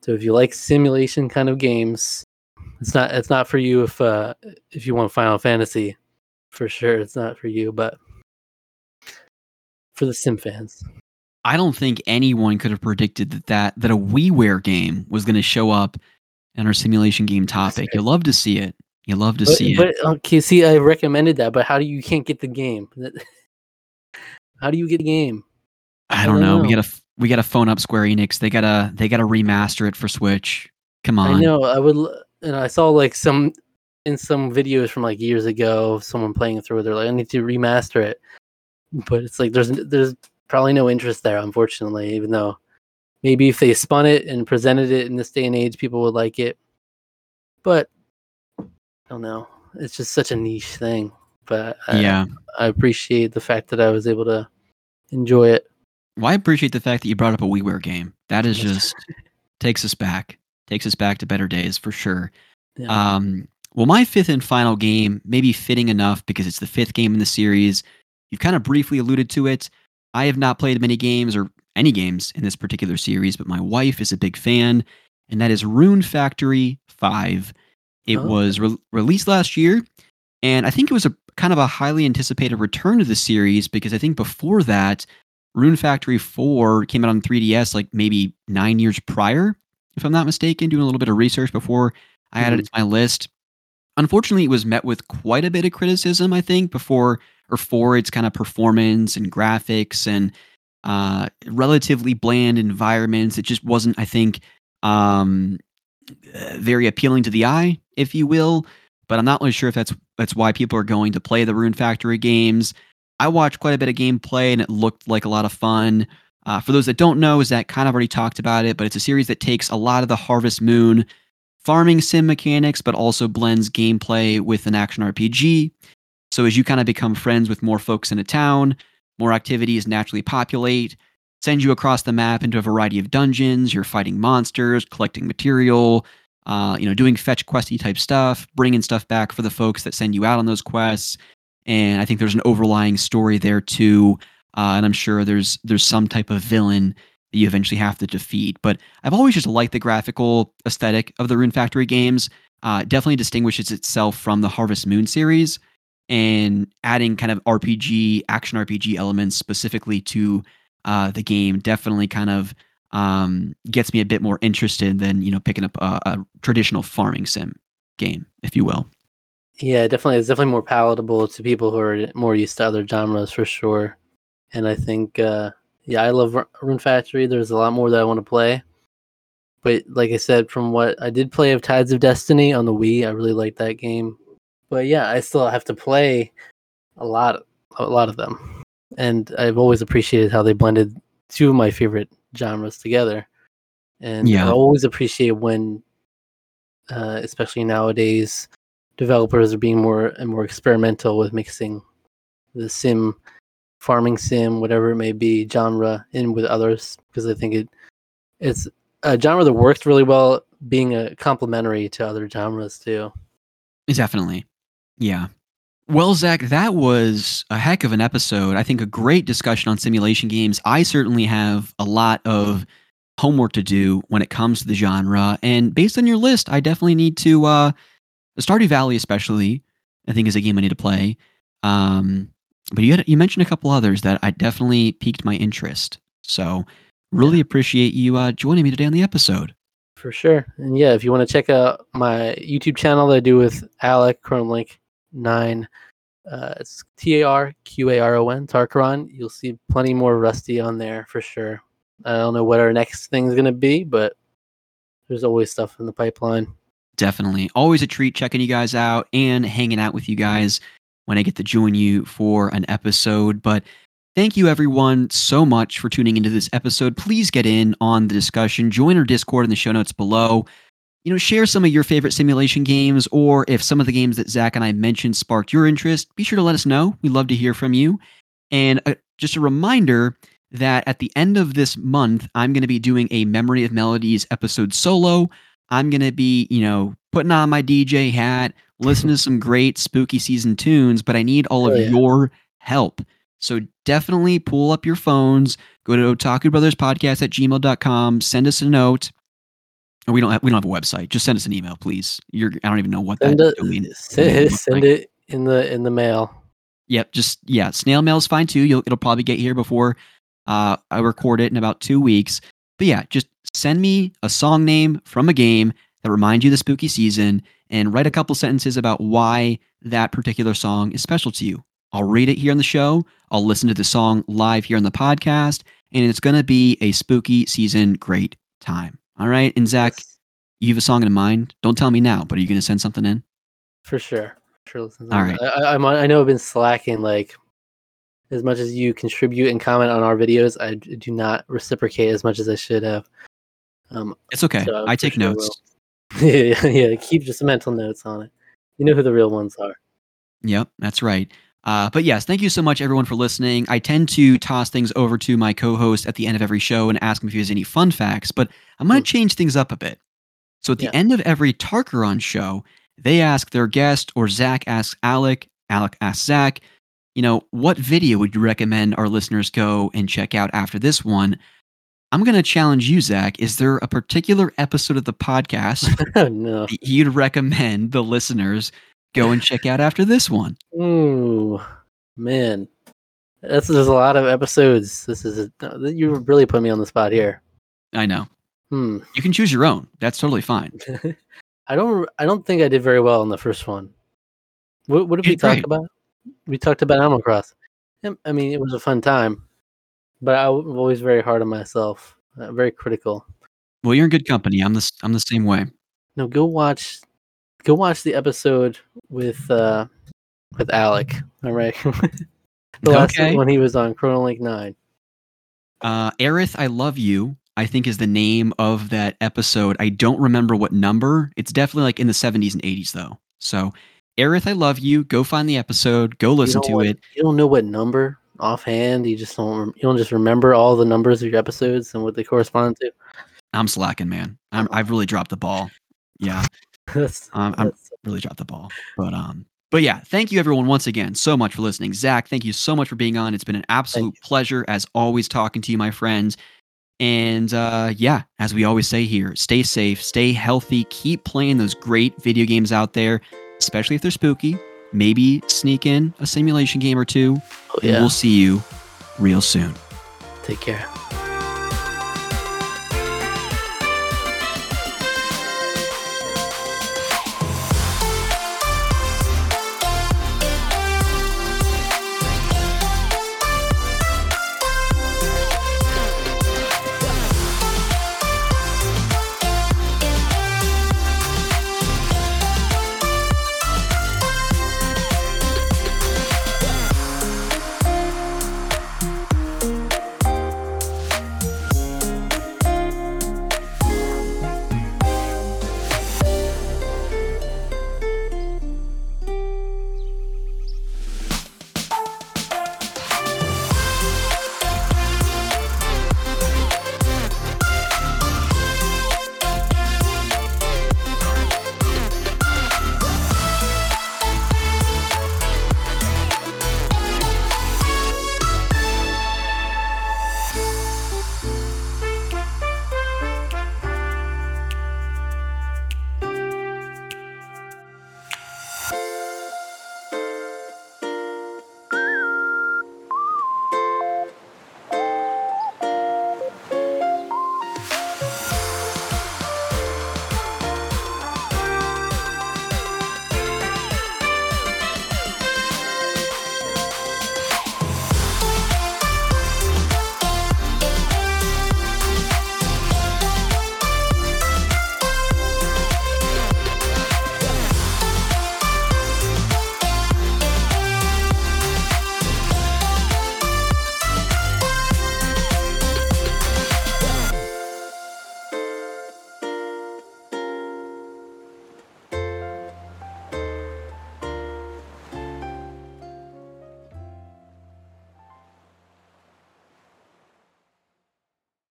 So if you like simulation kind of games, it's not it's not for you if uh if you want Final Fantasy, for sure it's not for you, but for the sim fans. I don't think anyone could have predicted that that, that a WiiWare game was going to show up in our simulation game topic. You love to see it. You love to But, see it. but okay, see, I recommended that, but how do you, you can't get the game? How do you get the game? I I don't don't know. We gotta we gotta phone up Square Enix. They gotta they gotta remaster it for Switch. Come on. I know. I would, and I saw like some in some videos from like years ago, someone playing it through. They're like, I need to remaster it, but it's like there's there's probably no interest there, unfortunately. Even though maybe if they spun it and presented it in this day and age, people would like it. But I don't know. It's just such a niche thing. But I, yeah. I appreciate the fact that I was able to enjoy it. Well, I appreciate the fact that you brought up a WiiWare game. That is just takes us back. Takes us back to better days for sure. Yeah. Um, well, my fifth and final game may be fitting enough because it's the fifth game in the series. You've kind of briefly alluded to it. I have not played many games or any games in this particular series, but my wife is a big fan, and that is Rune Factory 5. It Oh, was re- released last year, and I think it was a kind of a highly anticipated return to the series because I think before that, Rune Factory 4 came out on 3DS like maybe nine years prior, if I'm not mistaken, doing a little bit of research before I added it mm-hmm. to my list. Unfortunately, it was met with quite a bit of criticism, I think, before or for its kind of performance and graphics and uh, relatively bland environments. It just wasn't, I think, um, very appealing to the eye, if you will. but I'm not really sure if that's that's why people are going to play the Rune Factory games. I watched quite a bit of gameplay and it looked like a lot of fun. Uh, for those that don't know, is that kind of already talked about it, but it's a series that takes a lot of the Harvest Moon farming sim mechanics, but also blends gameplay with an action RPG. So as you kind of become friends with more folks in a town, more activities naturally populate, send you across the map into a variety of dungeons. You're fighting monsters, collecting material, uh, you know, doing fetch questy type stuff, bringing stuff back for the folks that send you out on those quests. And I think there's an overlying story there too. Uh, and I'm sure there's there's some type of villain that you eventually have to defeat. But I've always just liked the graphical aesthetic of the Rune Factory games. Uh, definitely distinguishes itself from the Harvest Moon series, and adding kind of RPG action RPG elements specifically to uh, the game definitely kind of um, gets me a bit more interested than you know picking up a, a traditional farming sim game, if you will. Yeah, definitely. It's definitely more palatable to people who are more used to other genres for sure. And I think, uh, yeah, I love Rune Factory. There's a lot more that I want to play. But like I said, from what I did play of Tides of Destiny on the Wii, I really liked that game. But yeah, I still have to play a lot, a lot of them. And I've always appreciated how they blended two of my favorite genres together. And Yeah. I always appreciate when, uh, especially nowadays, developers are being more and more experimental with mixing the sim, farming sim, whatever it may be, genre in with others because I think it it's a genre that works really well, being a complementary to other genres too. Definitely. Yeah. Well, Zach, that was a heck of an episode. I think a great discussion on simulation games. I certainly have a lot of homework to do when it comes to the genre. And based on your list, I definitely need to, uh, Stardew Valley, especially, I think is a game I need to play. Um, but you, had, you mentioned a couple others that I definitely piqued my interest. So, really appreciate you uh, joining me today on the episode. For sure. And yeah, if you want to check out my YouTube channel that I do with Alec Chrono Link nine, uh, it's T A R Q A R O N Tarqaron. You'll see plenty more Rusty on there for sure. I don't know what our next thing's gonna be, but there's always stuff in the pipeline. Definitely. Always a treat checking you guys out and hanging out with you guys when I get to join you for an episode. But thank you, everyone, so much for tuning into this episode. Please get in on the discussion. Join our Discord in the show notes below. You know, share some of your favorite simulation games, or if some of the games that Zach and I mentioned sparked your interest, be sure to let us know. We'd love to hear from you. And uh, just a reminder that at the end of this month, I'm going to be doing a Memory of Melodies episode solo. I'm going to be, you know, putting on my DJ hat, listening to some great spooky season tunes, but I need all of Oh, yeah. your help. So definitely pull up your phones, go to Otaku Brothers Podcast at gmail.com, send us a note. We don't have we don't have a website. Just send us an email, please. You're I don't even know what Send that it, domain send, send like. it in the in the mail. Yep, just yeah, snail mail is fine too. You'll it'll probably get here before uh, I record it in about two weeks. But yeah, just send me a song name from a game that reminds you of the spooky season, and write a couple sentences about why that particular song is special to you. I'll read it here on the show. I'll listen to the song live here on the podcast, and it's gonna be a spooky season great time. All right, and Zach, Yes, you have a song in mind. Don't tell me now, but are you gonna send something in? for sure. Sure. listen to All right. I, I'm- I know I've been slacking. Like as much as you contribute and comment on our videos, I do not reciprocate as much as I should have. Um, It's okay. So, I take sure notes. yeah, yeah. Keep just mental notes on it. You know who the real ones are. Yep, that's right. Uh, but yes, thank you so much, everyone, for listening. I tend to toss things over to my co host at the end of every show and ask him if he has any fun facts, but I'm going to change things up a bit. So at the Yeah. end of every Tarqaron show, they ask their guest, or Zach asks Alec, Alec asks Zach, you know, what video would you recommend our listeners go and check out after this one? I'm going to challenge you, Zach. Is there a particular episode of the podcast oh no. you'd recommend the listeners go and check out after this one? Ooh, man. That's there's a lot of episodes. This is a, you really put me on the spot here. I know. Hmm. You can choose your own. That's totally fine. I don't. I don't think I did very well in the first one. What, what did You we talk about? We talked about Animal Cross. I mean, it was a fun time, but I'm always very hard on myself. Uh, very critical. Well, you're in good company. I'm the I'm the same way. No, go watch go watch the episode with uh with Alec. All right. the last Okay. when he was on Chrono Link 9. Uh, Aerith, I love you. I think is the name of that episode. I don't remember what number. It's definitely like in the 70s and 80s though. So, Aerith, I love you. Go find the episode. Go listen to what- it. You don't know what number offhand. You just don't. You don't just remember all the numbers of your episodes and what they correspond to. I'm slacking, man. I'm, I've really dropped the ball. Yeah, That's, um, I'm that's really dropped the ball. But um, but yeah, thank you everyone once again so much for listening. Zach, thank you so much for being on. It's been an absolute pleasure as always talking to you, my friends. And uh, yeah, as we always say here, stay safe, stay healthy, keep playing those great video games out there, especially if they're spooky. Maybe sneak in a simulation game or two. oh, And we'll see you real soon. Take care.